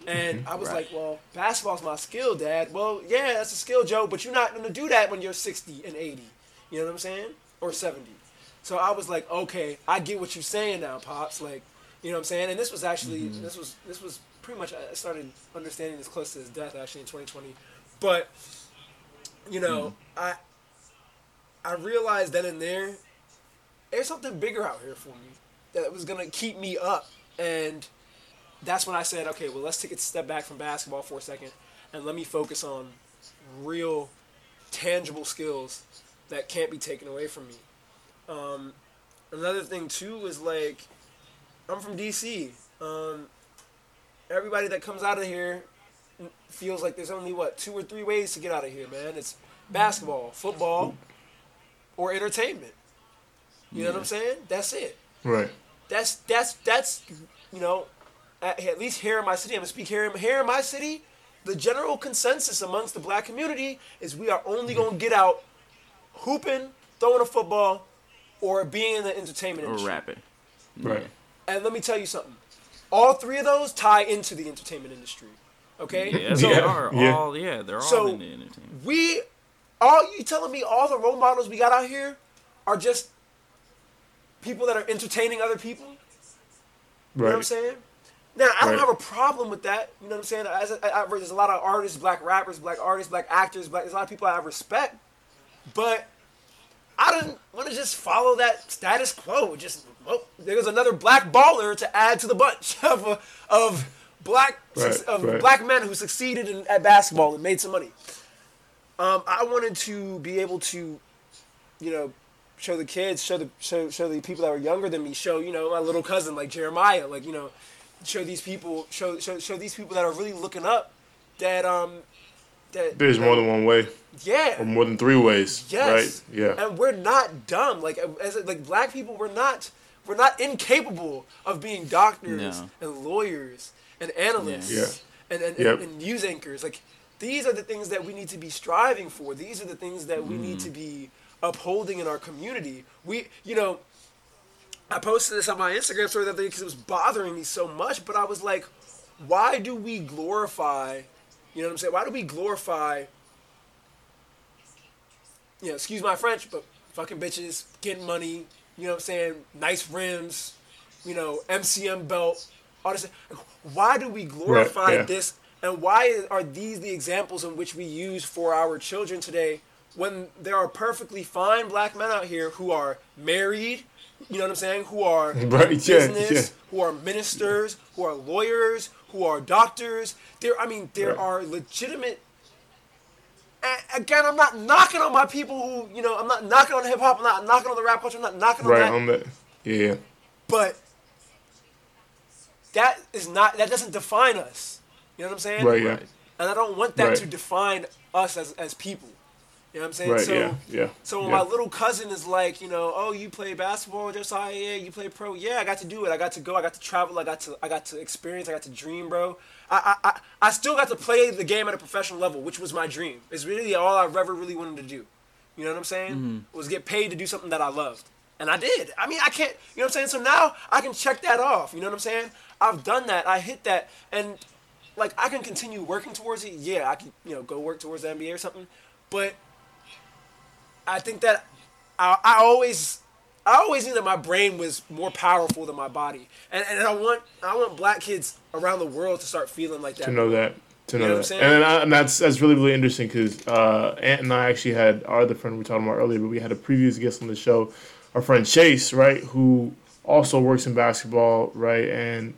Speaker 1: And mm-hmm. I was
Speaker 3: Right.
Speaker 1: like, well, basketball's my skill, Dad. Well, yeah, that's a skill, Joe, but you're not going to do that when you're 60 and 80. You know what I'm saying? Or 70. So I was like, okay, I get what you're saying now, pops. Like, you know what I'm saying? And this was actually mm-hmm. this was this was pretty much I started understanding this close to his death actually in 2020. But you know, mm-hmm. I I realized then and there there's something bigger out here for me that was gonna keep me up, and that's when I said, okay, well, let's take a step back from basketball for a second, and let me focus on real, tangible skills that can't be taken away from me. Um, another thing too is like, I'm from DC. Um, everybody that comes out of here feels like there's only what two or three ways to get out of here, man. It's basketball, football, or entertainment. You know what I'm saying? That's it.
Speaker 2: Right.
Speaker 1: That's that's that's you know, at, at least here in my city. I'm gonna speak here in here in my city. The general consensus amongst the black community is we are only gonna get out hooping, throwing a football, or being in the entertainment
Speaker 3: Or
Speaker 1: industry.
Speaker 3: rapping.
Speaker 2: Right.
Speaker 1: And let me tell you something. All three of those tie into the entertainment industry. Okay?
Speaker 3: Yeah,
Speaker 1: So
Speaker 3: they
Speaker 2: Yeah,
Speaker 3: are
Speaker 2: yeah.
Speaker 3: all. Yeah, they're all
Speaker 1: So-
Speaker 3: in the entertainment.
Speaker 1: we all you telling me all the role models we got out here are just people that are entertaining other people? You know what I'm saying? Now I don't
Speaker 2: Right.
Speaker 1: have a problem with that. You know what I'm saying? As I, I, there's a lot of artists, black rappers, black artists, black actors, black. There's a lot of people I have respect, but I don't want to just follow that status quo. Just well, there's another black baller to add to the bunch of uh, of black
Speaker 2: Right,
Speaker 1: of
Speaker 2: right.
Speaker 1: black men who succeeded in, at basketball and made some money. Um, I wanted to be able to, you know, show the kids, show the show show the people that were younger than me, show you know my little cousin like Jeremiah, like you know, show these people, show show show these people that are really looking up, that um, that
Speaker 2: There's more than one way,
Speaker 1: Yeah.
Speaker 2: or more than three ways.
Speaker 1: yes,
Speaker 2: Right. Yeah.
Speaker 1: and we're not dumb. Like as like black people, we're not we're not incapable of being doctors
Speaker 3: No.
Speaker 1: and lawyers and analysts
Speaker 2: Yeah.
Speaker 1: and and,
Speaker 2: Yep.
Speaker 1: and, and news anchors. Like these are the things that we need to be striving for. These are the things that we need mm. to be upholding in our community. We, you know, I posted this on my Instagram story the other day because it was bothering me so much. But I was like, why do we glorify? You know what I'm saying? Why do we glorify? You know, excuse my French, but fucking bitches getting money. You know what I'm saying? Nice rims. You know, MCM belt. All this. Why do we glorify
Speaker 2: Right, yeah.
Speaker 1: this? And why are these the examples in which we use for our children today? When there are perfectly fine black men out here who are married, you know what I'm saying? Who are
Speaker 2: Right, yeah,
Speaker 1: business,
Speaker 2: yeah.
Speaker 1: who are ministers, who are lawyers, who are doctors. There, I mean, there
Speaker 2: Right.
Speaker 1: are legitimate. a- Again, I'm not knocking on my people who, you know, I'm not knocking on hip hop. I'm not knocking on the rap culture. I'm not knocking
Speaker 2: Right
Speaker 1: on that.
Speaker 2: Right, on that. Yeah.
Speaker 1: But that is not. That doesn't define us. You know what I'm saying?
Speaker 2: Right. Yeah.
Speaker 3: Right.
Speaker 1: And I don't want that
Speaker 2: Right.
Speaker 1: to define us as as people. You know what I'm saying?
Speaker 2: Right.
Speaker 1: so,
Speaker 2: yeah. Yeah.
Speaker 1: so
Speaker 2: yeah.
Speaker 1: my little cousin is like, you know, oh, you play basketball, Josiah? Yeah, you play pro? Yeah, I got to do it. I got to go. I got to travel. I got to, I got to experience. I got to dream, bro. I, I, I, I still got to play the game at a professional level, which was my dream. It's really all I've ever really wanted to do. You know what I'm saying? Mm-hmm. Was get paid to do something that I loved, and I did. I mean, I can't. You know what I'm saying? So now I can check that off. You know what I'm saying? I've done that. I hit that, and like I can continue working towards it. Yeah, I can, you know, go work towards the NBA or something, but I think that I, I always I always knew that my brain was more powerful than my body, and and I want I want black kids around the world to start feeling like that.
Speaker 2: to know that. To know,
Speaker 1: know what I'm
Speaker 2: that.
Speaker 1: saying?
Speaker 2: And, I, and that's that's really really interesting because uh, Ant and I actually had our other friend we were talking about earlier, but we had a previous guest on the show, our friend Chase, right, who also works in basketball, right, and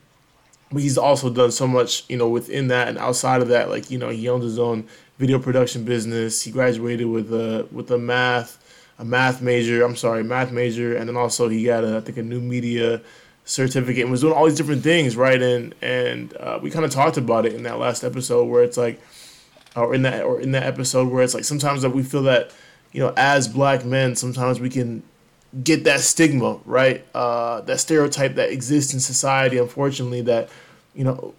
Speaker 2: he's also done so much, you know, within that and outside of that. Like, you know, he owns his own video production business. He graduated with a with a math a math major. I'm sorry, math major, and then also he got a, I think a new media certificate and was doing all these different things, right? And and uh, we kind of talked about it in that last episode where it's like, or in that or in that episode where it's like sometimes that we feel that, you know, as black men, sometimes we can get that stigma, right? Uh, that stereotype that exists in society, unfortunately, that you know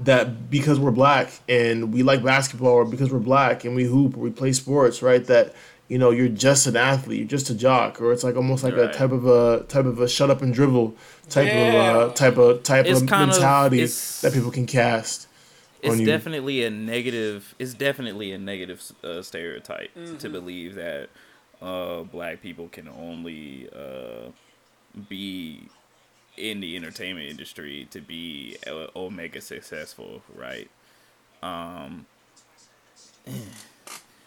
Speaker 2: that because we're black and we like basketball, or because we're black and we hoop or we play sports, right? That you know you're just an athlete, you're just a jock, or it's like almost like
Speaker 3: Right.
Speaker 2: a type of a type of a shut up and dribble type
Speaker 1: Yeah.
Speaker 2: of uh, type of type
Speaker 3: It's
Speaker 2: of
Speaker 3: kind of-
Speaker 2: mentality that people can cast.
Speaker 3: it's
Speaker 2: on you.
Speaker 3: definitely a negative it's definitely a negative uh, stereotype to believe that uh, black people can only uh, be in the entertainment industry to be omega successful right um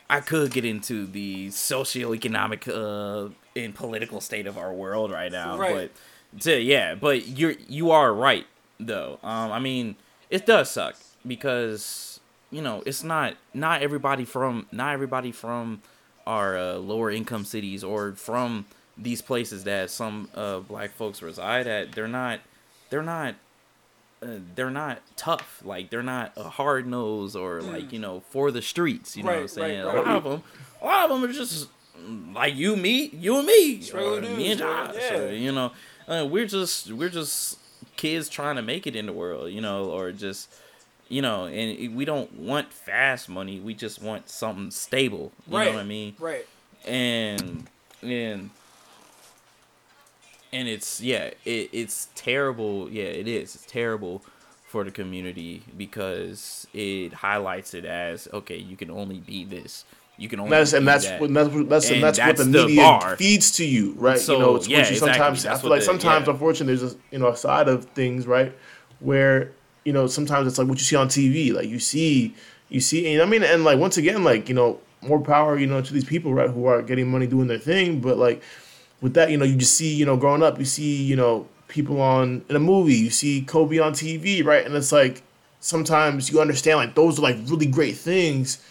Speaker 3: I could get into the socioeconomic uh and political state of our world right now,
Speaker 1: Right.
Speaker 3: but to, yeah, but you're you are right though. Um, I mean, it does suck because you know it's not not everybody from not everybody from our uh, lower income cities or from these places that some uh, black folks reside at. They're not they're not uh, they're not tough. Like they're not a hard nose or like you know for the streets. You know what I'm saying?
Speaker 1: right,
Speaker 3: A lot of them, a lot of them are just mm, like you, me, you and me, or
Speaker 1: dudes,
Speaker 3: me and Josh.
Speaker 1: yeah.
Speaker 3: or, you know, uh, we're just we're just kids trying to make it in the world. You know, or just you know, and we don't want fast money. We just want something stable. You
Speaker 1: right.
Speaker 3: know what I mean?
Speaker 1: Right.
Speaker 3: and and and it's yeah it, it's terrible yeah it is it's terrible for the community because it highlights it as okay you can only be this you can only
Speaker 2: That's and that's
Speaker 3: that.
Speaker 2: what that's what that's, and that's,
Speaker 3: that's
Speaker 2: what the
Speaker 3: the
Speaker 2: media
Speaker 3: bar.
Speaker 2: feeds to you, right?
Speaker 3: So,
Speaker 2: you know, it's
Speaker 3: yeah,
Speaker 2: what you
Speaker 3: exactly.
Speaker 2: sometimes I feel like
Speaker 3: the-
Speaker 2: sometimes
Speaker 3: yeah.
Speaker 2: unfortunately there's a you know a side of things, right? Where, you know, sometimes it's like what you see on TV. Like you see you see and I mean and like once again, like, you know, more power, you know, to these people, right, who are getting money doing their thing. But like with that, you know, you just see, you know, growing up, you see, you know, people on in a movie, you see Kobe on TV, right? And it's like sometimes you understand like those are like really great things,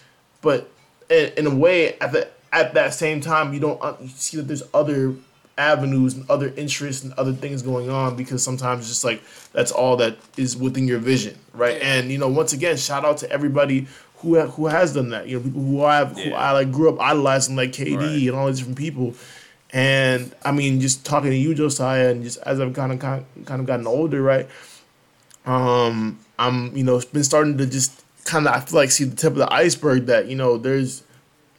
Speaker 2: but in, in a way at the at that same time you don't uh, you see that there's other avenues and other interests and other things going on because sometimes it's just like that's all that is within your vision, right?
Speaker 1: Yeah.
Speaker 2: And you know, once again, shout out to everybody who who has done that. You know, people who I who
Speaker 3: Yeah.
Speaker 2: I like grew up idolizing like KD
Speaker 3: Right.
Speaker 2: and all these different people. And I mean, just talking to you, Josiah, and just as I've kind of kind of gotten older, right? Um, I'm you know been starting to just kind of I feel like see the tip of the iceberg that you know there's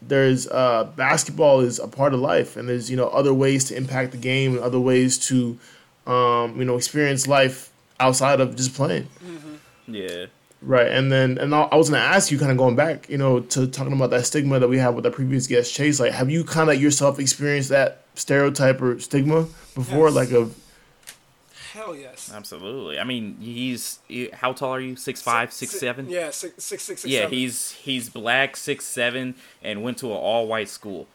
Speaker 2: there's uh, basketball is a part of life, and there's you know other ways to impact the game and other ways to um, you know experience life outside of just playing.
Speaker 3: Yeah.
Speaker 2: Right, and then and I I was gonna ask you, kind of going back, you know, to talking about that stigma that we had with the previous guest, Chase. Like, have you kind of yourself experienced that stereotype or stigma before?
Speaker 1: Yes.
Speaker 2: Like, of
Speaker 1: Hell yes.
Speaker 3: Absolutely. I mean, he's he- how tall are you? Six five, six
Speaker 1: Si-
Speaker 3: seven.
Speaker 1: Yeah, six six six six.
Speaker 3: Yeah,
Speaker 1: seven.
Speaker 3: he's he's black, six seven, and went to an all white school.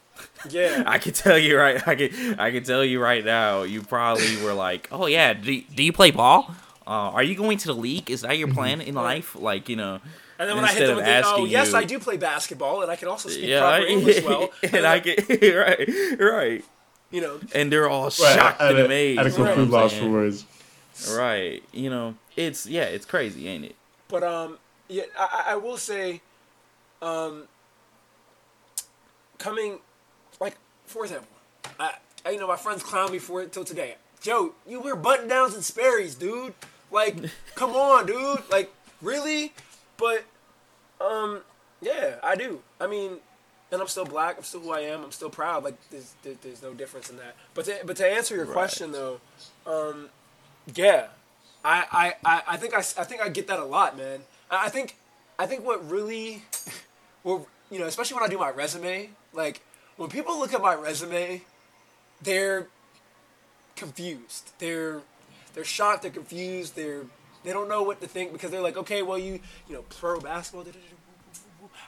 Speaker 1: yeah.
Speaker 3: I can tell you right. I can I can tell you right now. You probably were like, oh yeah, do, do you play ball? Uh, are you going to the league? Is that your plan in life? Like you know.
Speaker 1: and then when I hit them with the, oh yes,
Speaker 3: you-
Speaker 1: I do play basketball, and I can also speak
Speaker 3: Yeah,
Speaker 1: proper English well.
Speaker 3: and I get right, right,
Speaker 1: you know,
Speaker 3: and they're all
Speaker 2: right,
Speaker 3: shocked
Speaker 2: at
Speaker 3: and
Speaker 2: a-
Speaker 3: amazed.
Speaker 2: at a
Speaker 3: you know what
Speaker 2: complete
Speaker 3: I'm
Speaker 2: loss for words.
Speaker 3: Right, you know, it's yeah, it's crazy, ain't it?
Speaker 1: But um, yeah, I, I- I will say, um, coming, like for example, I, I you know my friends clown me for it till today. Joe, you wear button downs and Sperry's, dude. Like, come on, dude. Like, really? But, um, yeah, I do. I mean, and I'm still black. I'm still who I am. I'm still proud. Like, there's there, there's no difference in that. But to, but to answer your question though, um, yeah, I, I, I, I think I, I think I get that a lot, man. I I think I think what really, well, you know, especially when I do my resume, like when people look at my resume, they're confused. They're they're shocked. They're confused. They're they don't know what to think because they're like, okay, well you you know pro basketball.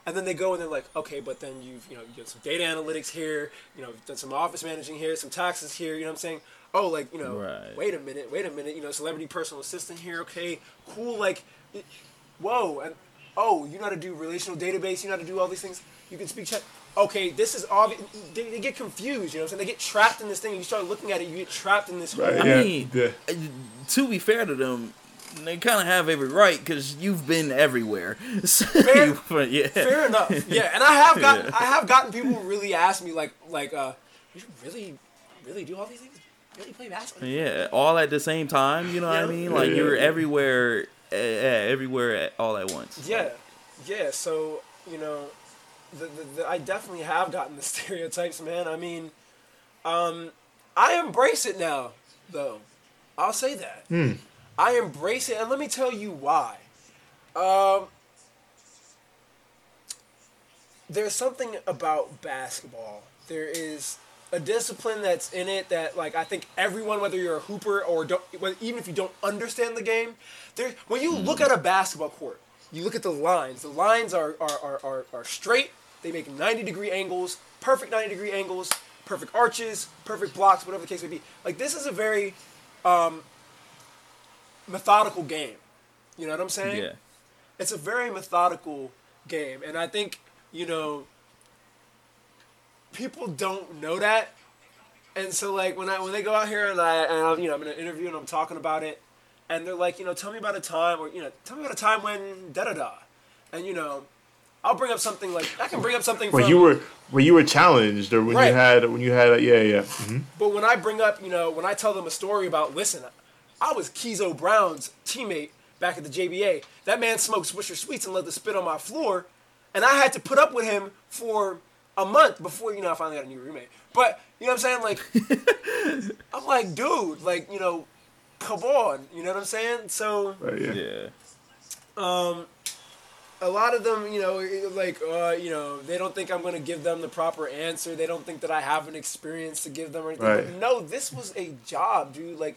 Speaker 1: And then they go and they're like, okay, but then you've you know you've done some data analytics here, you know, you've done some office managing here, some taxes here. You know what I'm saying? Oh, like you know,
Speaker 3: Right.
Speaker 1: wait a minute, wait a minute. You know, celebrity personal assistant here. Okay, cool. Like, it- whoa, and oh, you know how to do relational database. You know how to do all these things. You can speak Czech. Okay, this is obvious. They, they get confused. You know what I'm saying? They get trapped in this thing. You start looking at it. You get trapped in this.
Speaker 2: Right,
Speaker 1: hole.
Speaker 2: yeah,
Speaker 3: mean,
Speaker 2: yeah.
Speaker 3: Uh, To be fair to them, they kind of have every right because you've been everywhere. So,
Speaker 1: Fair-
Speaker 3: but yeah,
Speaker 1: Fair enough. Yeah, and I have gotten
Speaker 3: Yeah.
Speaker 1: I have gotten people who really ask me like like uh, you really really do all these things? Really play basketball?
Speaker 3: Yeah, all at the same time. You know what I mean? Like
Speaker 2: Yeah.
Speaker 3: you're everywhere, uh, everywhere at, all at once.
Speaker 1: Yeah, yeah. So you know, the, the, the, I definitely have gotten the stereotypes, man. I mean, um, I embrace it now, though. I'll say that. I embrace it, and let me tell you why. Um, there's something about basketball. There is a discipline that's in it that, like, I think everyone, whether you're a hooper or don't, even if you don't understand the game, there. When you look at a basketball court, you look at the lines. The lines are are, are, are, are straight. They make 90 degree angles, perfect 90 degree angles, perfect arches, perfect blocks, whatever the case may be. Like this is a very um, methodical game. You know what I'm saying?
Speaker 3: Yeah.
Speaker 1: it's a very methodical game, and I think you know people don't know that, and so like when I when they go out here and I and I'm, you know I'm in an interview and I'm talking about it, and they're like you know tell me about a time or you know tell me about a time when da da da, and you know I'll bring up something like I can bring up something
Speaker 2: When
Speaker 1: from
Speaker 2: you were when you were challenged, or when
Speaker 1: Right.
Speaker 2: you had when you had yeah yeah. Mhm.
Speaker 1: But when I bring up, you know, when I tell them a story about, listen, I was Keezo Brown's teammate back at the JBA. That man smoked Swisher Sweets and let the spit on my floor, and I had to put up with him for a month before, you know, I finally got a new roommate. But you know what I'm saying? Like, I'm like, dude, like, you know, come on, you know what I'm saying? So
Speaker 2: Right, yeah.
Speaker 3: Yeah.
Speaker 1: A lot of them, you know, like, uh, you know, they don't think I'm going to give them the proper answer. They don't think that I have an experience to give them or anything.
Speaker 2: Right.
Speaker 1: But no, this was a job, dude. Like,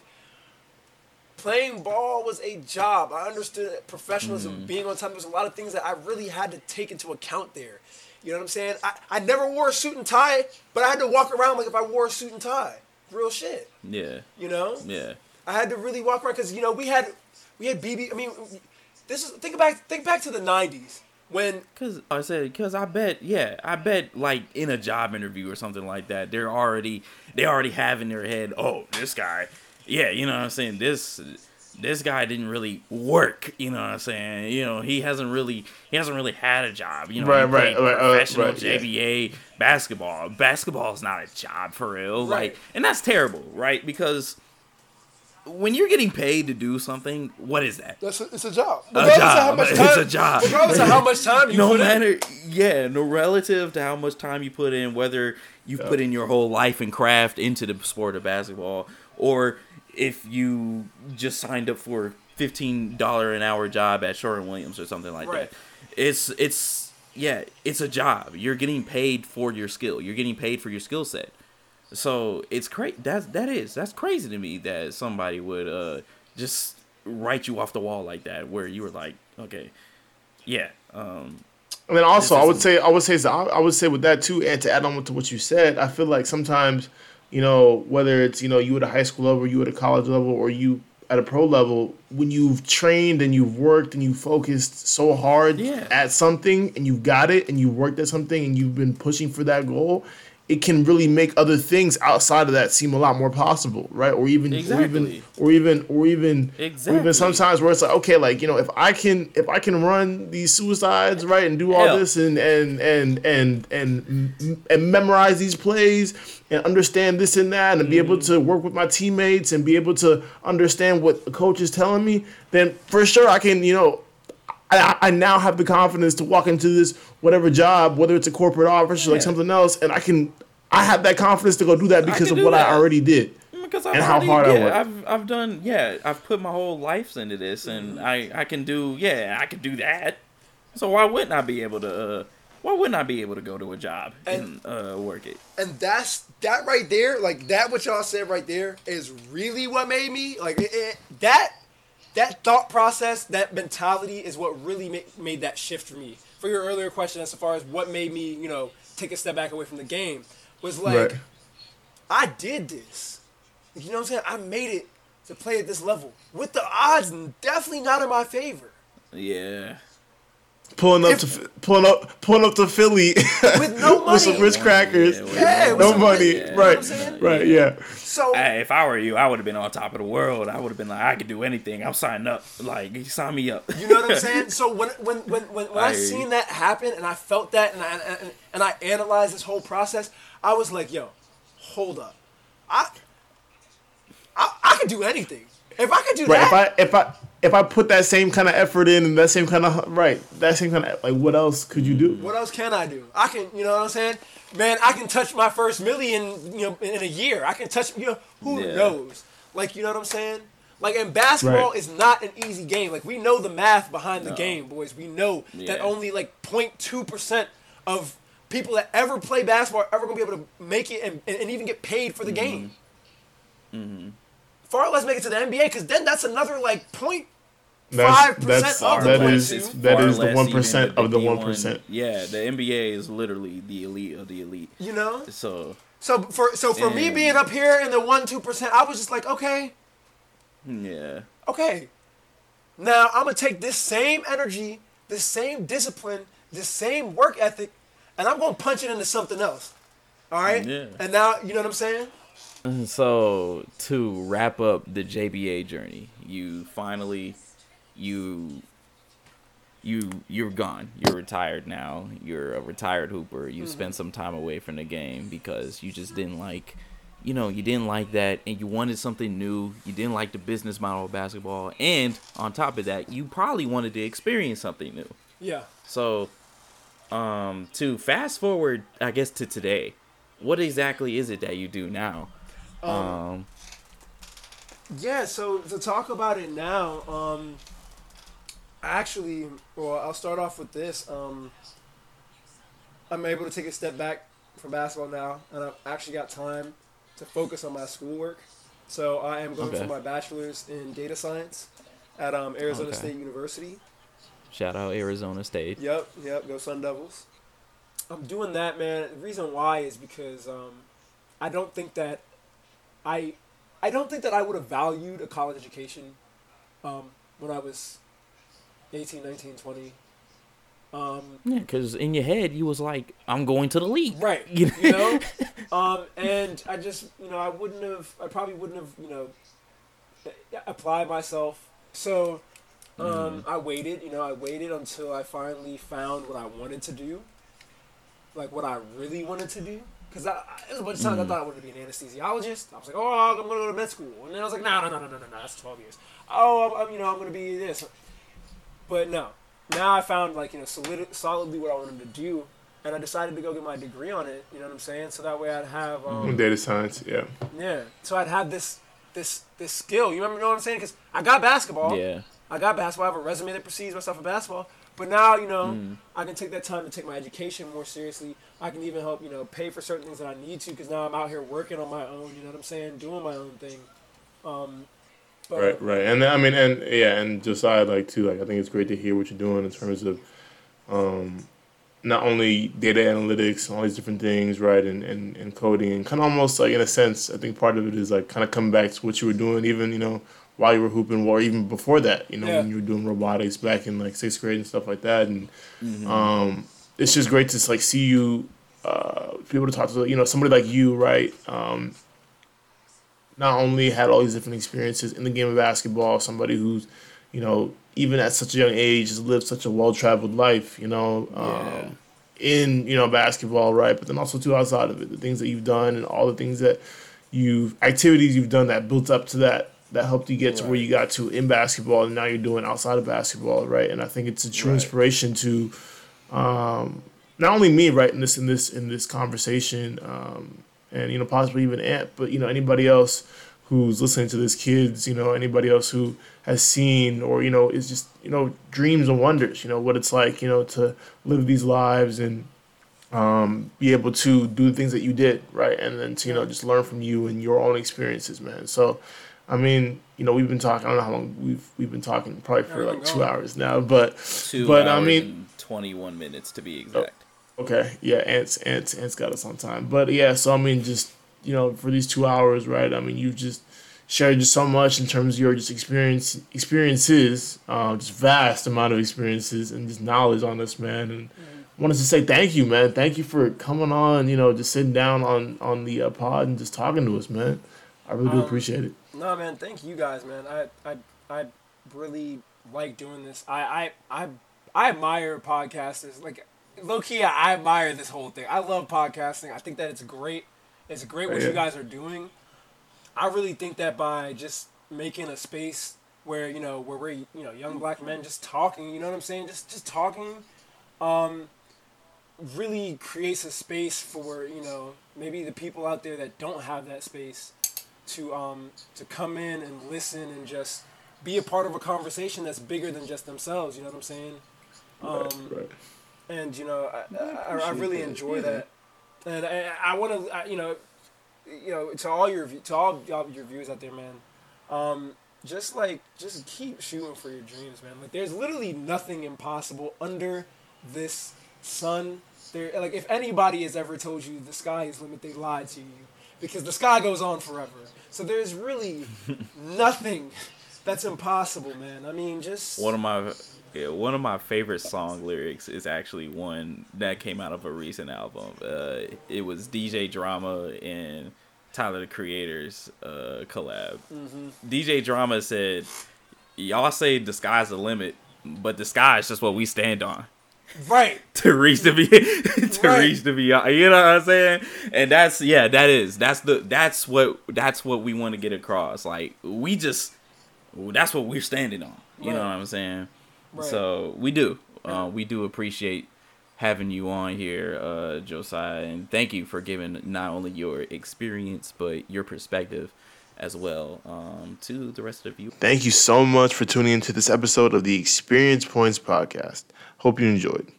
Speaker 1: playing ball was a job. I understood professionalism, being on time. There's a lot of things that I really had to take into account there. You know what I'm saying? I, I never wore a suit and tie, but I had to walk around like if I wore a suit and tie. Real shit.
Speaker 3: Yeah.
Speaker 1: You know?
Speaker 3: Yeah.
Speaker 1: I had to really walk around because you know we had we had BB. I mean, this is think back think back to the '90s when
Speaker 3: Cause I said, cause I bet, yeah, I bet, like in a job interview or something like that, they're already, they already have in their head, oh, this guy, yeah, you know what I'm saying, this, this guy didn't really work, you know what I'm saying, you know, he hasn't really, he hasn't really had a job, you know,
Speaker 2: Right,
Speaker 3: he
Speaker 2: right,
Speaker 3: played
Speaker 2: right, uh,
Speaker 3: professional
Speaker 2: right, yeah.
Speaker 3: JBA basketball. Basketball is not a job for real,
Speaker 1: Right.
Speaker 3: like, and that's terrible, right? Because when you're getting paid to do something, what is that?
Speaker 1: That's a, it's a job.
Speaker 3: A
Speaker 1: of
Speaker 3: job.
Speaker 1: how much
Speaker 3: It's a job.
Speaker 1: Regardless of how much time you
Speaker 3: no
Speaker 1: put in.
Speaker 3: matter, yeah, no relative to how much time you put in, whether you've put in your whole life and craft into the sport of basketball, or if you just signed up for a fifteen dollar an hour job at Sherwin Williams or something like
Speaker 1: Right.
Speaker 3: that. It's it's yeah, it's a job. You're getting paid for your skill. You're getting paid for your skill set. So it's crazy. That's that is that's crazy to me that somebody would uh just write you off the wall like that, where you were like, okay, yeah, um,
Speaker 2: And then also, I would say, I would say, I would say with that too, and to add on to what you said, I feel like sometimes, you know, whether it's you know you at a high school level, you at a college level, or you at a pro level, when you've trained and you've worked and you focused so hard
Speaker 3: Yeah.
Speaker 2: at something and you've got it and you worked at something and you've been pushing for that goal, it can really make other things outside of that seem a lot more possible, right? Or even,
Speaker 3: Exactly.
Speaker 2: or even, or even, or even, or even sometimes where it's like, okay, like you know, if I can, if I can run these suicides, right, and do all
Speaker 3: Hell.
Speaker 2: this and and and and and and memorize these plays and understand this and that and be able
Speaker 3: Mm-hmm.
Speaker 2: to work with my teammates and be able to understand what the coach is telling me, then for sure I can, you know, I, I now have the confidence to walk into this whatever job, whether it's a corporate office or like
Speaker 3: Yeah.
Speaker 2: something else, and I can, I have that confidence to go do that because
Speaker 3: can
Speaker 2: of what
Speaker 3: that.
Speaker 2: I already did.
Speaker 3: because I've
Speaker 2: And how
Speaker 3: already,
Speaker 2: hard I
Speaker 3: yeah,
Speaker 2: work.
Speaker 3: I've I've done yeah, I've put my whole life into this, and
Speaker 2: Mm-hmm.
Speaker 3: I I can do yeah, I can do that. So why wouldn't I be able to? Uh, why wouldn't I be able to go to a job and, uh, work it?
Speaker 1: and that's that right there like that what y'all said right there is really what made me like it, it, that that thought process that mentality is what really ma- made that shift for me. For your earlier question as far as what made me you know take a step back away from the game was like
Speaker 2: Right.
Speaker 1: i did this. You know what i'm saying? I made it to play at this level. With the odds definitely not in my favor.
Speaker 3: Yeah,
Speaker 2: Pulling up
Speaker 1: If-
Speaker 2: to pulling up pulling up to Philly
Speaker 1: with no money
Speaker 2: with some rich crackers.
Speaker 3: Yeah, with
Speaker 1: Yeah, with
Speaker 2: no
Speaker 1: some-
Speaker 2: money.
Speaker 1: you know
Speaker 2: right. Right. Yeah.
Speaker 1: so
Speaker 3: Hey, if I were you, I would have been on top of the world. I would have been like, I could do anything. I'm signing up. Like, you sign me up.
Speaker 1: You know what I'm saying? So when when when when, when I,
Speaker 3: I hear you.
Speaker 1: seen that happen and I felt that and I and, and I analyzed this whole process, I was like, yo, hold up, I I, I could do anything. If I could do
Speaker 2: Right. If
Speaker 1: that,
Speaker 2: I if I if I put that same kind of effort in and that same kind of right that same kind of like what else could you do?
Speaker 1: what else can I do? I can, you know what I'm saying? Man, I can touch my first million, you know, in a year. I can touch, you know, who
Speaker 3: Yeah.
Speaker 1: knows? Like, you know what I'm saying? Like, and basketball
Speaker 2: Right.
Speaker 1: is not an easy game. Like, we know the math behind the game, boys. We know that only like 0.2 percent of people that ever play basketball are ever gonna be able to make it and, and, and even get paid for the mm-hmm. game. Mm-hmm. Far less make it to the NBA, because then that's another like point.
Speaker 2: That's
Speaker 1: 5%
Speaker 2: that's
Speaker 1: of the
Speaker 2: that
Speaker 1: points,
Speaker 2: is
Speaker 1: dude.
Speaker 2: that
Speaker 3: Far
Speaker 2: is the one
Speaker 3: even
Speaker 2: percent
Speaker 3: than
Speaker 2: of the
Speaker 3: D1.
Speaker 2: percent.
Speaker 3: Yeah, the NBA is literally the elite of the elite.
Speaker 1: You know.
Speaker 3: So,
Speaker 1: So for so for me being up here in the one two percent, I was just like, okay,
Speaker 3: yeah.
Speaker 1: okay. Now I'm gonna take this same energy, this same discipline, this same work ethic, and I'm gonna punch it into something else. All right.
Speaker 3: Yeah.
Speaker 1: And now you know what I'm saying?
Speaker 3: So to wrap up the JBA journey, you finally you you you're gone. You're retired now. You're a retired hooper. You spent some time away from the game because you just didn't like you know, you didn't like that and you wanted something new. You didn't like the business model of basketball and on top of that, you probably wanted to experience something new.
Speaker 1: Yeah.
Speaker 3: So, um, to fast forward, I guess to today, what exactly is it that you do now? Um,
Speaker 1: Yeah, so to talk about it now, um, actually, well, I'll start off with this. Um, I'm able to take a step back from basketball now, and I've actually got time to focus on my schoolwork. So I am going
Speaker 3: Okay.
Speaker 1: for my bachelor's in data science at um, Arizona
Speaker 3: Okay.
Speaker 1: State University.
Speaker 3: shout out Arizona State.
Speaker 1: Yep, yep, go Sun Devils. I'm doing that, man. The reason why is because um, I don't think that I I don't think that I would have valued a college education um, when I was 18, 19, 20. Um,
Speaker 3: Yeah, because in your head you was like, I'm going to the league.
Speaker 1: right,
Speaker 3: You
Speaker 1: you know? um, and I just, you know, I wouldn't have, I probably wouldn't have, you know, applied myself. So um, I waited, you know, I waited until I finally found what I wanted to do, like what I really wanted to do. Because I, I, there was a bunch of times I thought I wanted to be an anesthesiologist. I was like, oh, I'm going to go to med school, and then I was like, no, no, no, no, no, no, no, that's 12 years. Oh, I'm, I'm you know, I'm going to be this, but no. Now I found like you know solid, solidly what I wanted to do, and I decided to go get my degree on it. You know what I'm saying? So that way I'd have um,
Speaker 2: Data science, yeah.
Speaker 1: yeah. So I'd have this this this skill. You remember know what I'm saying? Because I got basketball.
Speaker 3: Yeah.
Speaker 1: I got basketball. I have a resume that precedes myself in basketball. But now, you know, I can take that time to take my education more seriously. I can even help, you know, pay for certain things that I need to because now I'm out here working on my own. You know what I'm saying? Doing my own thing. Um, but
Speaker 2: Right, right, and I mean, and yeah, and Josiah, like too, like I think it's great to hear what you're doing in terms of, um, not only data analytics, all these different things, right, and, and, and coding, and kind of almost like in a sense, I think part of it is like kind of coming back to what you were doing, even you know while you were hooping, or even before that, you know,
Speaker 1: Yeah.
Speaker 2: when you were doing robotics back in like sixth grade and stuff like that, and um, it's just great to like see you, uh, be able to talk to you know somebody like you, right, um, not only had all these different experiences in the game of basketball, somebody who's, you know, even at such a young age has lived such a well traveled life, you know,
Speaker 3: Yeah.
Speaker 2: um, in, you know, basketball, right? But then also too outside of it, the things that you've done and all the things that you've activities you've done that built up to that that helped you get to where you got to in basketball and now you're doing outside of basketball, right? And I think it's a true
Speaker 3: Right.
Speaker 2: inspiration to um, not only me, right, in this in this in this conversation, um, and you know possibly even Ant, but you know anybody else who's listening to this, kids, you know anybody else who has seen or you know is just you know dreams and wonders, you know what it's like, you know to live these lives and um, be able to do the things that you did, right, and then to you know just learn from you and your own experiences, man. So. I mean, you know, we've been talking. I don't know how long we've we've been talking. Probably for like two hours now. But
Speaker 3: Two
Speaker 2: but
Speaker 3: hours
Speaker 2: I mean,
Speaker 3: 21 minutes to be exact.
Speaker 2: Okay, yeah, Ants, Ants, Ants got us on time. But yeah, so I mean, just you know, for these two hours, right? I mean, you've just shared just so much in terms of your just experience, experiences, uh, just vast amount of experiences and just knowledge on this, man. And I wanted to say thank you, man. Thank you for coming on. You know, just sitting down on on the uh, pod and just talking to us, man. I really do
Speaker 1: Um,
Speaker 2: appreciate it.
Speaker 1: No, man. Thank you guys, man. I I I really like doing this. I I I, I admire podcasters. Like low key, I admire this whole thing. I love podcasting. I think that it's great. It's great what
Speaker 2: Yeah.
Speaker 1: you guys are doing. I really think that by just making a space where you know where we're you know young black men just talking, you know what I'm saying, just just talking, um, really creates a space for you know maybe the people out there that don't have that space to um to come in and listen and just be a part of a conversation that's bigger than just themselves. You know what I'm saying? Um,
Speaker 2: right, right.
Speaker 1: and you know I, I, I
Speaker 3: appreciate
Speaker 1: really
Speaker 3: that.
Speaker 1: enjoy
Speaker 3: Yeah.
Speaker 1: that and i, I want to you know you know to all your to all y'all your viewers out there man um just like just keep shooting for your dreams man like there's literally nothing impossible under this sun there like if anybody has ever told you the sky is limit they lied to you because the sky goes on forever so there's really nothing that's impossible man i mean just
Speaker 3: One of my yeah, one of my favorite song lyrics is actually one that came out of a recent album. Uh, it was DJ Drama and Tyler the Creator's uh, collab. DJ Drama said, "Y'all say the sky's the limit, but the sky is just what we stand on."
Speaker 1: Right
Speaker 3: to reach the be to
Speaker 1: Right.
Speaker 3: reach the beyond. You know what I'm saying? And that's yeah, that is that's the that's what that's what we want to get across. Like we just that's what we're standing on. You know what I'm saying?
Speaker 1: Right.
Speaker 3: So we do. Uh, we do appreciate having you on here, uh, Josiah, and thank you for giving not only your experience but your perspective as well um, to the rest of you.
Speaker 2: Thank you so much for tuning into this episode of the Experience Points podcast. Hope you enjoyed.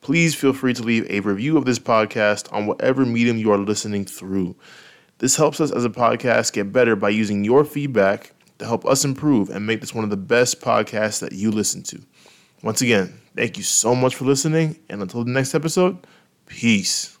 Speaker 2: Please feel free to leave a review of this podcast on whatever medium you are listening through. This helps us as a podcast get better by using your feedback to help us improve and make this one of the best podcasts that you listen to. Once again, thank you so much for listening, and until the next episode, peace.